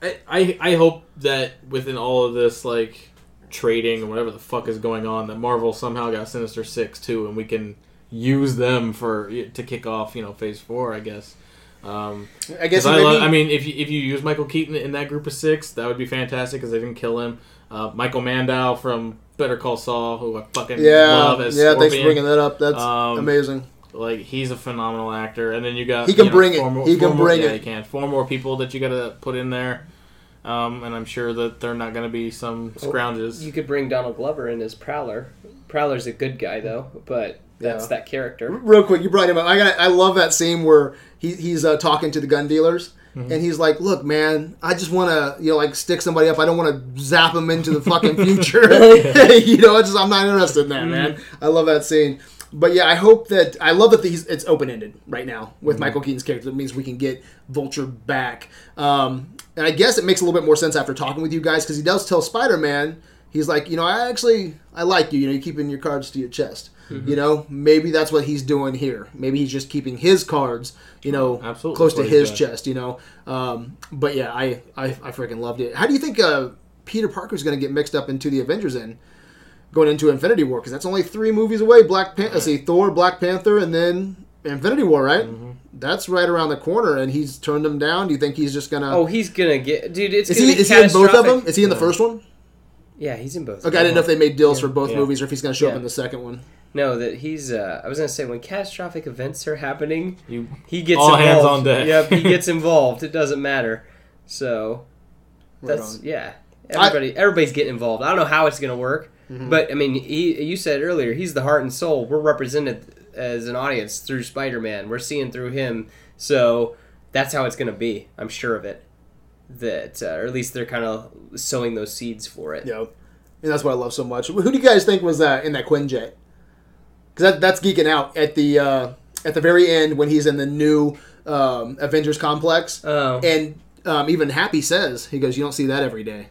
I, I I hope that within all of this like trading or whatever the fuck is going on, that Marvel somehow got Sinister Six too, and we can use them for to kick off you know Phase Four, I guess. Um, I guess I, love, I mean, if you, if you use Michael Keaton in that group of six, that would be fantastic because they didn't kill him. Uh, Michael Mando from Better Call Saul, who I fucking yeah, love as yeah. Thanks for bringing that up. That's Um, amazing. Like he's a phenomenal actor, and then you got He can you know, bring it. more- He can more- bring yeah, it. He can. Four more people that you got to put in there, um, and I'm sure that they're not going to be some scrounges. You could bring Donald Glover in as Prowler. Prowler's a good guy though, but that's Yeah. that character. Real quick, you brought him up. I got. I love that scene where he, he's uh, talking to the gun dealers. Mm-hmm. And he's like, "Look, man, I just want to, you know, like stick somebody up. I don't want to zap them into the fucking (laughs) future. (laughs) you know, it's just I'm not interested in that, man. Mm-hmm. I love that scene. But yeah, I hope that I love that he's it's open ended right now with Mm-hmm. Michael Keaton's character. It means we can get Vulture back. Um, and I guess it makes a little bit more sense after talking with you guys because he does tell Spider Man, he's like, you know, I actually I like you. You know, you're keeping your cards to your chest. Mm-hmm. You know, maybe that's what he's doing here. Maybe he's just keeping his cards, you know, Absolutely, close to his chest. You know, um, but yeah, I, I I freaking loved it. How do you think uh, Peter Parker's going to get mixed up into the Avengers in going into Infinity War? Because that's only three movies away. Black Panther, let's see, Thor, Black Panther, and then Infinity War, right? Mm-hmm. That's right around the corner, and he's turned them down. Do you think he's just gonna? Oh, he's gonna get dude. It's is gonna he be is he in both of them? Is he in the first one? Yeah, he's in both. Okay, I didn't know if they made deals for both Yeah. movies or if he's gonna show up in the second one. No, that he's. Uh, I was gonna say when catastrophic events are happening, You he gets All involved. hands on deck. Yep, he gets (laughs) involved. It doesn't matter. So Right that's on. yeah. Everybody, everybody's getting involved. I don't know how it's gonna work, Mm-hmm. but I mean, he. You said earlier, he's the heart and soul. We're represented as an audience through Spider-Man. We're seeing through him. So that's how it's gonna be. I'm sure of it. That, uh, or at least they're kind of sowing those seeds for it. Yeah, and that's what I love so much. Who do you guys think was uh, in that Quinjet? Because that, that's geeking out at the uh, at the very end when he's in the new um, Avengers complex, Oh, and um, even Happy says he goes, "You don't see that every day."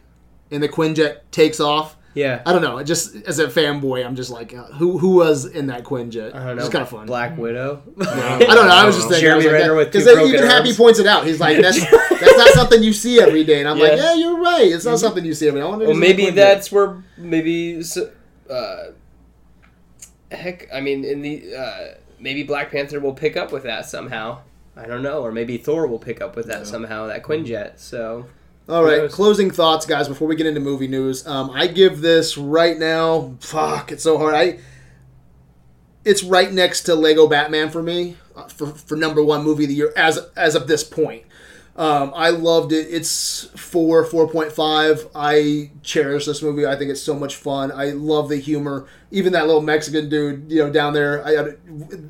And the Quinjet takes off. Yeah. I don't know. Just as a fanboy, I'm just like, uh, who who was in that Quinjet? I don't know. It's kind of fun. Black Widow. (laughs) I don't know. I was just thinking. Jeremy Renner with two because broken even Happy points it out. He's like, (laughs) "That's that's not something you see every day," and I'm like, Yeah. "Yeah, you're right. It's not something you see every day." I wonder if Well, maybe the that's where maybe uh, heck. I mean, in the uh, maybe Black Panther will pick up with that somehow. I don't know, or maybe Thor will pick up with that somehow. That Quinjet. So All right, closing thoughts, guys. Before we get into movie news, um, I give this right now. Fuck, it's so hard. I. It's right next to Lego Batman for me, uh, for, for number one movie of the year as as of this point. Um, I loved it. It's four, four point five. I cherish this movie. I think it's so much fun. I love the humor. Even that little Mexican dude, you know, down there. I, I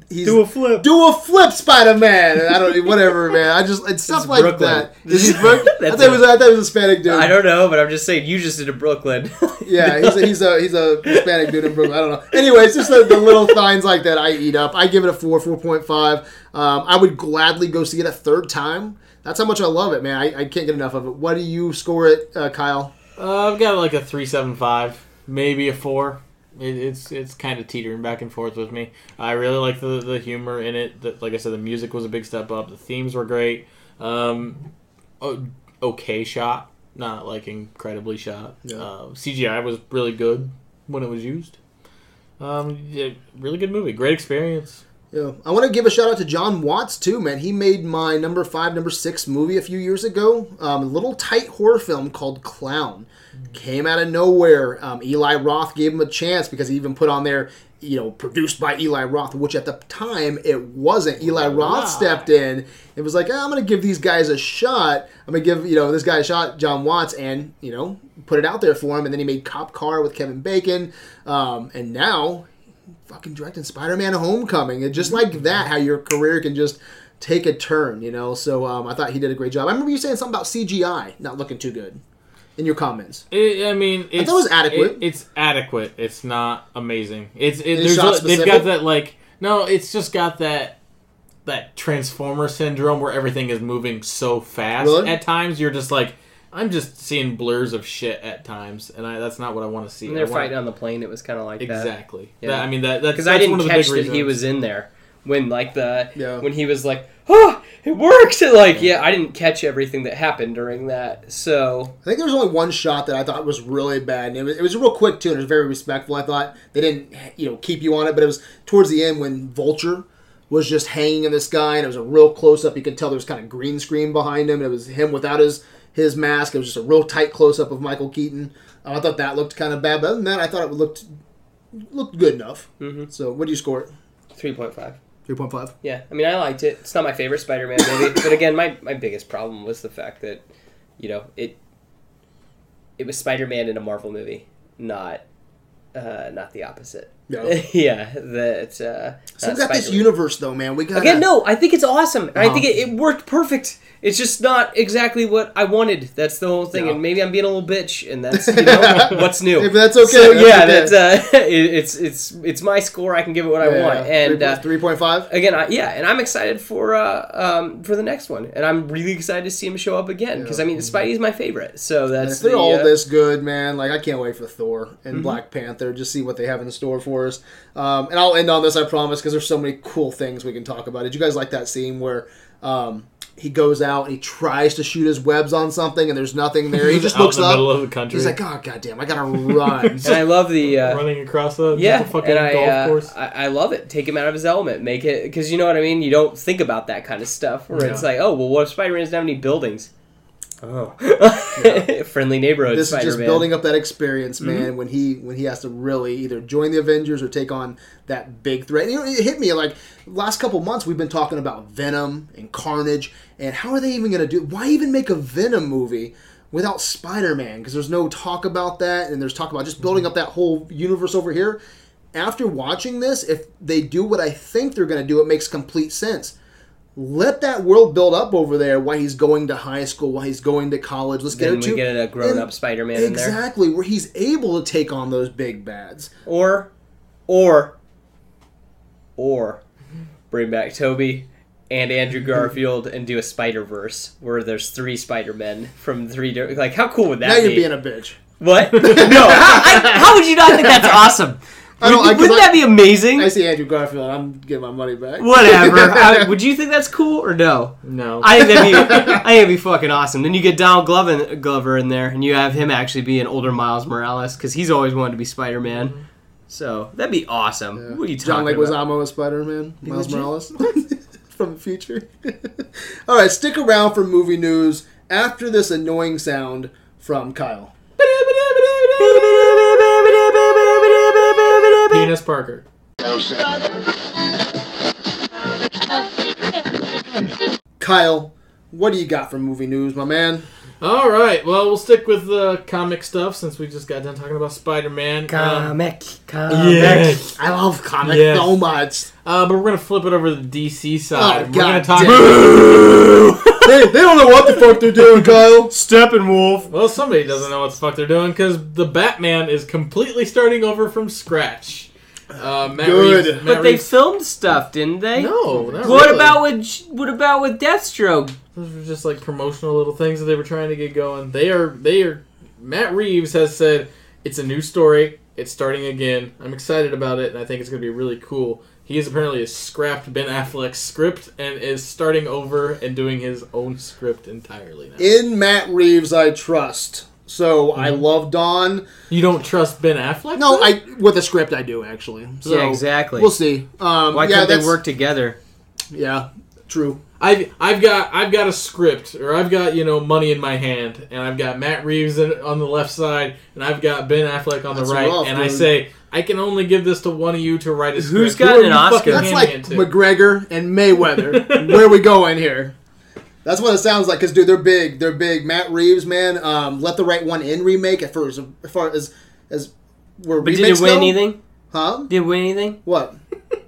he's Do a flip. do a flip, Spider Man. I don't whatever, (laughs) man. I just it's stuff It's like Brooklyn. that. Is he (laughs) Brook- I thought it was I thought it was a Hispanic dude. I don't know, but I'm just saying you just did a Brooklyn. (laughs) Yeah, he's a, he's a he's a Hispanic dude in Brooklyn. I don't know. Anyway, it's just the, the little signs like that I eat up. I give it a four, four point five. Um, I would gladly go see it a third time. That's how much I love it, man. I, I can't get enough of it. What do you score it, uh, Kyle? Uh, I've got like a three seven five, maybe a four. It, it's it's kind of teetering back and forth with me. I really like the the humor in it. The, like I said, the music was a big step up. The themes were great. Um, okay shot, not like incredibly shot. Yeah. Uh, CGI was really good when it was used. Um, yeah, really good movie. Great experience. Yeah, I want to give a shout out to Jon Watts too, man. He made my number five, number six movie a few years ago. Um, a little tight horror film called Clown. Came out of nowhere. Um, Eli Roth gave him a chance because he even put on there, you know, produced by Eli Roth, which at the time it wasn't. Eli Roth stepped in. It was like, "Ah, I'm going to give these guys a shot. I'm going to give you know this guy a shot, Jon Watts, and you know put it out there for him. And then he made Cop Car with Kevin Bacon, um, and now fucking directing Spider-Man: Homecoming, and just like that, how your career can just take a turn, you know. So um, I thought he did a great job. I remember you saying something about CGI not looking too good in your comments. It, I mean, it's, thought it was adequate. it- it's adequate. It's not amazing. It's it there's a- they've got that like no, it's just got that that transformer syndrome where everything is moving so fast. Really? At times, you're just like, I'm just seeing blurs of shit at times, and I, that's not what I want to see. When they're I wanna- fighting on the plane, it was kind of like that. exactly. Yeah. That- I mean that that's Because I didn't of the catch big that he was in there when like the Yeah. when he was like, oh, it works. It Like yeah, I didn't catch everything that happened during that. So I think there was only one shot that I thought was really bad, and it was, it was real quick too, and it was very respectful. I thought they didn't, you know, keep you on it, but it was towards the end when Vulture was just hanging in the sky, and it was a real close up. You could tell there was kind of green screen behind him, and it was him without his his mask. It was just a real tight close up of Michael Keaton. Um, I thought that looked kind of bad, but other than that, I thought it looked looked good enough. Mhm. So, what do you score it? three point five. Three point five. Yeah, I mean, I liked it. It's not my favorite Spider-Man movie, (laughs) but again, my, my biggest problem was the fact that, you know, it it was Spider-Man in a Marvel movie, not uh, not the opposite. Yeah. (laughs) yeah, that. Uh, So we not got this universe though, man. We got Again, no, I think it's awesome. And I Uh-huh. think it, it worked perfect. It's just not exactly what I wanted. That's the whole thing. Yeah. And maybe I'm being a little bitch, and that's you know (laughs) what's new. If that's okay, So that's yeah, okay. that's uh, (laughs) it, it's it's it's my score. I can give it what I want. And uh, three point five. again, I, yeah, and I'm excited for uh, um, for the next one, and I'm really excited to see him show up again because I mean, Spidey's my favorite. So that's they're the, all uh, Mm-hmm. this good, man, like I can't wait for Thor and Black Panther. Just see what they have in store for us. Um, and I'll end on this, I promise, because there's so many cool things we can talk about. Did you guys like that scene where um, he goes out and he tries to shoot his webs on something and there's nothing there? He (laughs) just Out looks in the up. middle of the country. He's like, "Oh goddamn, I gotta run." (laughs) And I love the uh, running across the just yeah, a fucking and I, golf uh, course. I I love it. Take him out of his element. Make it because you know what I mean. You don't think about that kind of stuff. Where it's like, oh well, what if Spider-Man doesn't have any buildings? Oh, (laughs) friendly neighborhood this is Spider-Man. just building up that experience, Mm-hmm. man. When he when he has to really either join the Avengers or take on that big threat. You know, it hit me like last couple months we've been talking about Venom and Carnage, and how are they even going to do? Why even make a Venom movie? Without Spider-Man, because there's no talk about that, and there's talk about just building up that whole universe over here. After watching this, if they do what I think they're going to do, it makes complete sense let that world build up over there while he's going to high school, while he's going to college. Let's Then get we it to get a grown-up Spider-Man in there. Exactly, where he's able to take on those big bads. Or, or, or, bring back Tobey and Andrew (laughs) Garfield and do a Spider Verse where there's three Spider Men from three different. Like, how cool would that now be? you're being a bitch. what? (laughs) no, how, (laughs) I, how would you not think that's awesome? I don't- Wouldn't I- that be amazing? I see Andrew Garfield. I'm getting my money back. Whatever. (laughs) I- would you think that's cool or no? no, I think that'd be, (laughs) I think that'd be fucking awesome. Then you get Donald Glover, Glover in there, and you have him actually be an older Miles Morales because he's always wanted to be Spider Man. Mm-hmm. So that'd be awesome. What are you John talking about? Leguizamo as Spider-Man, Miles legit? Morales (laughs) from the future. All right, stick around for movie news after this annoying sound from Kyle. Penis Parker. Kyle, what do you got for movie news, my man? All right. Well, we'll stick with the comic stuff since we just got done talking about Spider-Man. Um, Comic, comic. yes. I love comics Yes. so much. Uh, but we're gonna flip it over to the DC side. Oh, we're God gonna talk. damn. (laughs) they, they don't know what the fuck they're doing, Kyle. Steppenwolf. Well, somebody doesn't know what the fuck they're doing because the Batman is completely starting over from scratch. Uh, Matt Good. Reeves, Matt But they Reeves- filmed stuff, didn't they? no. Not What really. about with what about with Deathstroke? Those were just like promotional little things that they were trying to get going. They are they are Matt Reeves has said it's a new story. It's starting again. I'm excited about it, and I think it's going to be really cool. He has apparently has scrapped Ben Affleck's script and is starting over and doing his own script entirely now. In Matt Reeves, I trust. So I Mm-hmm. love Dawn. you don't trust Ben Affleck? No, though? I with a script I do actually. So Yeah, exactly. We'll see. Um, Why yeah, can't they work together? Yeah, true. I've I've got I've got a script or I've got you know money in my hand and I've got Matt Reeves in, on the left side and I've got Ben Affleck on That's the right rough, and I say I can only give this to one of you to write a script. Who's Who gotten are an you Oscar? That's like? McGregor and Mayweather. Where are we going here? That's what it sounds like. Cause dude, they're big. They're big. Matt Reeves, man. Um, let the right one in remake. As far as, as far as as where But did it win go? anything? Huh? Did it win anything? What?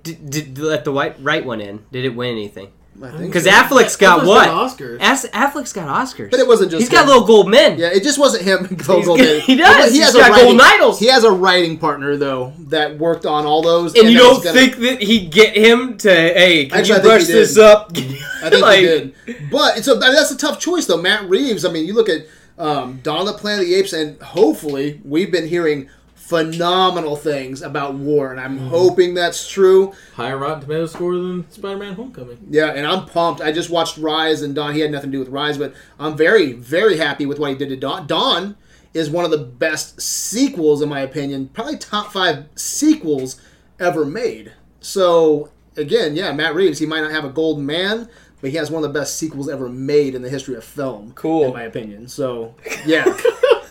Did, did let the white right one in? Did it win anything? I think Because so. Affleck's got Affleck's what? got Oscars. As- Affleck's got Oscars. But it wasn't just He's got him. little gold men. Yeah, it just wasn't him. (laughs) He's Gold (laughs) got- Did. he does. He He's has got a writing, gold idols. He has a writing partner though that worked on all those. and you don't gonna- think that he'd get him to, hey, can Actually, you brush this up? I think Like, (laughs) he did. But it's a, I mean, that's a tough choice, though. Matt Reeves. I mean, you look at um, Dawn of the Planet of the Apes, and hopefully, we've been hearing phenomenal things about War, and I'm Mm-hmm. hoping that's true. Higher Rotten Tomato score than Spider-Man: Homecoming. Yeah, and I'm pumped. I just watched Rise, and Dawn. He had nothing to do with Rise, but I'm very, very happy with what he did to Dawn. Dawn is one of the best sequels, in my opinion. Probably top five sequels ever made. So again, yeah, Matt Reeves. He might not have a golden man, but he has one of the best sequels ever made in the history of film. Cool. in my opinion. So (laughs) yeah,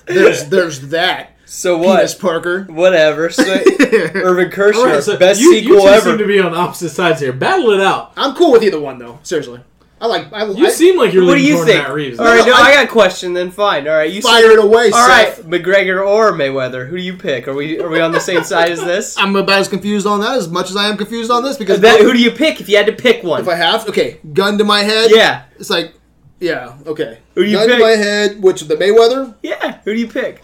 there's there's that. So Penis what? Parker. Whatever. So, (laughs) Irvin Kershner, All right, so best you, sequel you two ever. seem to be on opposite sides here. Battle it out. I'm cool with either one though. Seriously, I like. I, You I seem like you're what do leaning you toward think? Matt Reeves. All right, No, no, I, I- got a question. Then fine. All right, you fire it away. All right, Seth. McGregor or Mayweather? Who do you pick? Are we are we on the same side as this? I'm about as confused on that as much as I am confused on this because That, who do you pick if you had to pick one? if I have okay, gun to my head. yeah, it's like yeah, okay. Who do you gun pick? to my head, which the Mayweather. yeah. Who do you pick?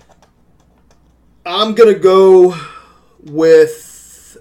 I'm gonna go with.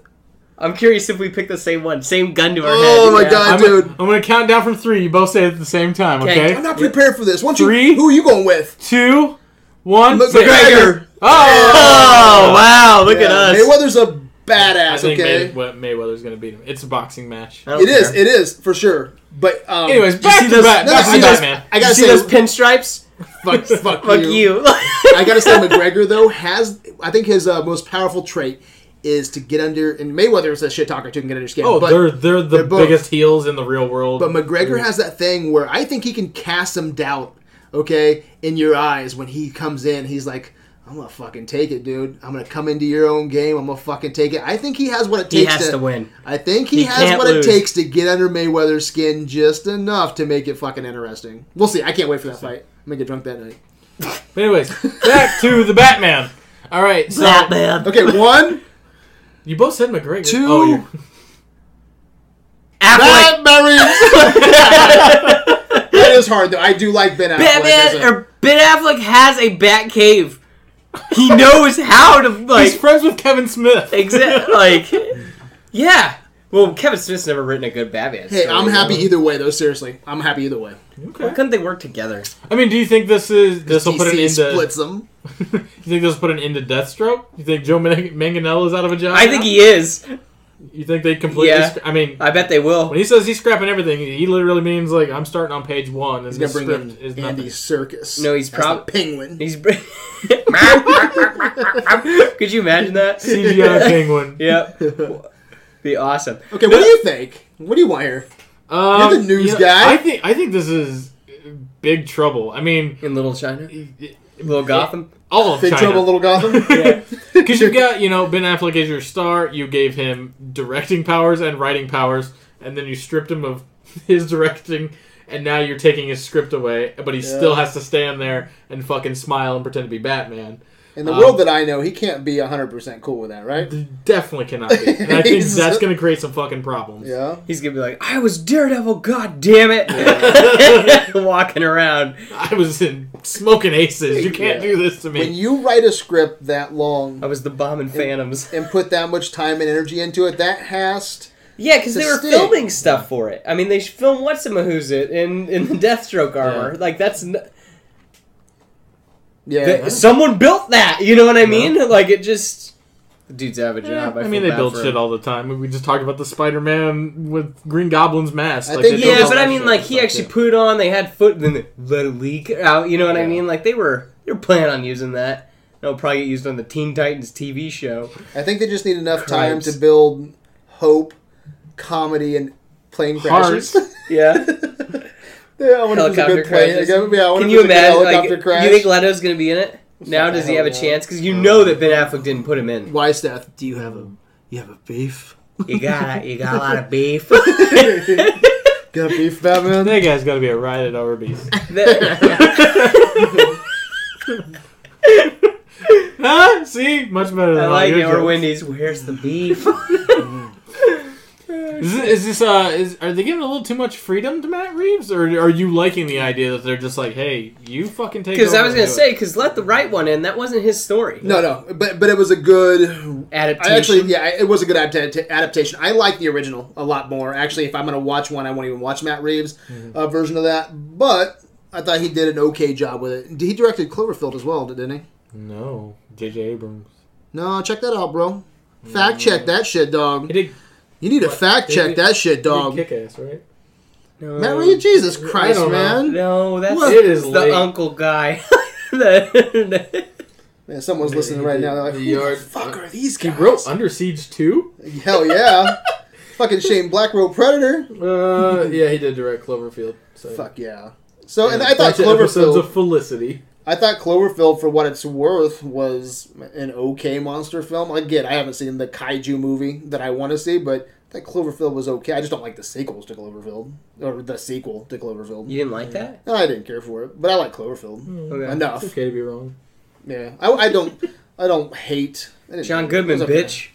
I'm curious if we pick the same one, same gun to our head. Oh my Yeah. God. I'm, dude. I'm going to count down from three. You both say it at the same time, Okay. okay? I'm not prepared for this. Once you, Three. who are you going with? Two, one. McGregor. Oh! Oh wow! Look at us. Mayweather's a badass. think Okay, May, Mayweather's going to beat him. It's a boxing match. I don't It is. It is for sure. But um, Anyways, back to, those- Bat- no, back I to gotta- Batman. I gotta you see say, those pinstripes? fuck, fuck, (laughs) Fuck you. you. I gotta say, McGregor though has I think his uh, most powerful trait is to get under. And Mayweather is a shit talker too, can get under your skin. Oh, but, they're they're the they're biggest heels in the real world. but McGregor has that thing where I think he can cast some doubt, okay, in your eyes when he comes in. He's like. I'm gonna fucking take it, dude. I'm gonna come into your own game. I'm gonna fucking take it. I think he has what it he takes has to win. I think he, He has what lose. it takes to get under Mayweather's skin just enough to make it fucking interesting. We'll see. I can't wait for that fight. I'm gonna get drunk that night. But anyways, back to the Batman. All right, so Batman. Okay, one, you both said McGregor. Two. Oh, you're- Affleck. Batman. (laughs) that is hard though. I do like Ben Affleck. as Batman a- or Ben Affleck has a bat cave. He knows how to like he's friends with Kevin Smith. exact like (laughs) yeah. Well, Kevin Smith's never written a good Batman. Hey, story, I'm happy though. either way though. Seriously, I'm happy either way. Why couldn't they work together? I mean, do you think this is this will put an DC end to? splits them. (laughs) you think this will put an end to Deathstroke? You think Joe Man- Manganiello is out of a job? I think he is. You think they completely? Yeah. scra- I mean, I bet they will. when he says he's scrapping everything, he literally means like I'm starting on page one, and He's gonna bring script in is Andy nothing. Serkis. No, he's as the prob- penguin. He's. (laughs) Could you imagine that? (laughs) CGI penguin. Yep. Be awesome. Okay, what do you think? What do you want here? Um, You're the news you know, guy. I think I think this is big trouble. I mean, In Little China, Little Gotham. all of Big China. Trouble Little Gotham. (laughs) Yeah. (laughs) Because you got, you know, Ben Affleck as your star, you gave him directing powers and writing powers, and then you stripped him of (laughs) his directing and now you're taking his script away, but he Yeah. still has to stand there and fucking smile and pretend to be Batman. In the Um, world that I know, he can't be 100% cool with that, right? Definitely cannot be. And I (laughs) think that's going to create some fucking problems. Yeah. He's gonna be like, I was Daredevil, god damn it, (laughs) walking around. I was in smoking aces. You can't Yeah. do this to me. When you write a script that long I was the bomb bombing Phantoms. and put that much time and energy into it, that has to. Yeah, because they were stick. filming stuff for it. I mean, they filmed what's who's it in in the Deathstroke armor. Yeah. Like that's n- Yeah. th- someone built that. You know what I mean? Like it just. Dude's have a Yeah, job. I, mean, they bad build shit him. all the time. We just talked about the Spider-Man with Green Goblin's mask. I Like, think- Yeah, but I mean, like he actually too. put it on. They had foot, then they let it leak out. You know what I mean? Like they were they were planning on using that. It'll probably get used on the Teen Titans TV show. I think they just need enough time to build hope, comedy, and plane crashes. Heart. (laughs) Yeah. (laughs) yeah, I wonder if it's a Helicopter good plane. crashes. Yeah, I wonder Can if you it's a good imagine? Like, helicopter crash. you think Leto's gonna be in it? Now does he have a hope chance? Because you know that Ben Affleck didn't put him in. Why, Steph? Do you have a you have a beef? You got you got a lot of beef. (laughs) Got a beef, Batman? That guy's got to be a ride at Arby's. (laughs) (laughs) huh? See, much better than I like it. Or. Wendy's. Where's the beef? Is this, is this uh is are they giving a little too much freedom to Matt Reeves, or are you liking the idea that they're just like, hey, you fucking take? Because I was gonna say, because let the right one in. That wasn't his story. No, no, but but it was a good. Adaptation. I actually, yeah, it was a good adapta- adaptation. I like the original a lot more. Actually, if I'm gonna watch one, I won't even watch Matt Reeves' uh, version of that. But I thought he did an okay job with it. He directed Cloverfield as well, didn't he? no, J.J. Abrams. No, check that out, bro. Fact check that shit, He dog. did, You need to What? fact Did check he- that shit, dog. did kick ass, right? No. Matt Reeves, Jesus Christ, don't know. man. No, that's What? It is the late. uncle guy. (laughs) Man, someone's listening right now. They're like, The who the yard- fuck are these He guys? wrote Under Siege two. Hell yeah. (laughs) Fucking Shane Black wrote Predator. Uh, yeah, he did direct Cloverfield. So. Fuck yeah. So, and Yeah, I thought bunch of episodes of Felicity. I thought Cloverfield, for what it's worth, was an okay monster film. Again, I haven't seen the kaiju movie that I want to see, but I thought Cloverfield was okay. I just don't like the sequels to Cloverfield or the sequel to Cloverfield. you didn't like that? No, I didn't care for it, but I like Cloverfield hmm. Okay. enough. It's okay to be wrong. Yeah, I, I don't, I don't hate I John. Goodman, It okay. bitch.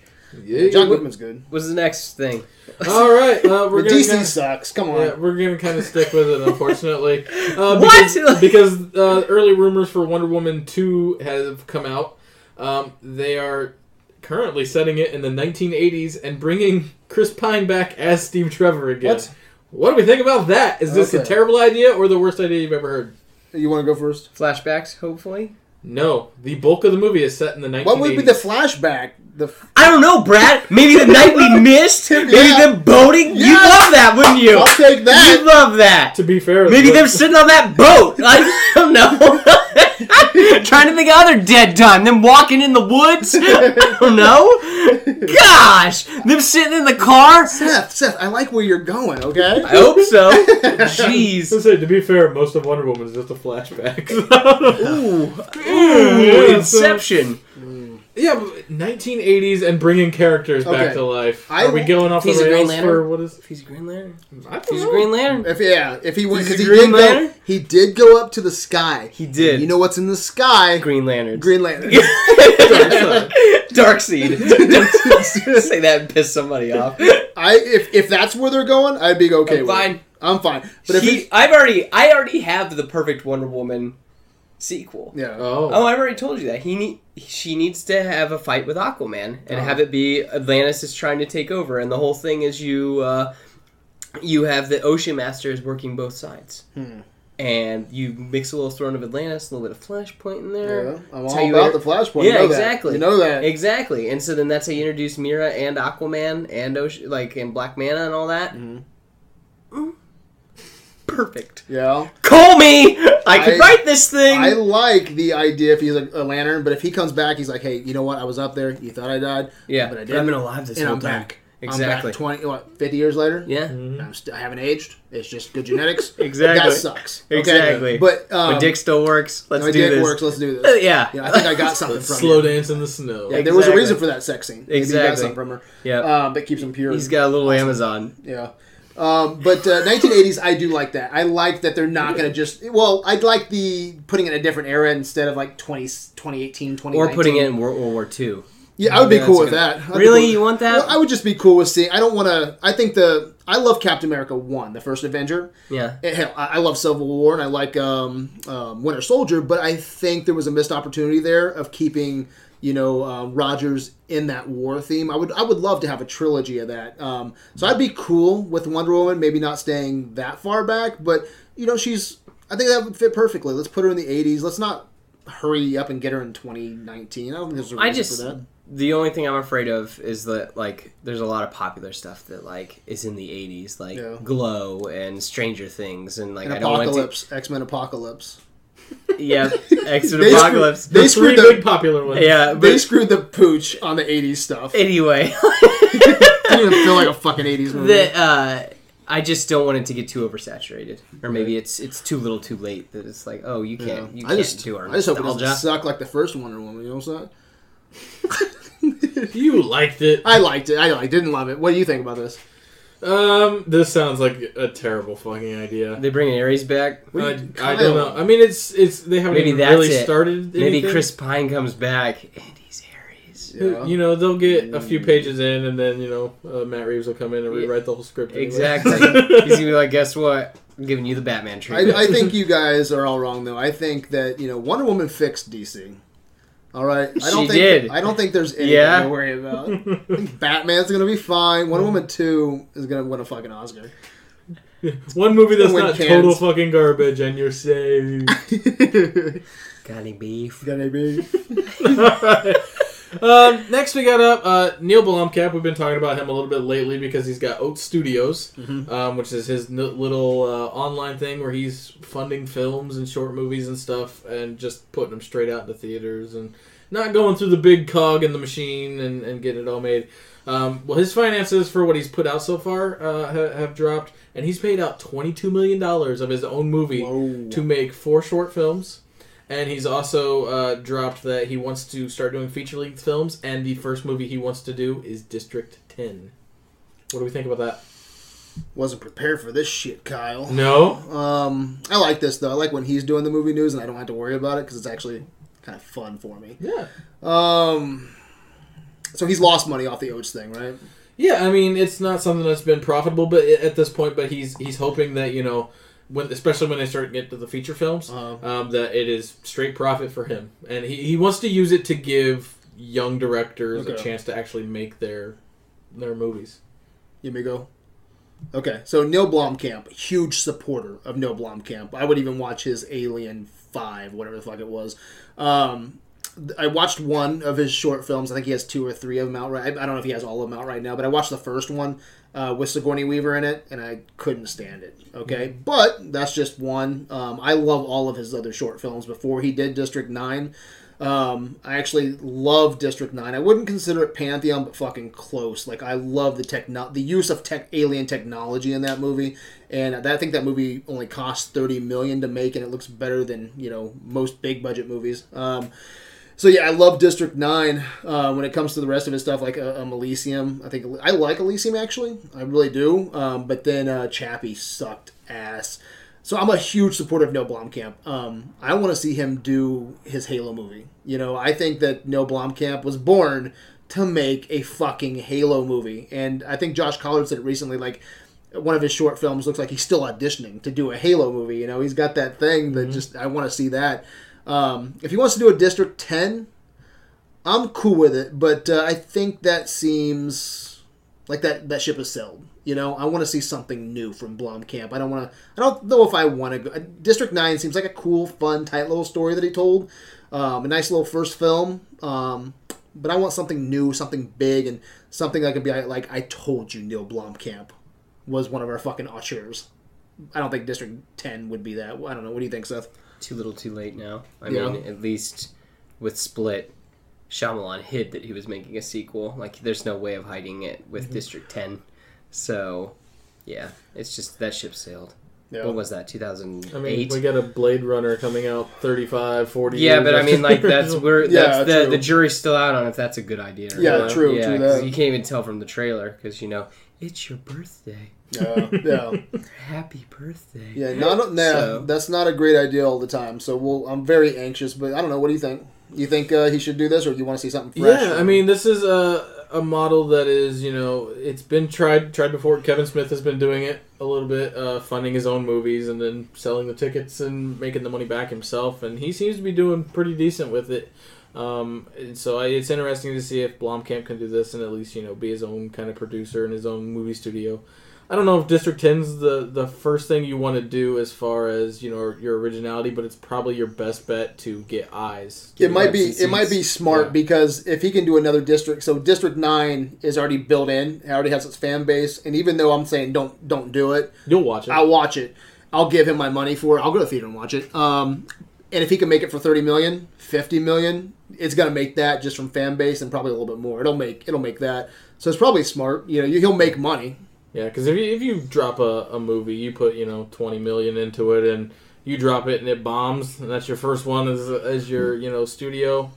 Yeah, John Goodman's good. What's the next thing? All right, uh, (laughs) we're But gonna DC kinda- sucks. Come on. Yeah, we're gonna kind of stick with it, unfortunately. (laughs) Uh, What? Because, because uh, early rumors for Wonder Woman two have come out. Um, they are currently setting it in the 1980s and bringing Chris Pine back as Steve Trevor again. What? What do we think about that? Is this a terrible idea or the worst idea you've ever heard? You want to go first? Flashbacks, hopefully. No, the bulk of the movie is set in the 1980s. What would be the flashback? The I don't know, Brad. Maybe the night we (laughs) missed. Maybe Yeah. them boating. You love that, wouldn't you? I'll take that. You love that. To be fair, Maybe them sitting on that boat. (laughs) I don't know. (laughs) (laughs) Trying to think of other dead time. Them walking in the woods. (laughs) I don't know. Gosh, them sitting in the car. Seth, Seth, I like where you're going. Okay. I hope so. (laughs) Jeez. So say, to be fair, most of Wonder Woman is just a flashback. Ooh. Yeah, Ooh, Inception. Yeah, 1980s and bringing characters back to life. I- Are we going off He's the a Green rails Lantern? for what is? He's a Green Lantern. I don't He's a. Green Lantern. If yeah, if he went He's because a he Green did go, Lantern? he did go up to the sky. He did. You know what's in the sky? Green Lantern. Green Lantern. (laughs) Darkseid. (laughs) Don't say that and piss somebody off. I if if that's where they're going, I'd be okay I'm with fine. it. I'm fine. But if He, he, I've already, I already have the perfect Wonder Woman sequel. yeah, Oh, Oh, I've already told you that. He need, she needs to have a fight with Aquaman and have it be Atlantis is trying to take over, and the whole thing is you, uh, you have the Ocean Masters working both sides, and you mix a little Throne of Atlantis, a little bit of Flashpoint in there. yeah, I'm That's all you about inter- the Flashpoint. Yeah, you know that. exactly. You know that. Exactly, and so then that's how you introduce Mera and Aquaman and Ocean, like and Black Manta and all that. Mhm. Perfect. Yeah, Call me. I can I- write this thing. I like the idea if he's a, a lantern, but if he comes back, he's like, hey, you know what? I was up there. You thought I died, yeah, but I did. I've been alive this and whole I'm time. back. Exactly. I'm back 20, what, 50 years later. Yeah. Mhm. I'm st- I haven't aged. It's just good genetics. (laughs) Exactly. That sucks. Okay? Exactly. But um, My dick still works. Let's my do dick this. works. Let's do Uh, this. (laughs) yeah. Yeah, I think I got something (laughs) from slow you. dance in the snow. Yeah, there was a reason for that sex scene. Maybe you got something from her. Yeah. Um, that keeps him pure. He's got a little Amazon. Yeah. Um, but uh, 1980s, I do like that. I like that they're not going to just. Well, I'd like the putting it in a different era instead of like 20, 2018, 2019. Or putting it in World, World War II. Yeah, I would be Yeah, cool with gonna- that. I'd Really? cool- You want that? Well, I would just be cool with seeing. I don't want to. I think the. I love Captain America 1, the first Avenger. Yeah. Eh, Hell, I I love Civil War and I like um, um, Winter Soldier, but I think there was a missed opportunity there of keeping you know um, Rogers in that war theme. I would I would love to have a trilogy of that. Um, so I'd be cool with Wonder Woman, maybe not staying that far back, but you know she's. I think that would fit perfectly. Let's put her in the '80s. Let's not hurry up and get her in 2019. I don't think there's a reason I just for that. the only thing I'm afraid of is that like there's a lot of popular stuff that like is in the 80s, like Yeah. Glow and Stranger Things, and like An I don't want to. apocalypse, X Men Apocalypse. Yeah, (laughs) Exit They screw- Apocalypse. They the three screwed the big popular ones. yeah, they screwed the pooch on the '80s stuff. It anyway, (laughs) didn't even feel like a fucking '80s movie. that uh, I just don't want it to get too oversaturated, or maybe it's it's too little, too late. That it's like, oh, you can't, you can't just, do our I just hope it nostalgia. doesn't suck like the first Wonder Woman. You know what I'm saying? (laughs) You liked it. I liked it. I, I didn't love it. What do you think about this? Um, this sounds like a terrible fucking idea. They bring Ares back. What I, I don't know. I mean, it's it's they haven't Maybe even that's really it. started. Maybe anything. Chris Pine comes back and he's Ares. Yeah. You know, they'll get a few pages in, and then you know uh, Matt Reeves will come in and rewrite the whole script. anyway. Exactly. (laughs) he's gonna be like, guess what? I'm giving you the Batman treatment. I, I think (laughs) you guys are all wrong though. I think that you know Wonder Woman fixed DC. All right, I don't She think did. I don't think there's anything Yeah. to worry about. I think Batman's gonna be fine. Wonder Woman two is gonna win a fucking Oscar. (laughs) One movie that's not cans. total fucking garbage, and you're saved. Got any beef? Got any beef? Um, next we got up uh, Neill Blomkamp. We've been talking about him a little bit lately because he's got Oats Studios, um, which is his n- little uh, online thing where he's funding films and short movies and stuff, and just putting them straight out into theaters and not going through the big cog in the machine and, and getting it all made. Um, well, his finances for what he's put out so far uh, ha- have dropped, and he's paid out twenty two million dollars of his own movie Whoa. to make four short films. And he's also uh, dropped that he wants to start doing feature length films, and the first movie he wants to do is District 10. What do we think about that? Wasn't prepared for this shit, Kyle. No? Um, I like this though. I like when he's doing the movie news and I don't have to worry about it because it's actually kind of fun for me. Yeah. Um, so he's lost money off the Oats thing, right? Yeah, I mean, it's not something that's been profitable but at this point, but he's he's hoping that, you know, when especially when they start to get to the feature films, Uh-huh. um, that it is straight profit for him. And he, he wants to use it to give young directors a chance to actually make their their movies. You may go. Okay, so Neill Blomkamp, huge supporter of Neill Blomkamp. I would even watch his Alien Five, whatever the fuck it was. Um, I watched one of his short films. I think he has two or three of them out right. I don't know if he has all of them out right now, but I watched the first one uh, with Sigourney Weaver in it, and I couldn't stand it. Okay, but that's just one. Um, I love all of his other short films before he did District Nine. Um, I actually love District Nine. I wouldn't consider it Pantheon, but fucking close. Like I love the techno- the use of tech alien technology in that movie, and I think that movie only cost thirty million to make, and it looks better than you know most big budget movies. Um, so yeah, I love District Nine. Uh, when it comes to the rest of his stuff, like uh, um, Elysium, I think I like Elysium actually. I really do. Um, but then uh, Chappie sucked ass. So I'm a huge supporter of Neill Blomkamp. Um, I want to see him do his Halo movie. You know, I think that Neill Blomkamp was born to make a fucking Halo movie, and I think Josh Collard said it recently. Like one of his short films looks like he's still auditioning to do a Halo movie. You know, he's got that thing that just I want to see that. Um, if he wants to do a District Ten, I'm cool with it, but uh, I think that seems like that that ship has sailed. You know, I want to see something new from Blomkamp. I don't want to. I don't know if I want to go. District Nine seems like a cool, fun, tight little story that he told. Um, a nice little first film. Um, but I want something new, something big, and something that could be like I told you, Neill Blomkamp was one of our fucking auteurs. I don't think District Ten would be that. I don't know. What do you think, Seth? Too little, too late now. I Yeah. mean, at least with Split, Shyamalan hid that he was making a sequel. Like, there's no way of hiding it with Mm-hmm. District 10. So, yeah, it's just that ship sailed. Yeah. What was that? 2008. I mean, we got a Blade Runner coming out 35, 40 yeah, but I mean, like that's where (laughs) Yeah, that's the the jury's still out on if that's a good idea. or Yeah, not. true, Yeah, true you can't even tell from the trailer because you know It's your birthday. Yeah, yeah, (laughs) Happy birthday. yeah. Not, nah, So- that's not a great idea all the time. So we'll. I'm very anxious, but I don't know. What do you think? You think uh, he should do this, or do you want to see something fresh? Yeah, I mean, this is a a model that is, you know, it's been tried tried before. Kevin Smith has been doing it a little bit, uh, funding his own movies and then selling the tickets and making the money back himself, and he seems to be doing pretty decent with it. Um, and so I, it's interesting to see if Blomkamp can do this and at least you know be his own kind of producer in his own movie studio. I don't know if District 10's the the first thing you want to do as far as you know your originality, but it's probably your best bet to get eyes. It might be it might be smart Yeah. because if he can do another district, so District Nine is already built in, it already has its fan base, and even though I'm saying don't don't do it, You'll watch it. I'll watch it. I'll give him my money for it. I'll go to the theater and watch it. Um, and if he can make it for 30 million, 50 million, it's gonna make that just from fan base and probably a little bit more. It'll make it'll make that. So it's probably smart. You know, you- he'll make money. Yeah, because if you, if you drop a, a movie, you put you know twenty million into it, and you drop it and it bombs, and that's your first one as as your hmm. you know studio.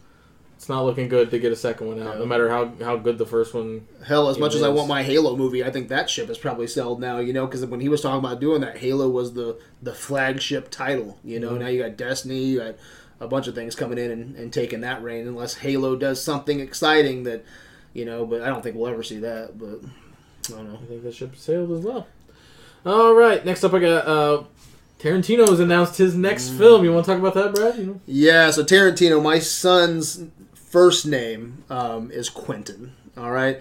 It's not looking good to get a second one out, no matter how how good the first one. Hell, as much as I want my Halo movie, I think that ship is probably sold now. You know, because when he was talking about doing that, Halo was the the flagship title. You know, hmm. now you got Destiny, you got a bunch of things coming in and, and taking that reign. Unless Halo does something exciting that, you know, but I don't think we'll ever see that. But I don't know. I think the ship sailed as well. All right, next up I got uh, Tarantino has announced his next film. You want to talk about that, Brad? You know? Yeah, so Tarantino, my son's first name um, is Quentin. All right.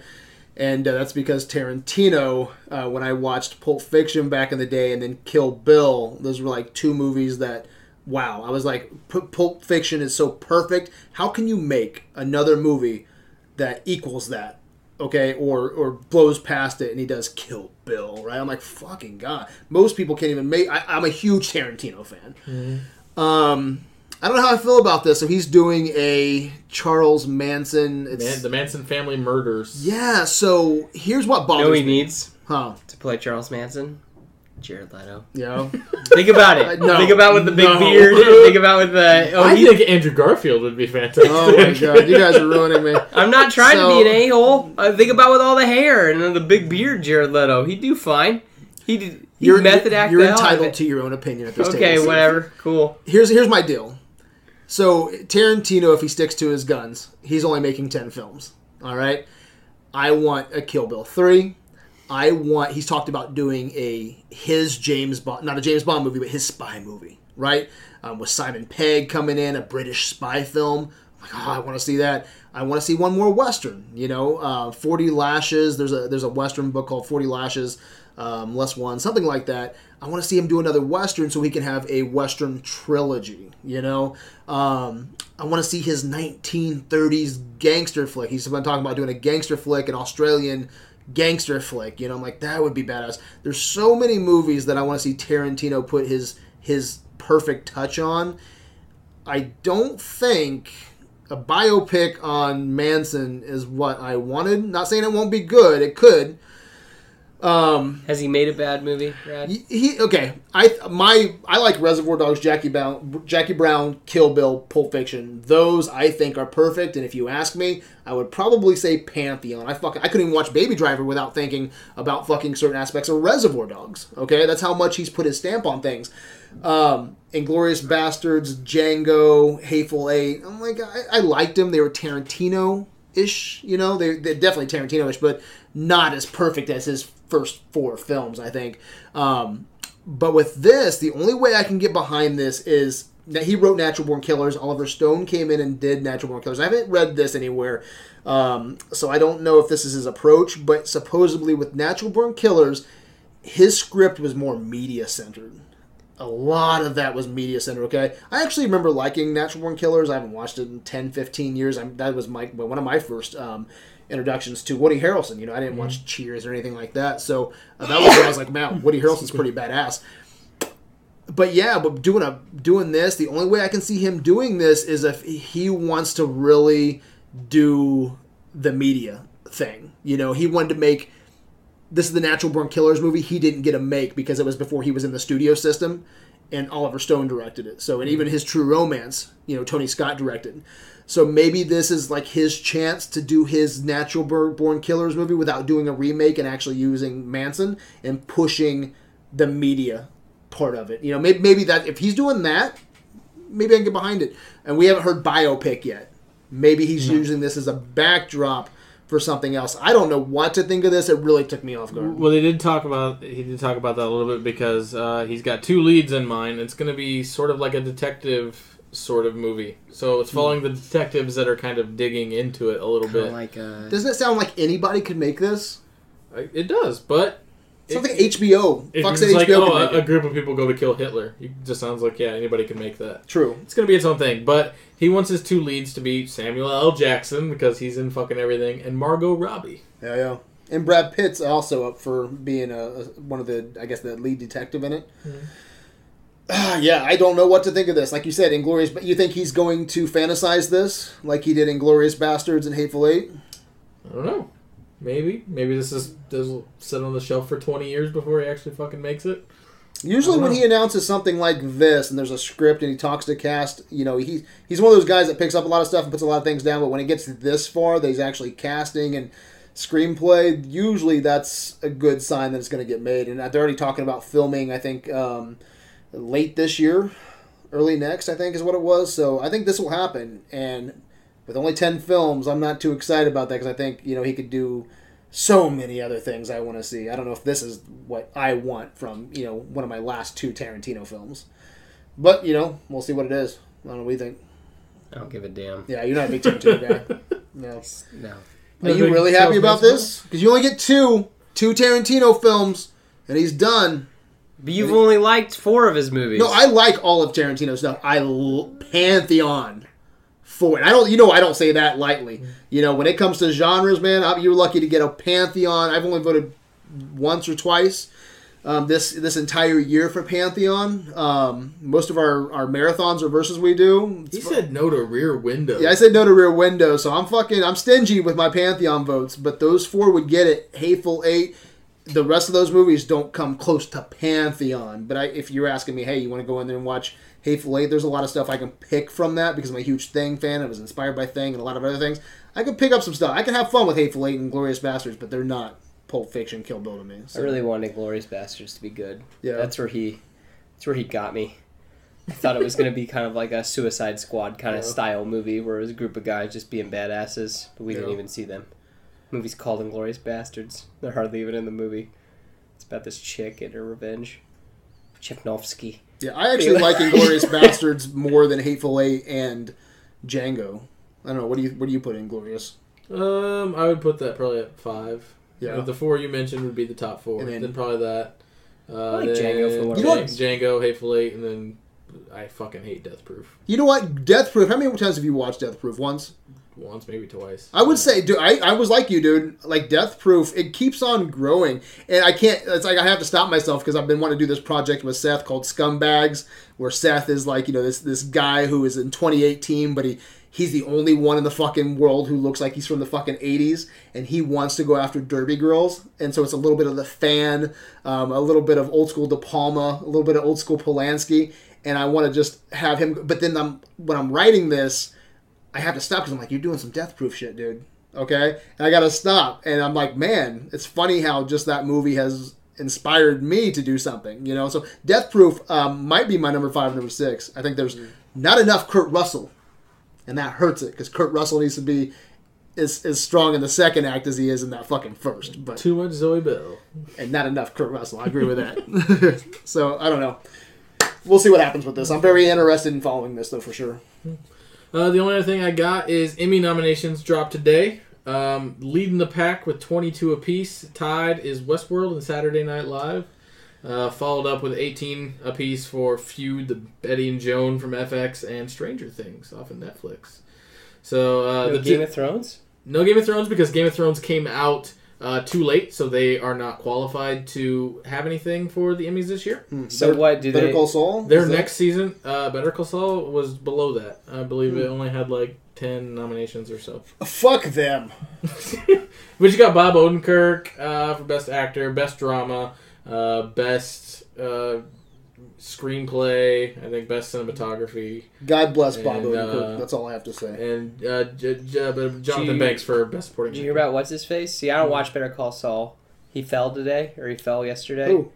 And uh, that's because Tarantino, uh, when I watched Pulp Fiction back in the day and then Kill Bill, those were like two movies that, wow, I was like, Pulp Fiction is so perfect. How can you make another movie that equals that? Okay, or or blows past it, and he does Kill Bill, right? I'm like, fucking god. Most people can't even make. I, I'm a huge Tarantino fan. Um, I don't know how I feel about this. So he's doing a Charles Manson. It's, Man, the Manson family murders. yeah. So here's what You bothers know what he me. needs Huh? to play Charles Manson? Jared Leto. Yeah. (laughs) Think about it. (laughs) No. Think about with the big No. beard. Think about with the. (laughs) Oh, I he- think Andrew Garfield would be fantastic. oh my god, you guys are ruining me. I'm not trying So- to be an a hole. Uh, think about with all the hair and then the big beard, Jared Leto. He'd do fine. He did. He You're method act. You're the hell out of entitled to your own opinion at this Okay, table. whatever. Cool. Here's here's my deal. So Tarantino, if he sticks to his guns, he's only making ten films. All right. I want a Kill Bill three. I want. He's talked about doing a his James Bond, not a James Bond movie, but his spy movie, right? Um, with Simon Pegg coming in, a British spy film. Like, oh, I want to see that. I want to see one more western. You know, uh, Forty Lashes. There's a there's a western book called Forty Lashes, um, less one, something like that. I want to see him do another western so he can have a western trilogy. You know, um, I want to see his 1930s gangster flick. He's been talking about doing a gangster flick, an Australian gangster flick. You know, I'm like that would be badass. There's so many movies that I want to see Tarantino put his his perfect touch on. I don't think a biopic on Manson is what I wanted. Not saying it won't be good. It could. Um, Has he made a bad movie, Brad? he, okay. I my I like Reservoir Dogs, Jackie Brown, Jackie Brown, Kill Bill, Pulp Fiction. Those I think are perfect. And if you ask me, I would probably say Pantheon. I fucking I couldn't even watch Baby Driver without thinking about fucking certain aspects of Reservoir Dogs. Okay, that's how much he's put his stamp on things. Um, Inglourious Basterds, Django, Hateful Eight. I'm like I, I liked them. They were Tarantino ish. You know, they they're definitely Tarantino ish, but not as perfect as his first four films. I think. Um, but with this, the only way I can get behind this is that he wrote Natural Born Killers. Oliver Stone came in and did Natural Born Killers. I haven't read this anywhere, um, so I don't know if this is his approach. But supposedly with Natural Born Killers, his script was more media centered. A lot of that was media centered. Okay, I actually remember liking Natural Born Killers. I haven't watched it in 10, 15 years. i that was my one of my first um, introductions to Woody Harrelson. You know, I didn't watch Cheers or anything like that. So uh, that was when I was like, man, (laughs) Woody Harrelson's pretty badass. But yeah, but doing a doing this, the only way I can see him doing this is if he wants to really do the media thing. You know, he wanted to make this is the Natural Born Killers movie. He didn't get a make because it was before he was in the studio system, and Oliver Stone directed it. So, and even his True Romance, you know, Tony Scott directed. So maybe this is like his chance to do his natural born Killers movie without doing a remake and actually using Manson and pushing the media part of it. You know, maybe, maybe that if he's doing that, maybe I can get behind it. And we haven't heard biopic yet. Maybe he's using this as a backdrop for something else. I don't know what to think of this. It really took me off guard. Well, they did talk about he did talk about that a little bit because uh, he's got two leads in mind. It's going to be sort of like a detective sort of movie. So it's following the detectives that are kind of digging into it a little Kinda bit. like uh, Doesn't it sound like anybody could make this? Uh, It does, but Sounds like HBO. It's Fuck just said like HBO oh, make a, a it. group of people go to kill Hitler. It just sounds like yeah, anybody can make that. True. It's gonna be its own thing, but he wants his two leads to be Samuel L. Jackson because he's in fucking everything, and Margot Robbie. Yeah, yeah. And Brad Pitt's also up for being a, a one of the, I guess, the lead detective in it. Ah, (sighs) yeah, I don't know what to think of this. Like you said, Inglourious, but you think he's going to fantasize this like he did Inglourious Basterds and Hateful Eight? I don't know. Maybe, maybe this is this will sit on the shelf for twenty years before he actually fucking makes it. Usually, when know. he announces something like this, and there's a script, and he talks to cast, you know, he he's one of those guys that picks up a lot of stuff and puts a lot of things down. But when it gets this far, that he's actually casting and screenplay. Usually, that's a good sign that it's going to get made. And they're already talking about filming. I think um, late this year, early next. I think is what it was. So I think this will happen. And with only ten films, I'm not too excited about that because I think you know he could do so many other things I want to see. I don't know if this is what I want from you know one of my last two Tarantino films, but you know we'll see what it is. I don't know what you think. I don't give a damn. Yeah, you're not a big Tarantino guy. (laughs) No. No. Are you really happy about this? Because you only get two, two Tarantino films, and he's done. But you've only liked four of his movies. No, I like all of Tarantino's stuff. I l- pantheon for it. I don't, you know, I don't say that lightly. You know, when it comes to genres, man, I, you're lucky to get a pantheon. I've only voted once or twice um, this this entire year for pantheon. Um, most of our our marathons or verses we do. He said no to Rear Window. Yeah, I said no to Rear Window, so I'm fucking I'm stingy with my Pantheon votes, but those four would get it. Hateful Eight. The rest of those movies don't come close to Pantheon. But I, if you're asking me, hey, you want to go in there and watch Hateful Eight? There's a lot of stuff I can pick from that because I'm a huge Thing fan. I was inspired by Thing and a lot of other things. I could pick up some stuff. I can have fun with Hateful Eight and Glorious Basterds, but they're not Pulp Fiction, Kill Bill to me. I So. really wanted Glorious Basterds to be good. Yeah. That's where he that's where he got me. I thought it was gonna be (laughs) kind of like a Suicide Squad kind of style movie where it was a group of guys just being badasses, but we didn't even see them. Movie's called Inglourious Basterds. They're hardly even in the movie. It's about this chick and her revenge. Cheknovsky. Yeah, I actually like Inglourious (laughs) Basterds more than Hateful Eight and Django. I don't know. What do you what do you put in Glorious? Um, I would put that probably at five. Yeah. Uh, the four you mentioned would be the top four. And then, then- probably that. Uh, like Django for what it Django, is. Django, Hateful Eight, and then I fucking hate Death Proof. You know what? Death Proof. How many times have you watched Death Proof? Once. Once, maybe twice. I would say, dude. I, I was like you, dude. Like Death Proof, it keeps on growing, and I can't. It's like I have to stop myself because I've been wanting to do this project with Seth called Scumbags, where Seth is like you know this this guy who is in 2018, but he he's the only one in the fucking world who looks like he's from the fucking 80s, and he wants to go after Derby girls, and so it's a little bit of the fan, um, a little bit of old school De Palma, a little bit of old school Polanski, and I want to just have him. But then I'm when I'm writing this. I have to stop because I'm like, you're doing some death proof shit, dude. Okay? And I gotta stop. And I'm like, man, it's funny how just that movie has inspired me to do something, you know? So Death Proof um, might be my number five, number six. I think there's not enough Kurt Russell. And that hurts it because Kurt Russell needs to be as, as strong in the second act as he is in that fucking first. But Too much Zoe Bell. and not enough Kurt Russell. I agree with that. (laughs) (laughs) so I don't know. We'll see what happens with this. I'm very interested in following this though for sure. Uh, the only other thing I got is Emmy nominations dropped today. Um, leading the pack with 22 apiece. Tied is Westworld and Saturday Night Live. Uh, followed up with 18 apiece for Feud, the Betty and Joan from FX, and Stranger Things off of Netflix. So uh, No the Game of Thrones? no Game of Thrones because Game of Thrones came out uh, too late, so they are not qualified to have anything for the Emmys this year. So Better- what do Better they Call Saul? Their Is that- next season, uh, Better Call Saul, was below that. I believe it only had like 10 nominations or so. Fuck them. (laughs) But you got Bob Odenkirk uh, for Best Actor, Best Drama, uh, Best uh, screenplay. I think best cinematography, God bless Bob And, Odenkirk. uh, That's all I have to say. and uh, J- J- Jonathan Gee. Banks for best supporting. Did you hear actor. about what's his face? See, I don't watch Better Call Saul. He fell today, or he fell yesterday. Who?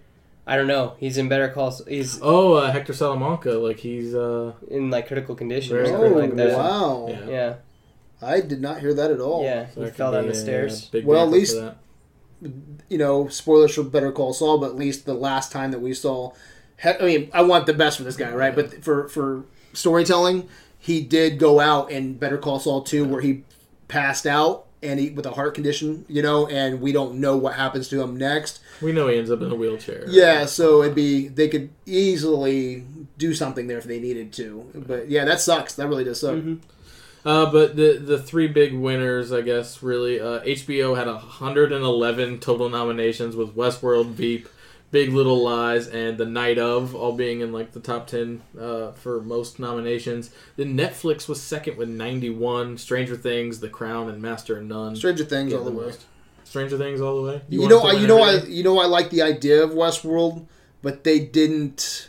I don't know. He's in Better Call. He's Oh, uh, Hector Salamanca, like he's uh, in like critical condition or something Oh like that. wow! Yeah. Yeah, I did not hear that at all. yeah. so He fell down be the a, stairs. uh, big Well, at least- for that. you know, spoilers for Better Call Saul, but at least the last time that we saw, he- I mean, I want the best for this guy, right? But for for storytelling, he did go out in Better Call Saul two, where he passed out and he with a heart condition, you know, and we don't know what happens to him next. We know he ends up in a wheelchair. Yeah, so it'd be they could easily do something there if they needed to. But yeah, that sucks. That really does suck. Mhm. Uh, but the the three big winners, I guess, really, uh, HBO had 111 total nominations with Westworld, Veep, Big Little Lies, and The Night of all being in like the top 10 uh, for most nominations. Then Netflix was second with 91. Stranger Things, The Crown, and Master of None. Stranger Things all the way. most. Stranger Things all the way. You, want know, it to I, you know, I, you know, I like the idea of Westworld, but they didn't.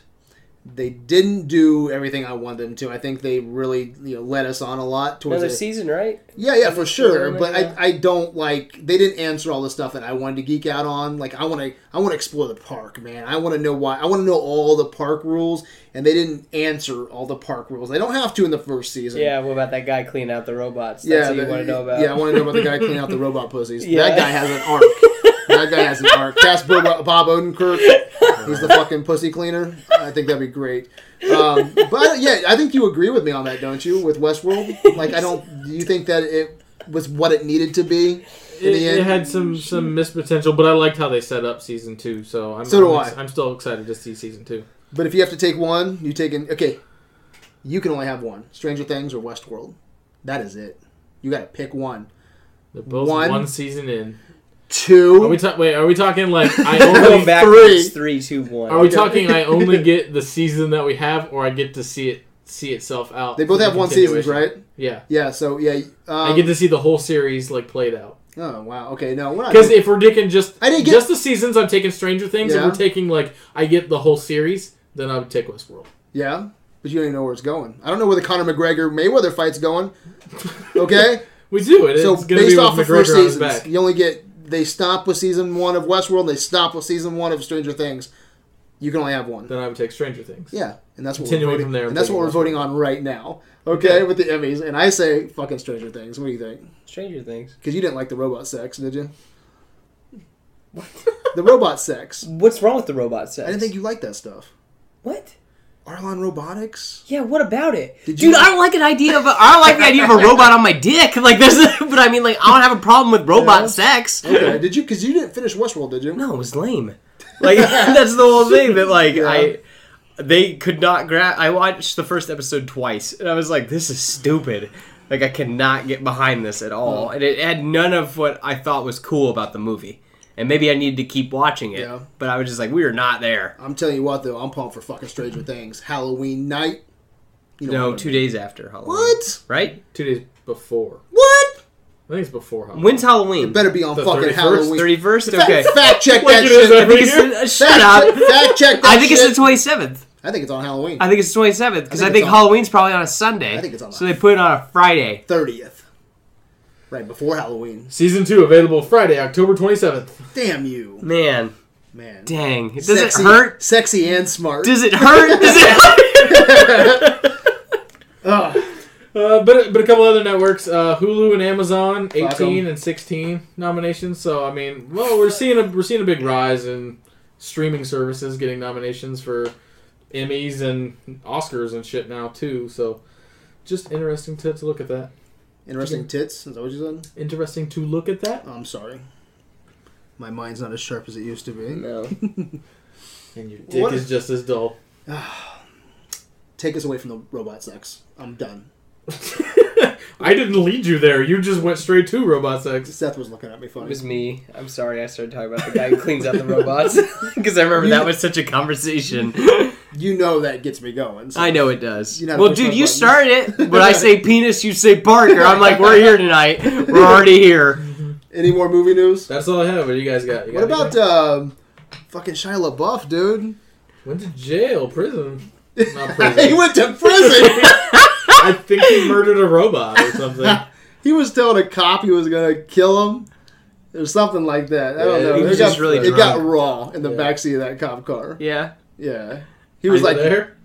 They didn't do everything I wanted them to. I think they really, you know, led us on a lot towards Another it. season, right? Yeah, yeah, for sure. But. I, I don't like. They didn't answer all the stuff that I wanted to geek out on. Like I want to, I want to explore the park, man. I want to know why. I want to know all the park rules, and they didn't answer all the park rules. They don't have to in the first season. Yeah. What about that guy cleaning out the robots? That's Yeah, what you want to know about. Yeah, I want to know about the guy cleaning out the (laughs) robot pussies. Yeah. That guy has an arc. that guy has an arc. (laughs) Casper Bob Odenkirk. He's the fucking pussy cleaner. I think that'd be great. Um, but yeah, I think you agree with me on that, don't you? With Westworld, like I don't. Do you think that it was what it needed to be? In It, the it end? had some some missed potential, but I liked how they set up season two. So I'm So do I'm, I. ex- I'm still excited to see season two. But if you have to take one, you take in. Okay, you can only have one: Stranger Things or Westworld. That is it. You got to pick one. They're both One. one, season in. Two. Are we ta- wait? Are we talking like I (laughs) only? back. Three. Three, two, one. Are we talking I (laughs) only get the season that we have, or I get to see it see itself out? they both for the have one seasons, right? Yeah, Yeah. So yeah. Um, I get to see the whole series like played out. Oh wow. Okay. No, we're not. Because if we're taking just I didn't get- just the seasons, I'm taking Stranger Things. If Yeah. we're taking like I get the whole series, then I would take Westworld. Yeah, but you don't even know where it's going. I don't know where the Conor McGregor Mayweather fight's going. Okay, (laughs) We do it. so it's gonna be based with off of McGregor first on seasons, back. you only get they stop with season one of Westworld. They stop with season one of Stranger Things. You can only have one. Then I would take Stranger Things. Yeah, and that's what we're Continuing voting, from there, and that's what we're voting on right now. Okay, with the Emmys, and I say fucking Stranger Things. What do you think? Stranger Things. Because you didn't like the robot sex, did you? the robot sex. What's wrong with the robot sex? I didn't think you liked that stuff. What? Arlon Robotics. Yeah, what about it? Did Dude, you- I don't like an idea of a, I don't like the idea of a (laughs) robot on my dick. (laughs) Like but I mean, like I don't have a problem with robot Yeah. sex. Okay, did you? Because you didn't finish Westworld, did you? No, it was lame. (laughs) Like that's the whole thing. That like Yeah. I, they could not grab. I watched the first episode twice, and I was like, this is stupid. Like I cannot get behind this at all, hmm. and it had none of what I thought was cool about the movie. And maybe I needed to keep watching it, Yeah. but I was just like, we are not there. I'm telling you what, though, I'm pumped for fucking Stranger Things. Halloween night. You know No, two days after Halloween. What? Right? Two days before. What? I think it's before Halloween. When's Halloween? It better be on The fucking 31st, Halloween. Thirty first. Fact- Okay. Fact check (laughs) that shit. I every think it's the, (laughs) uh, shut Fact, up. check, fact check that I think it's the twenty seventh. I think it's on Halloween. I think it's the twenty seventh because I I think think, it's on- Halloween's probably on a Sunday. I think it's on So they put it on a Friday. 30th. Right before Halloween. Season two available Friday, October twenty seventh. Damn you. Man, Man. dang. Does sexy, it hurt? Sexy and smart. Does it hurt? Does it (laughs) hurt? (laughs) Uh, but but a couple other networks, uh, Hulu and Amazon, Fuck eighteen 'em. and sixteen nominations. So I mean, well, we're seeing a we're seeing a big rise in streaming services getting nominations for Emmys and Oscars and shit now too. So just interesting to, to look at that. Interesting tits. Is that what you said? Interesting to look at that. Oh, I'm sorry. My mind's not as sharp as it used to be. no. (laughs) And your dick What- is just as dull. (sighs) Take us away from the robot sex. I'm done. (laughs) I didn't lead you there. You just went straight to robot sex. Seth was looking at me funny. It funny. was me. I'm sorry I started talking about the guy who cleans out the robots. (laughs) Because I remember that was such a conversation. You know that gets me going. so- I know it does. You know how Well, dude, you buttons. started it. When I say penis, you say Parker. I'm like, we're here tonight. We're already here. (laughs) Any more movie news? That's all I have. What do you guys got? You What got about um, fucking Shia LaBeouf, dude? Went to jail, prison. (laughs) Not he went to prison. (laughs) I think he murdered a robot or something. he was telling a cop he was gonna kill him. Or something like that. I don't Yeah, know. he it was got, really it got raw in the Yeah. backseat of that cop car. Yeah. Yeah. He was like, there?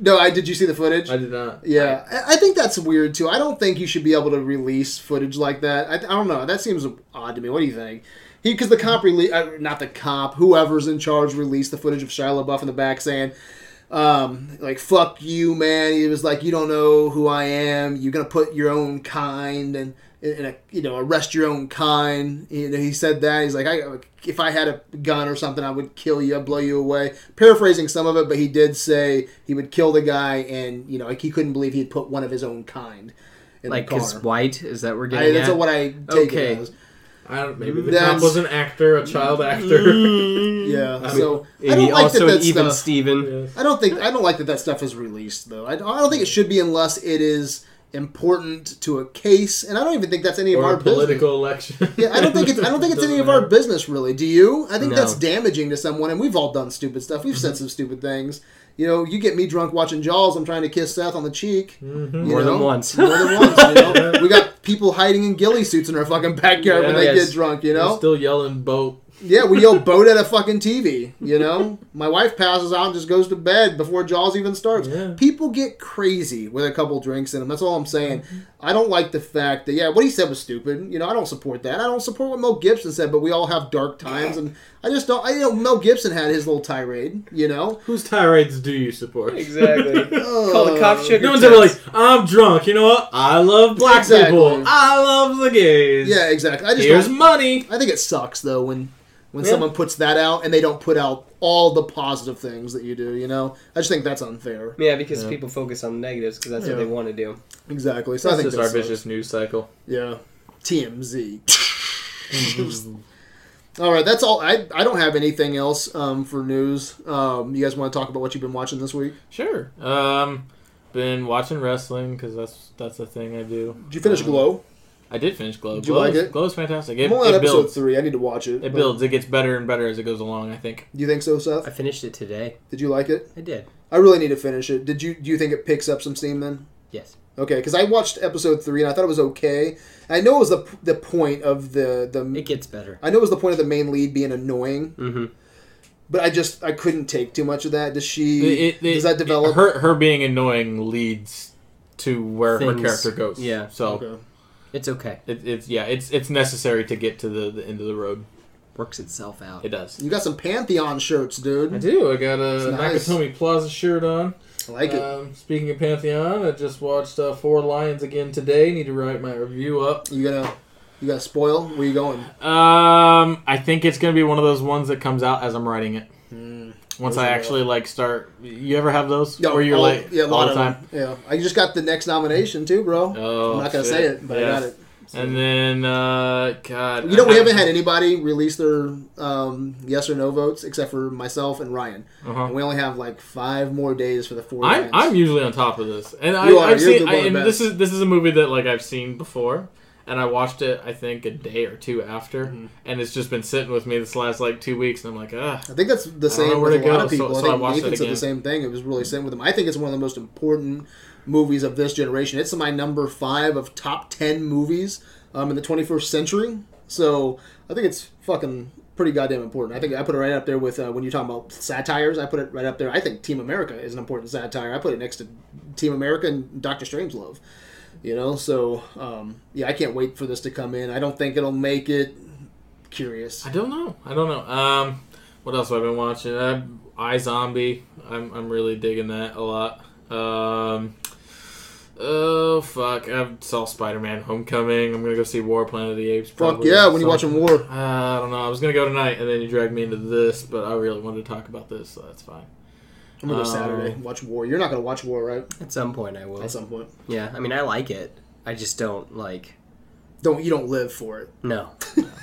no, I did you see the footage? I did not. Yeah, I, I think that's weird too. I don't think you should be able to release footage like that. I, I don't know. That seems odd to me. What do you think? He because the cop release, uh, not the cop, whoever's in charge released the footage of Shia LaBeouf in the back saying, um, like "fuck you, man." He was like, "You don't know who I am. You're gonna put your own kind and." In a, you know, arrest your own kind. You know, he said that. He's like, I, if I had a gun or something, I would kill you, I'd blow you away. Paraphrasing some of it, but he did say he would kill the guy, and you know, like he couldn't believe he'd put one of his own kind in Like the car. his white? Is that we're I, getting that's at? what I take Okay. it as. I don't, maybe the That's- cop was an actor, a child actor. Mm. (laughs) Yeah, I mean, so I don't like also that that even stuff. Steven. Yes. I don't think I don't like that that stuff is released though. I, I don't think it should be unless it is important to a case, and I don't even think that's any of Or our a political business. election. Yeah, I don't think it's I don't think it's any Doesn't of our business really. Do you? I think No. that's damaging to someone, and we've all done stupid stuff. We've Mm-hmm. said some stupid things. You know, you get me drunk watching Jaws. I'm trying to kiss Seth on the cheek. Mhm. you More than once. More than once. You know? (laughs) we got people hiding in ghillie suits in our fucking backyard when they Yes. get drunk. You know. Still yelling boat. Yeah, we yell boat at a fucking TV, you know? My wife passes out and just goes to bed before Jaws even starts. Yeah. People get crazy with a couple drinks in them. That's all I'm saying. I don't like the fact that, yeah, what he said was stupid. You know, I don't support that. I don't support what Mel Gibson said, but we all have dark times. And I just don't, I you know, Mel Gibson had his little tirade, you know? Whose tirades do you support? Exactly. Oh. (laughs) Call the cops sugar. Oh. No one's ever like, I'm drunk. You know what? I love black Exactly. people. I love the gays. Yeah, exactly. I just Here's money. I think it sucks, though, when. When Yeah. someone puts that out and they don't put out all the positive things that you do, you know, I just think that's unfair. Yeah, because Yeah. people focus on negatives because that's Yeah. what they want to do. Exactly. So I think just that our sucks. vicious news cycle. Yeah. TMZ. (laughs) all right, that's all. I, I don't have anything else um, for news. Um, you guys want to talk about what you've been watching this week? Sure. Um, been watching wrestling because that's that's the thing I do. Did you finish Um, Glow? I did finish Glow. Did you Glow's, like it? Glow's fantastic. It, I'm only on it episode builds. three. I need to watch it. It but- builds. It gets better and better as it goes along. I think. Do you think so, Seth? I finished it today. Did you like it? I did. I really need to finish it. Did you? Do you think it picks up some steam then? Yes. Okay, because I watched episode three and I thought it was okay. I know it was the the point of the the. It gets better. I know it was the point of the main lead being annoying, Mm-hmm. but I just I couldn't take too much of that. Does she? It- it- does that develop? Her her being annoying leads to where her character goes. Yeah. So Okay. It's okay. it, it's yeah it's it's necessary to get to the, the end of the road. Works itself out. It does. You got some Pantheon shirts, dude. I do. I got a It's nice. Nakatomi Plaza shirt on. I like it. Um, speaking of Pantheon, I just watched uh, Four Lions again today. Need to write my review up. You gonna you gonna spoil? Where you going? Um, I think it's gonna be one of those ones that comes out as I'm writing it. Once I actually like start. You ever have those? Yeah, Where you're all- like yeah, a all lot the of time. them. Yeah, I just got the next nomination too, bro. Oh, I'm not gonna shit. say it, but Yeah. I got it. So- And then, uh, God, you know, we haven't had anybody release their um, yes or no votes except for myself and Ryan, Uh-huh. and we only have like five more days for the four. I'm. I'm usually on top of this, and I, You are. I've You're seen. the I, and best. this is this is a movie that like I've seen before, and I watched it. I think a day or two after, Mm-hmm. and it's just been sitting with me this last like two weeks, and I'm like, ah, I think that's the same where with a to lot go, of people. so- I so I think watched Nathan it said the same thing. It was really sitting with him. I think it's one of the most important movies of this generation. It's my number five of top ten movies um, in the 21st century. So I think it's fucking pretty goddamn important. I think I put it right up there with uh, when you're talking about satires. I put it right up there. I think Team America is an important satire. I put it next to Team America and Doctor Strangelove. You know, so um, yeah, I can't wait for this to come in. I don't think it'll make it. Curious. I don't know, I don't know. Um, what else have I been watching? Uh, iZombie. I'm I'm really digging that a lot. Um. Oh fuck! I saw Spider-Man: Homecoming. I'm gonna go see War Planet of the Apes. Fuck yeah! When you watching War, Uh, I don't know. I was gonna go tonight, and then you dragged me into this, but I really wanted to talk about this, so that's fine. I'm gonna go Um, Saturday. Watch War. You're not gonna watch War, right? At some point, I will. At some point. Yeah. I mean, I like it. I just don't like. Don't you don't live for it. No,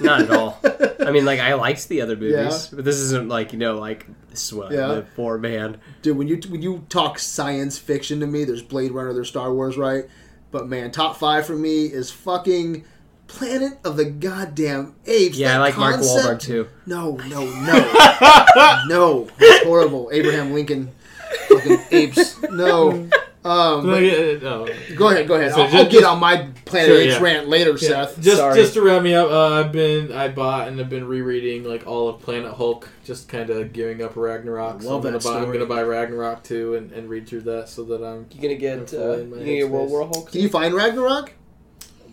not at all. I mean, like I liked the other movies, Yeah. but this isn't like you know, like this is what Yeah. I live for, man. Dude, when you when you talk science fiction to me, there's Blade Runner, there's Star Wars, right? But man, top five for me is fucking Planet of the Goddamn Apes. Yeah, I that like Mark Wahlberg too. No, no, no, (laughs) no. It's horrible. Abraham Lincoln, fucking apes. No. Um, No, but- yeah, no. go ahead, go ahead. So I'll, ju- I'll get just- on my Planet Sure, Apes yeah. rant later, Yeah, Seth. just Sorry. just to wrap me up, uh, I've been I bought and I've been rereading like all of Planet Hulk, just kind of gearing up Ragnarok. so Love I'm gonna that buy I'm gonna buy Ragnarok too and, and read through that so that I'm You gonna get Hopefully uh, in you gonna get World. War Hulk? Can you find Ragnarok?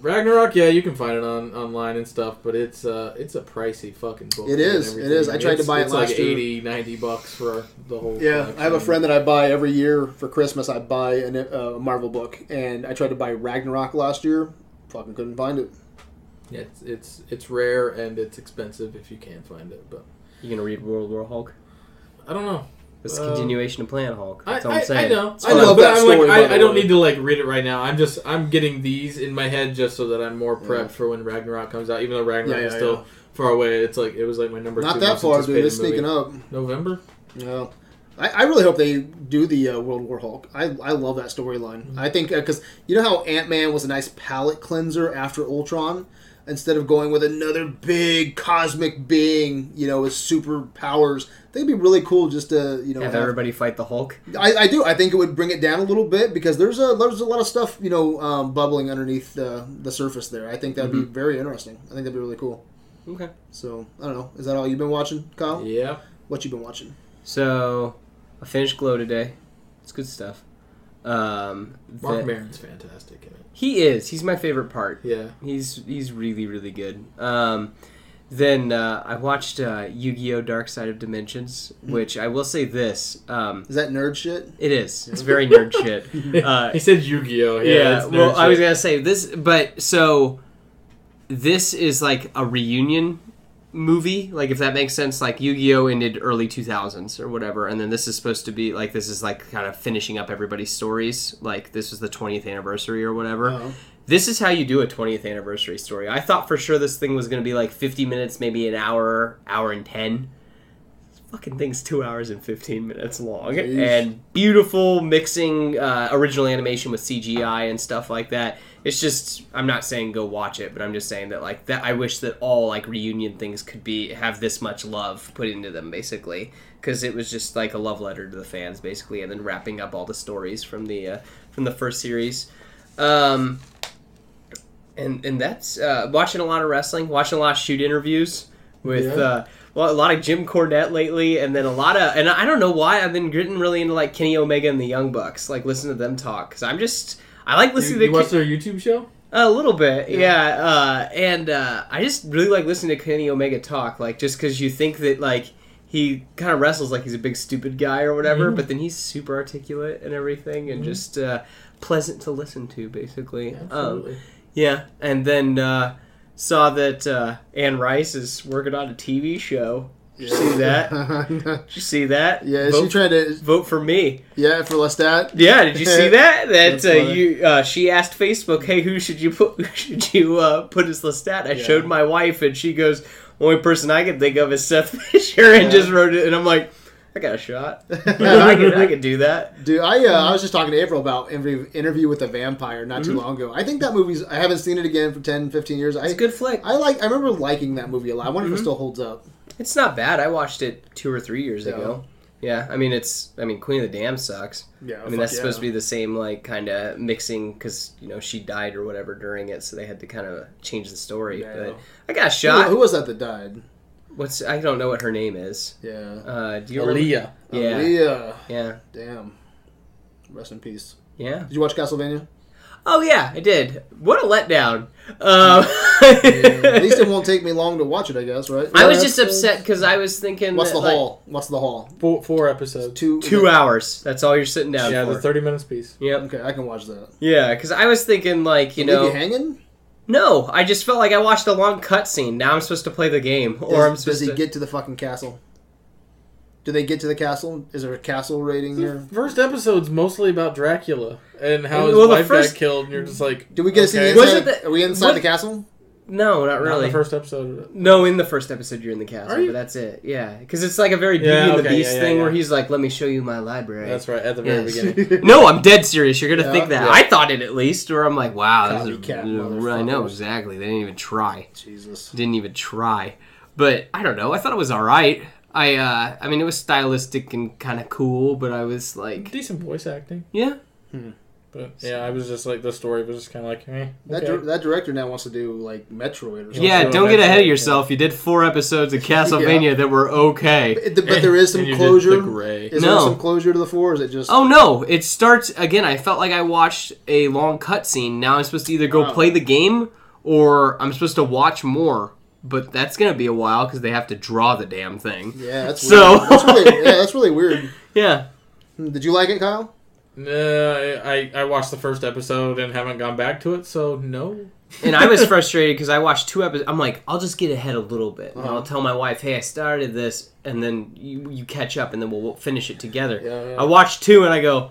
Ragnarok. Yeah, you can find it on online and stuff, but it's uh it's a pricey fucking book. It and is, it everything. is. I tried to buy it it's last like year. 80, 90 bucks for the whole. Yeah, I have a friend that I buy every year for Christmas. I buy an- a Marvel book, and I tried to buy Ragnarok last year. Fucking couldn't find it. Yeah, it's, it's it's rare and it's expensive if you can find it, but You gonna read World War Hulk? I don't know. It's a Um, continuation of Planet Hulk. I, That's all I, I'm saying. I know. I I know, love but that I'm like, story, by I, I don't need to like read it right now. I'm just I'm getting these in my head just so that I'm more prepped Yeah. for when Ragnarok comes out. Even though Ragnarok Yeah, is still yeah. far away, it's like it was like my number Not two that most far, dude. It's anticipated sneaking up. November. Yeah. I, I really hope they do the uh, World War Hulk. I, I love that storyline. I think because you know how Ant Man was a nice palate cleanser after Ultron, instead of going with another big cosmic being, you know, with superpowers. I think it'd be really cool just to you know Have have- everybody fight the Hulk. I, I do. I think it would bring it down a little bit because there's a there's a lot of stuff you know um, bubbling underneath the the surface there. I think that'd be very interesting. I think that'd be really cool. Okay. So I don't know. Is that all you've been watching, Kyle? Yeah. What you've been watching? So I finished Glow today. It's good stuff. Um, Marc the- Maron's fantastic in it. he is. He's my favorite part. Yeah. He's he's really really good. Um, then uh, I watched uh, Yu-Gi-Oh! Dark Side of Dimensions, which I will say this: um, Is that nerd shit? it is. It's (laughs) very nerd shit. (laughs) Uh, he said Yu-Gi-Oh. Yeah. yeah. it's well, nerd I was gonna say this, but so this is like a reunion movie. Like if that makes sense. Like Yu-Gi-Oh! ended early two thousands or whatever, and then this is supposed to be like this is like kind of finishing up everybody's stories. Like this was the twentieth anniversary or whatever. Oh. This is how you do a 20th anniversary story. I thought for sure this thing was going to be like 50 minutes, maybe an hour, hour and 10. This fucking thing's 2 hours and 15 minutes long. Jeez. And beautiful mixing uh, original animation with CGI and stuff like that. It's just I'm not saying go watch it, but I'm just saying that like that I wish that all like reunion things could be have this much love put into them basically because it was just like a love letter to the fans basically and then wrapping up all the stories from the uh, from the first series. Um, and and that's uh, watching a lot of wrestling, watching a lot of shoot interviews with Yeah. uh, well, a lot of Jim Cornette lately, and then a lot of and I don't know why I've been getting really into like Kenny Omega and the Young Bucks, like listen to them talk because I'm just I like listening you to watched Ken- their YouTube show? a little bit, yeah, uh, and uh, I just really like listening to Kenny Omega talk, like just because you think that like. He kind of wrestles like he's a big stupid guy or whatever, Mhm. but then he's super articulate and everything, and Mhm. just uh, pleasant to listen to, basically. Um, yeah, and then uh, saw that uh, Anne Rice is working on a TV show. Did you see that? (laughs) Did you see that? yeah, vote, she tried to. vote for me. Yeah, for Lestat. Yeah, did you see that? (laughs) That uh, you uh, she asked Facebook, "Hey, who should you put? (laughs) Who should you uh, put as Lestat?" I Yeah. showed my wife, and she goes, "Only person I can think of is Seth Fisher," and Yeah. just wrote it. And I'm like, "I got a shot. I can, I do that." Dude, I uh, I was just talking to April about interview, interview with the Vampire not too Mhm. long ago. I think that movie's. I haven't seen it again for 10, 15 years. I It's a good flick. I like. I remember liking that movie a lot. I wonder if Mhm. it still holds up. It's not bad. I watched it two or three years Yeah. ago. Yeah, I mean it's. I mean Queen of the Damned sucks. Yeah, I mean that's supposed to be the same like kind of mixing because you know she died or whatever during it, so they had to kind of change the story. Yeah. But I got a Who, shot. who was that that died? What's I don't know what her name is. Yeah, Uh, do you remember? Aaliyah. Yeah, Aaliyah. yeah, Damn. Rest in peace. yeah. Did you watch Castlevania? Oh yeah, I did. What a letdown. Um, At least it (laughs) won't take me long to watch it. I guess, right? I was just upset because I was thinking. What's that, the like, haul? What's the haul? Four, four episodes. Two. Two hours. That's all you're sitting down for. yeah, for. the 30 minutes piece. Yeah. Okay, I can watch that. Yeah, because I was thinking like you Leave know. you hanging? No, I just felt like I watched a long cutscene. Now I'm supposed to play the game, or I'm Does, supposed does he to. get to the fucking castle? Do they get to the castle? Is there a castle rating The here? first episode's mostly about Dracula and how his Well, the wife first- got killed, and you're just like, Do we get to see okay. Was inside? it the- are we inside what- the castle? No, not Not in really. the first episode. no, in the first episode, you're in the castle, you? but that's it. Yeah, because it's like a very Beauty Yeah, and the okay, Beast yeah, yeah, thing yeah. where he's like, "Let me show you my library." That's right at the very Yes. beginning. (laughs) no, I'm dead serious. You're gonna Yeah, think that. yeah. I thought it at least, or I'm like, wow, this is, Copycat I know motherfuckers. exactly. They didn't even try. Jesus. Didn't even try. But I don't know. I thought it was all right. I uh, I mean, it was stylistic and kind of cool, but I was like, Decent voice acting, yeah, but yeah, I was just like the story was just kind of like, eh, That, okay. dir- that director now wants to do like Metroid or something. yeah. Don't get ahead of like, yourself. You did four episodes of (laughs) Castlevania that were okay. But, but there is some And you did closure. the gray. Is No. there some closure to the four? Or is it just? Oh no! It starts again. I felt like I watched a long cutscene. Now I'm supposed to either go Wow. play the game or I'm supposed to watch more. But that's gonna be a while because they have to draw the damn thing. yeah, that's So- weird. that's really, (laughs) yeah, that's really weird. Yeah. Did you like it, Kyle? No, I I watched the first episode and haven't gone back to it, so no. And I was (laughs) frustrated because I watched two episodes. I'm like, I'll just get ahead a little bit. And Uh-huh. I'll tell my wife, hey, I started this, and then you, you catch up, and then we'll, we'll finish it together. Yeah, yeah. I watched two, and I go,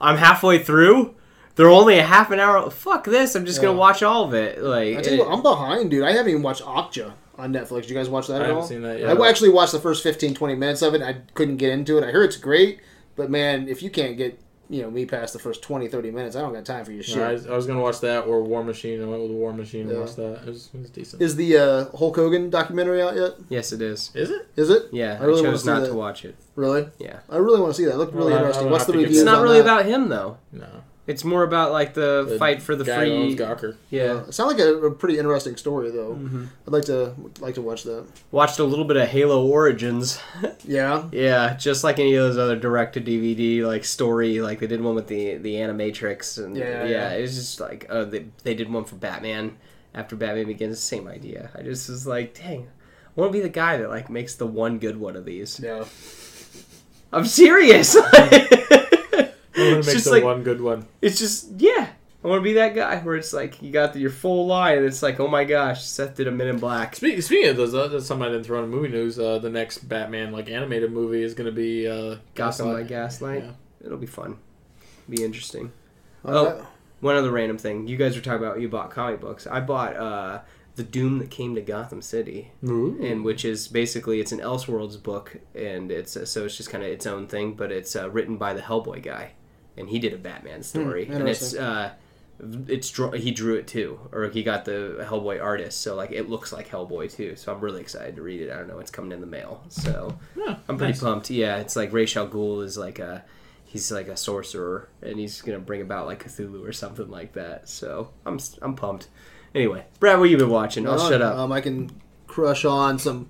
I'm halfway through. They're only a half an hour. Fuck this! I'm just gonna Yeah. watch all of it. Like, I tell you what, I'm behind, dude. I haven't even watched Okja on Netflix. Did you guys watch that at all? I at haven't all? seen that yet. I actually watched the first 15, 20 minutes of it. I couldn't get into it. I heard it's great, but man, if you can't get you know me past the first 20, 30 minutes, I don't got time for your shit. No, I, was- I was gonna watch that or War Machine. I went with War Machine Yeah. and watched that. It was, it was decent. Is the uh, Hulk Hogan documentary out yet? yes, it is. Is it? Is it Yeah, I I, really wanna chose see not that. to watch it. really? Yeah, I really want to see that. It looked really Well, I- interesting. I'll What's have the to give reviews? it's not on really that? about him though. No. It's more about like the, fight for the guy who owns free. Gawker. Yeah. It sounded like a, a pretty interesting story, though. Mhm. I'd like to like to watch that. Watched a little bit of Halo Origins. (laughs) Yeah, Yeah, just like any of those other direct to DVD like story, like they did one with the the Animatrix, and Yeah, yeah, yeah. it was just like uh, they they did one for Batman after Batman Begins, same idea. I just was like, dang, I want to be the guy that like makes the one good one of these. yeah. I'm serious. (laughs) I'm gonna it's make just the like one good one. it's just yeah. I want to be that guy where it's like you got the, your full line, and it's like, oh my gosh, Seth did a Men in Black. Speaking, speaking of those, uh, that's something I didn't throw in movie news. Uh, the next Batman like animated movie is gonna be uh, Gotham by Gaslight. Gaslight. Yeah. It'll be fun. Be interesting. Oh, Oh. One other random thing. You guys were talking about you bought comic books. I bought uh, the Doom that came to Gotham City, Ooh. and which is basically it's an Elseworlds book, and it's uh, so it's just kind of its own thing, but it's uh, written by the Hellboy guy, and he did a Batman story, and it's uh, it's he drew it too, or he got the Hellboy artist, so like it looks like Hellboy too. So I'm really excited to read it. I don't know, it's coming in the mail, so Yeah, I'm pretty nice. pumped. Yeah, it's like Ra's al Ghul is like a he's like a sorcerer and he's gonna bring about like Cthulhu or something like that. So I'm I'm pumped. Anyway, Brad, what you been watching? I'll shut up. Um, I can crush on some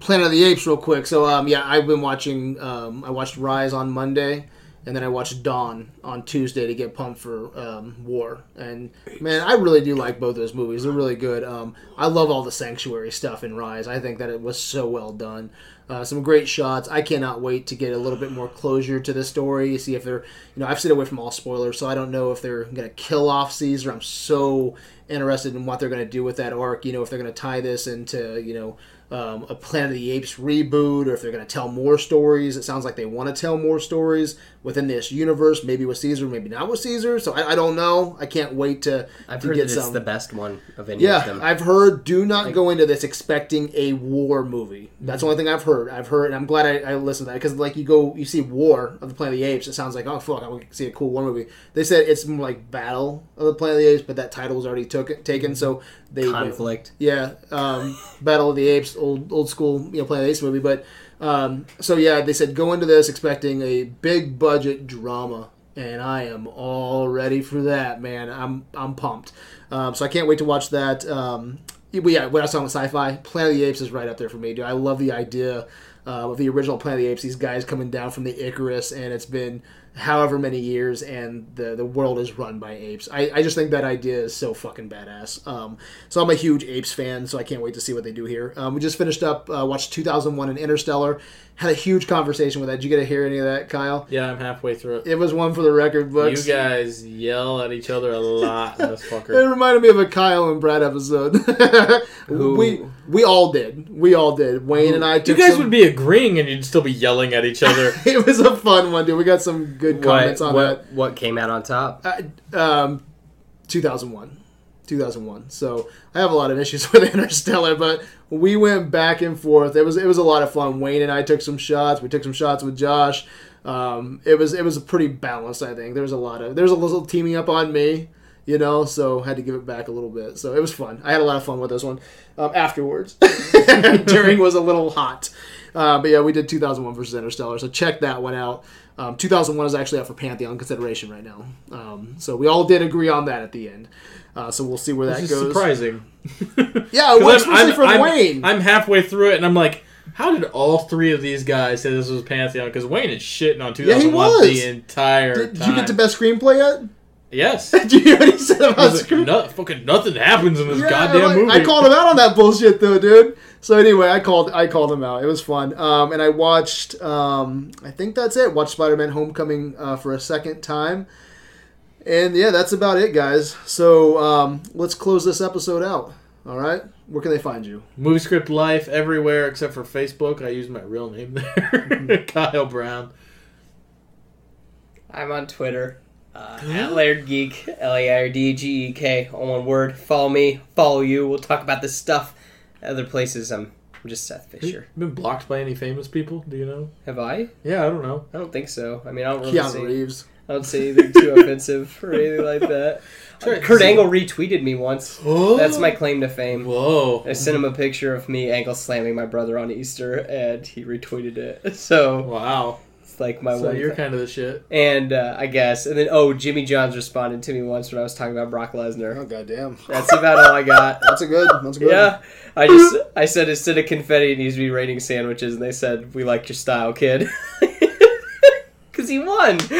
Planet of the Apes real quick. So, um, yeah, I've been watching. Um, I watched Rise on Monday, and then I watched Dawn on Tuesday to get pumped for um, War. And man, I really do like both those movies. They're really good. Um, I love all the sanctuary stuff in Rise. I think that it was so well done. Uh, some great shots. I cannot wait to get a little bit more closure to the story. See if they're, you know, I've stayed away from all spoilers, so I don't know if they're going to kill off Caesar. I'm so interested in what they're going to do with that arc. You know, if they're going to tie this into, you know, um, a Planet of the Apes reboot, or if they're going to tell more stories. It sounds like they want to tell more stories within this universe, maybe with Caesar, maybe not with Caesar. So I, I don't know. I can't wait to, I've to heard get that it's the best one of any of Yeah, them. I've heard. Do not go into this expecting a war movie. That's the only thing I've heard. I've heard, and I'm glad I, I listened to that because, like, you go, you see War of the Planet of the Apes. It sounds like, oh fuck, I want to see a cool war movie. They said it's more like Battle of the Planet of the Apes, but that title was already took taken, so they Conflict. yeah, um, Battle of the Apes, old old school, you know, Planet Apes movie. But um, so yeah, they said go into this expecting a big budget drama, and I am all ready for that, man. I'm I'm pumped. Um, so I can't wait to watch that. Um, yeah, when I saw sci-fi, Planet of the Apes is right up there for me, dude. I love the idea uh, of the original Planet of the Apes. These guys coming down from the Icarus, and it's been however many years, and the the world is run by apes. I, I just think that idea is so fucking badass. Um, so I'm a huge apes fan, so I can't wait to see what they do here. Um, we just finished up, uh, watched 2001 and Interstellar. Had a huge conversation with that. Did you get to hear any of that, Kyle? Yeah, I'm halfway through it. It was one for the record books. You guys yell at each other a lot (laughs) this It reminded me of a Kyle and Brad episode. (laughs) We we all did. We all did. Wayne and I You guys some- would be agreeing and you'd still be yelling at each other. (laughs) it was a fun one, dude. We got some good comments what, on what, what came out on top? Uh, um, 2001. 2001. So I have a lot of issues (laughs) with Interstellar, but we went back and forth. It was it was a lot of fun. Wayne and I took some shots. We took some shots with Josh. Um, it was it was a pretty balanced. I think there was a lot of there was a little teaming up on me, you know. So had to give it back a little bit. So it was fun. I had a lot of fun with this one. Um, afterwards, (laughs) during was a little hot. Uh, but yeah, we did 2001 versus Interstellar. So check that one out. Um, 2001 is actually up for Pantheon consideration right now. Um, so we all did agree on that at the end. Uh, so we'll see where that goes. surprising. (laughs) Yeah, (laughs) 'Cause well, I'm- for I'm- Wayne. I'm halfway through it, and I'm like, how did all three of these guys say this was Pantheon? Because Wayne is shitting on 2001 was. the entire did, did you get to best screenplay yet? Yes. (laughs) Did you hear what he said about was like, screen? no, fucking nothing happens in this Yeah, goddamn like, movie. I called him out on that bullshit though, dude. So anyway, I called I called him out. It was fun. Um, and I watched. Um, I think that's it. Watched Spider-Man: Homecoming uh, for a second time. And yeah, that's about it, guys. So um, let's close this episode out. All right, where can they find you? Movie script life everywhere except for Facebook. I use my real name there, (laughs) Kyle Brown. I'm on Twitter. Uh, at Laird Geek, L A R D G E K, all one word. Follow me, follow you. We'll talk about this stuff. Other places, I'm, I'm just Seth Fisher. Been blocked by any famous people? Do you know? Have I? Yeah, I don't know. I don't think so. I mean, I don't really Keanu say, Reeves. I don't say anything too (laughs) offensive or anything like that. (laughs) Try- Kurt Angle retweeted me once. Oh, (gasps) That's my claim to fame. Whoa. I sent him a picture of me ankle slamming my brother on Easter, and he retweeted it. (laughs) So Wow. It's like my So one. you're kind of the shit. and uh, I guess, and then oh, Jimmy Johns responded to me once when I was talking about Brock Lesnar. Oh goddamn. That's about all I got. (laughs) That's a good. That's a good. Yeah, I just I said instead of confetti, it needs to be raining sandwiches, and they said we like your style, kid, (laughs) because he won. (laughs)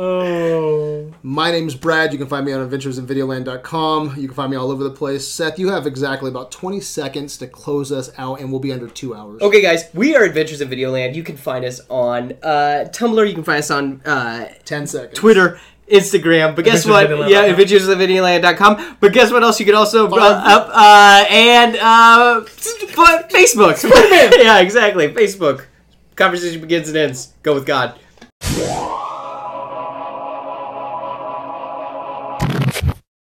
Oh. My name's Brad. You can find me on adventuresinvideoland.com. You can find me all over the place. Seth, you have exactly about 20 seconds to close us out, and we'll be under two hours. Okay, guys, we are Adventures in Videoland. You can find us on uh, Tumblr. You can find us on uh, 10 seconds. Twitter. Instagram, but guess what? AdventuresInVideoland.com. Yeah, adventuresinvideoland.com. But guess what else you can also uh, up uh, and uh, Facebook. (laughs) yeah, exactly. Facebook. Conversation begins and ends. Go with God.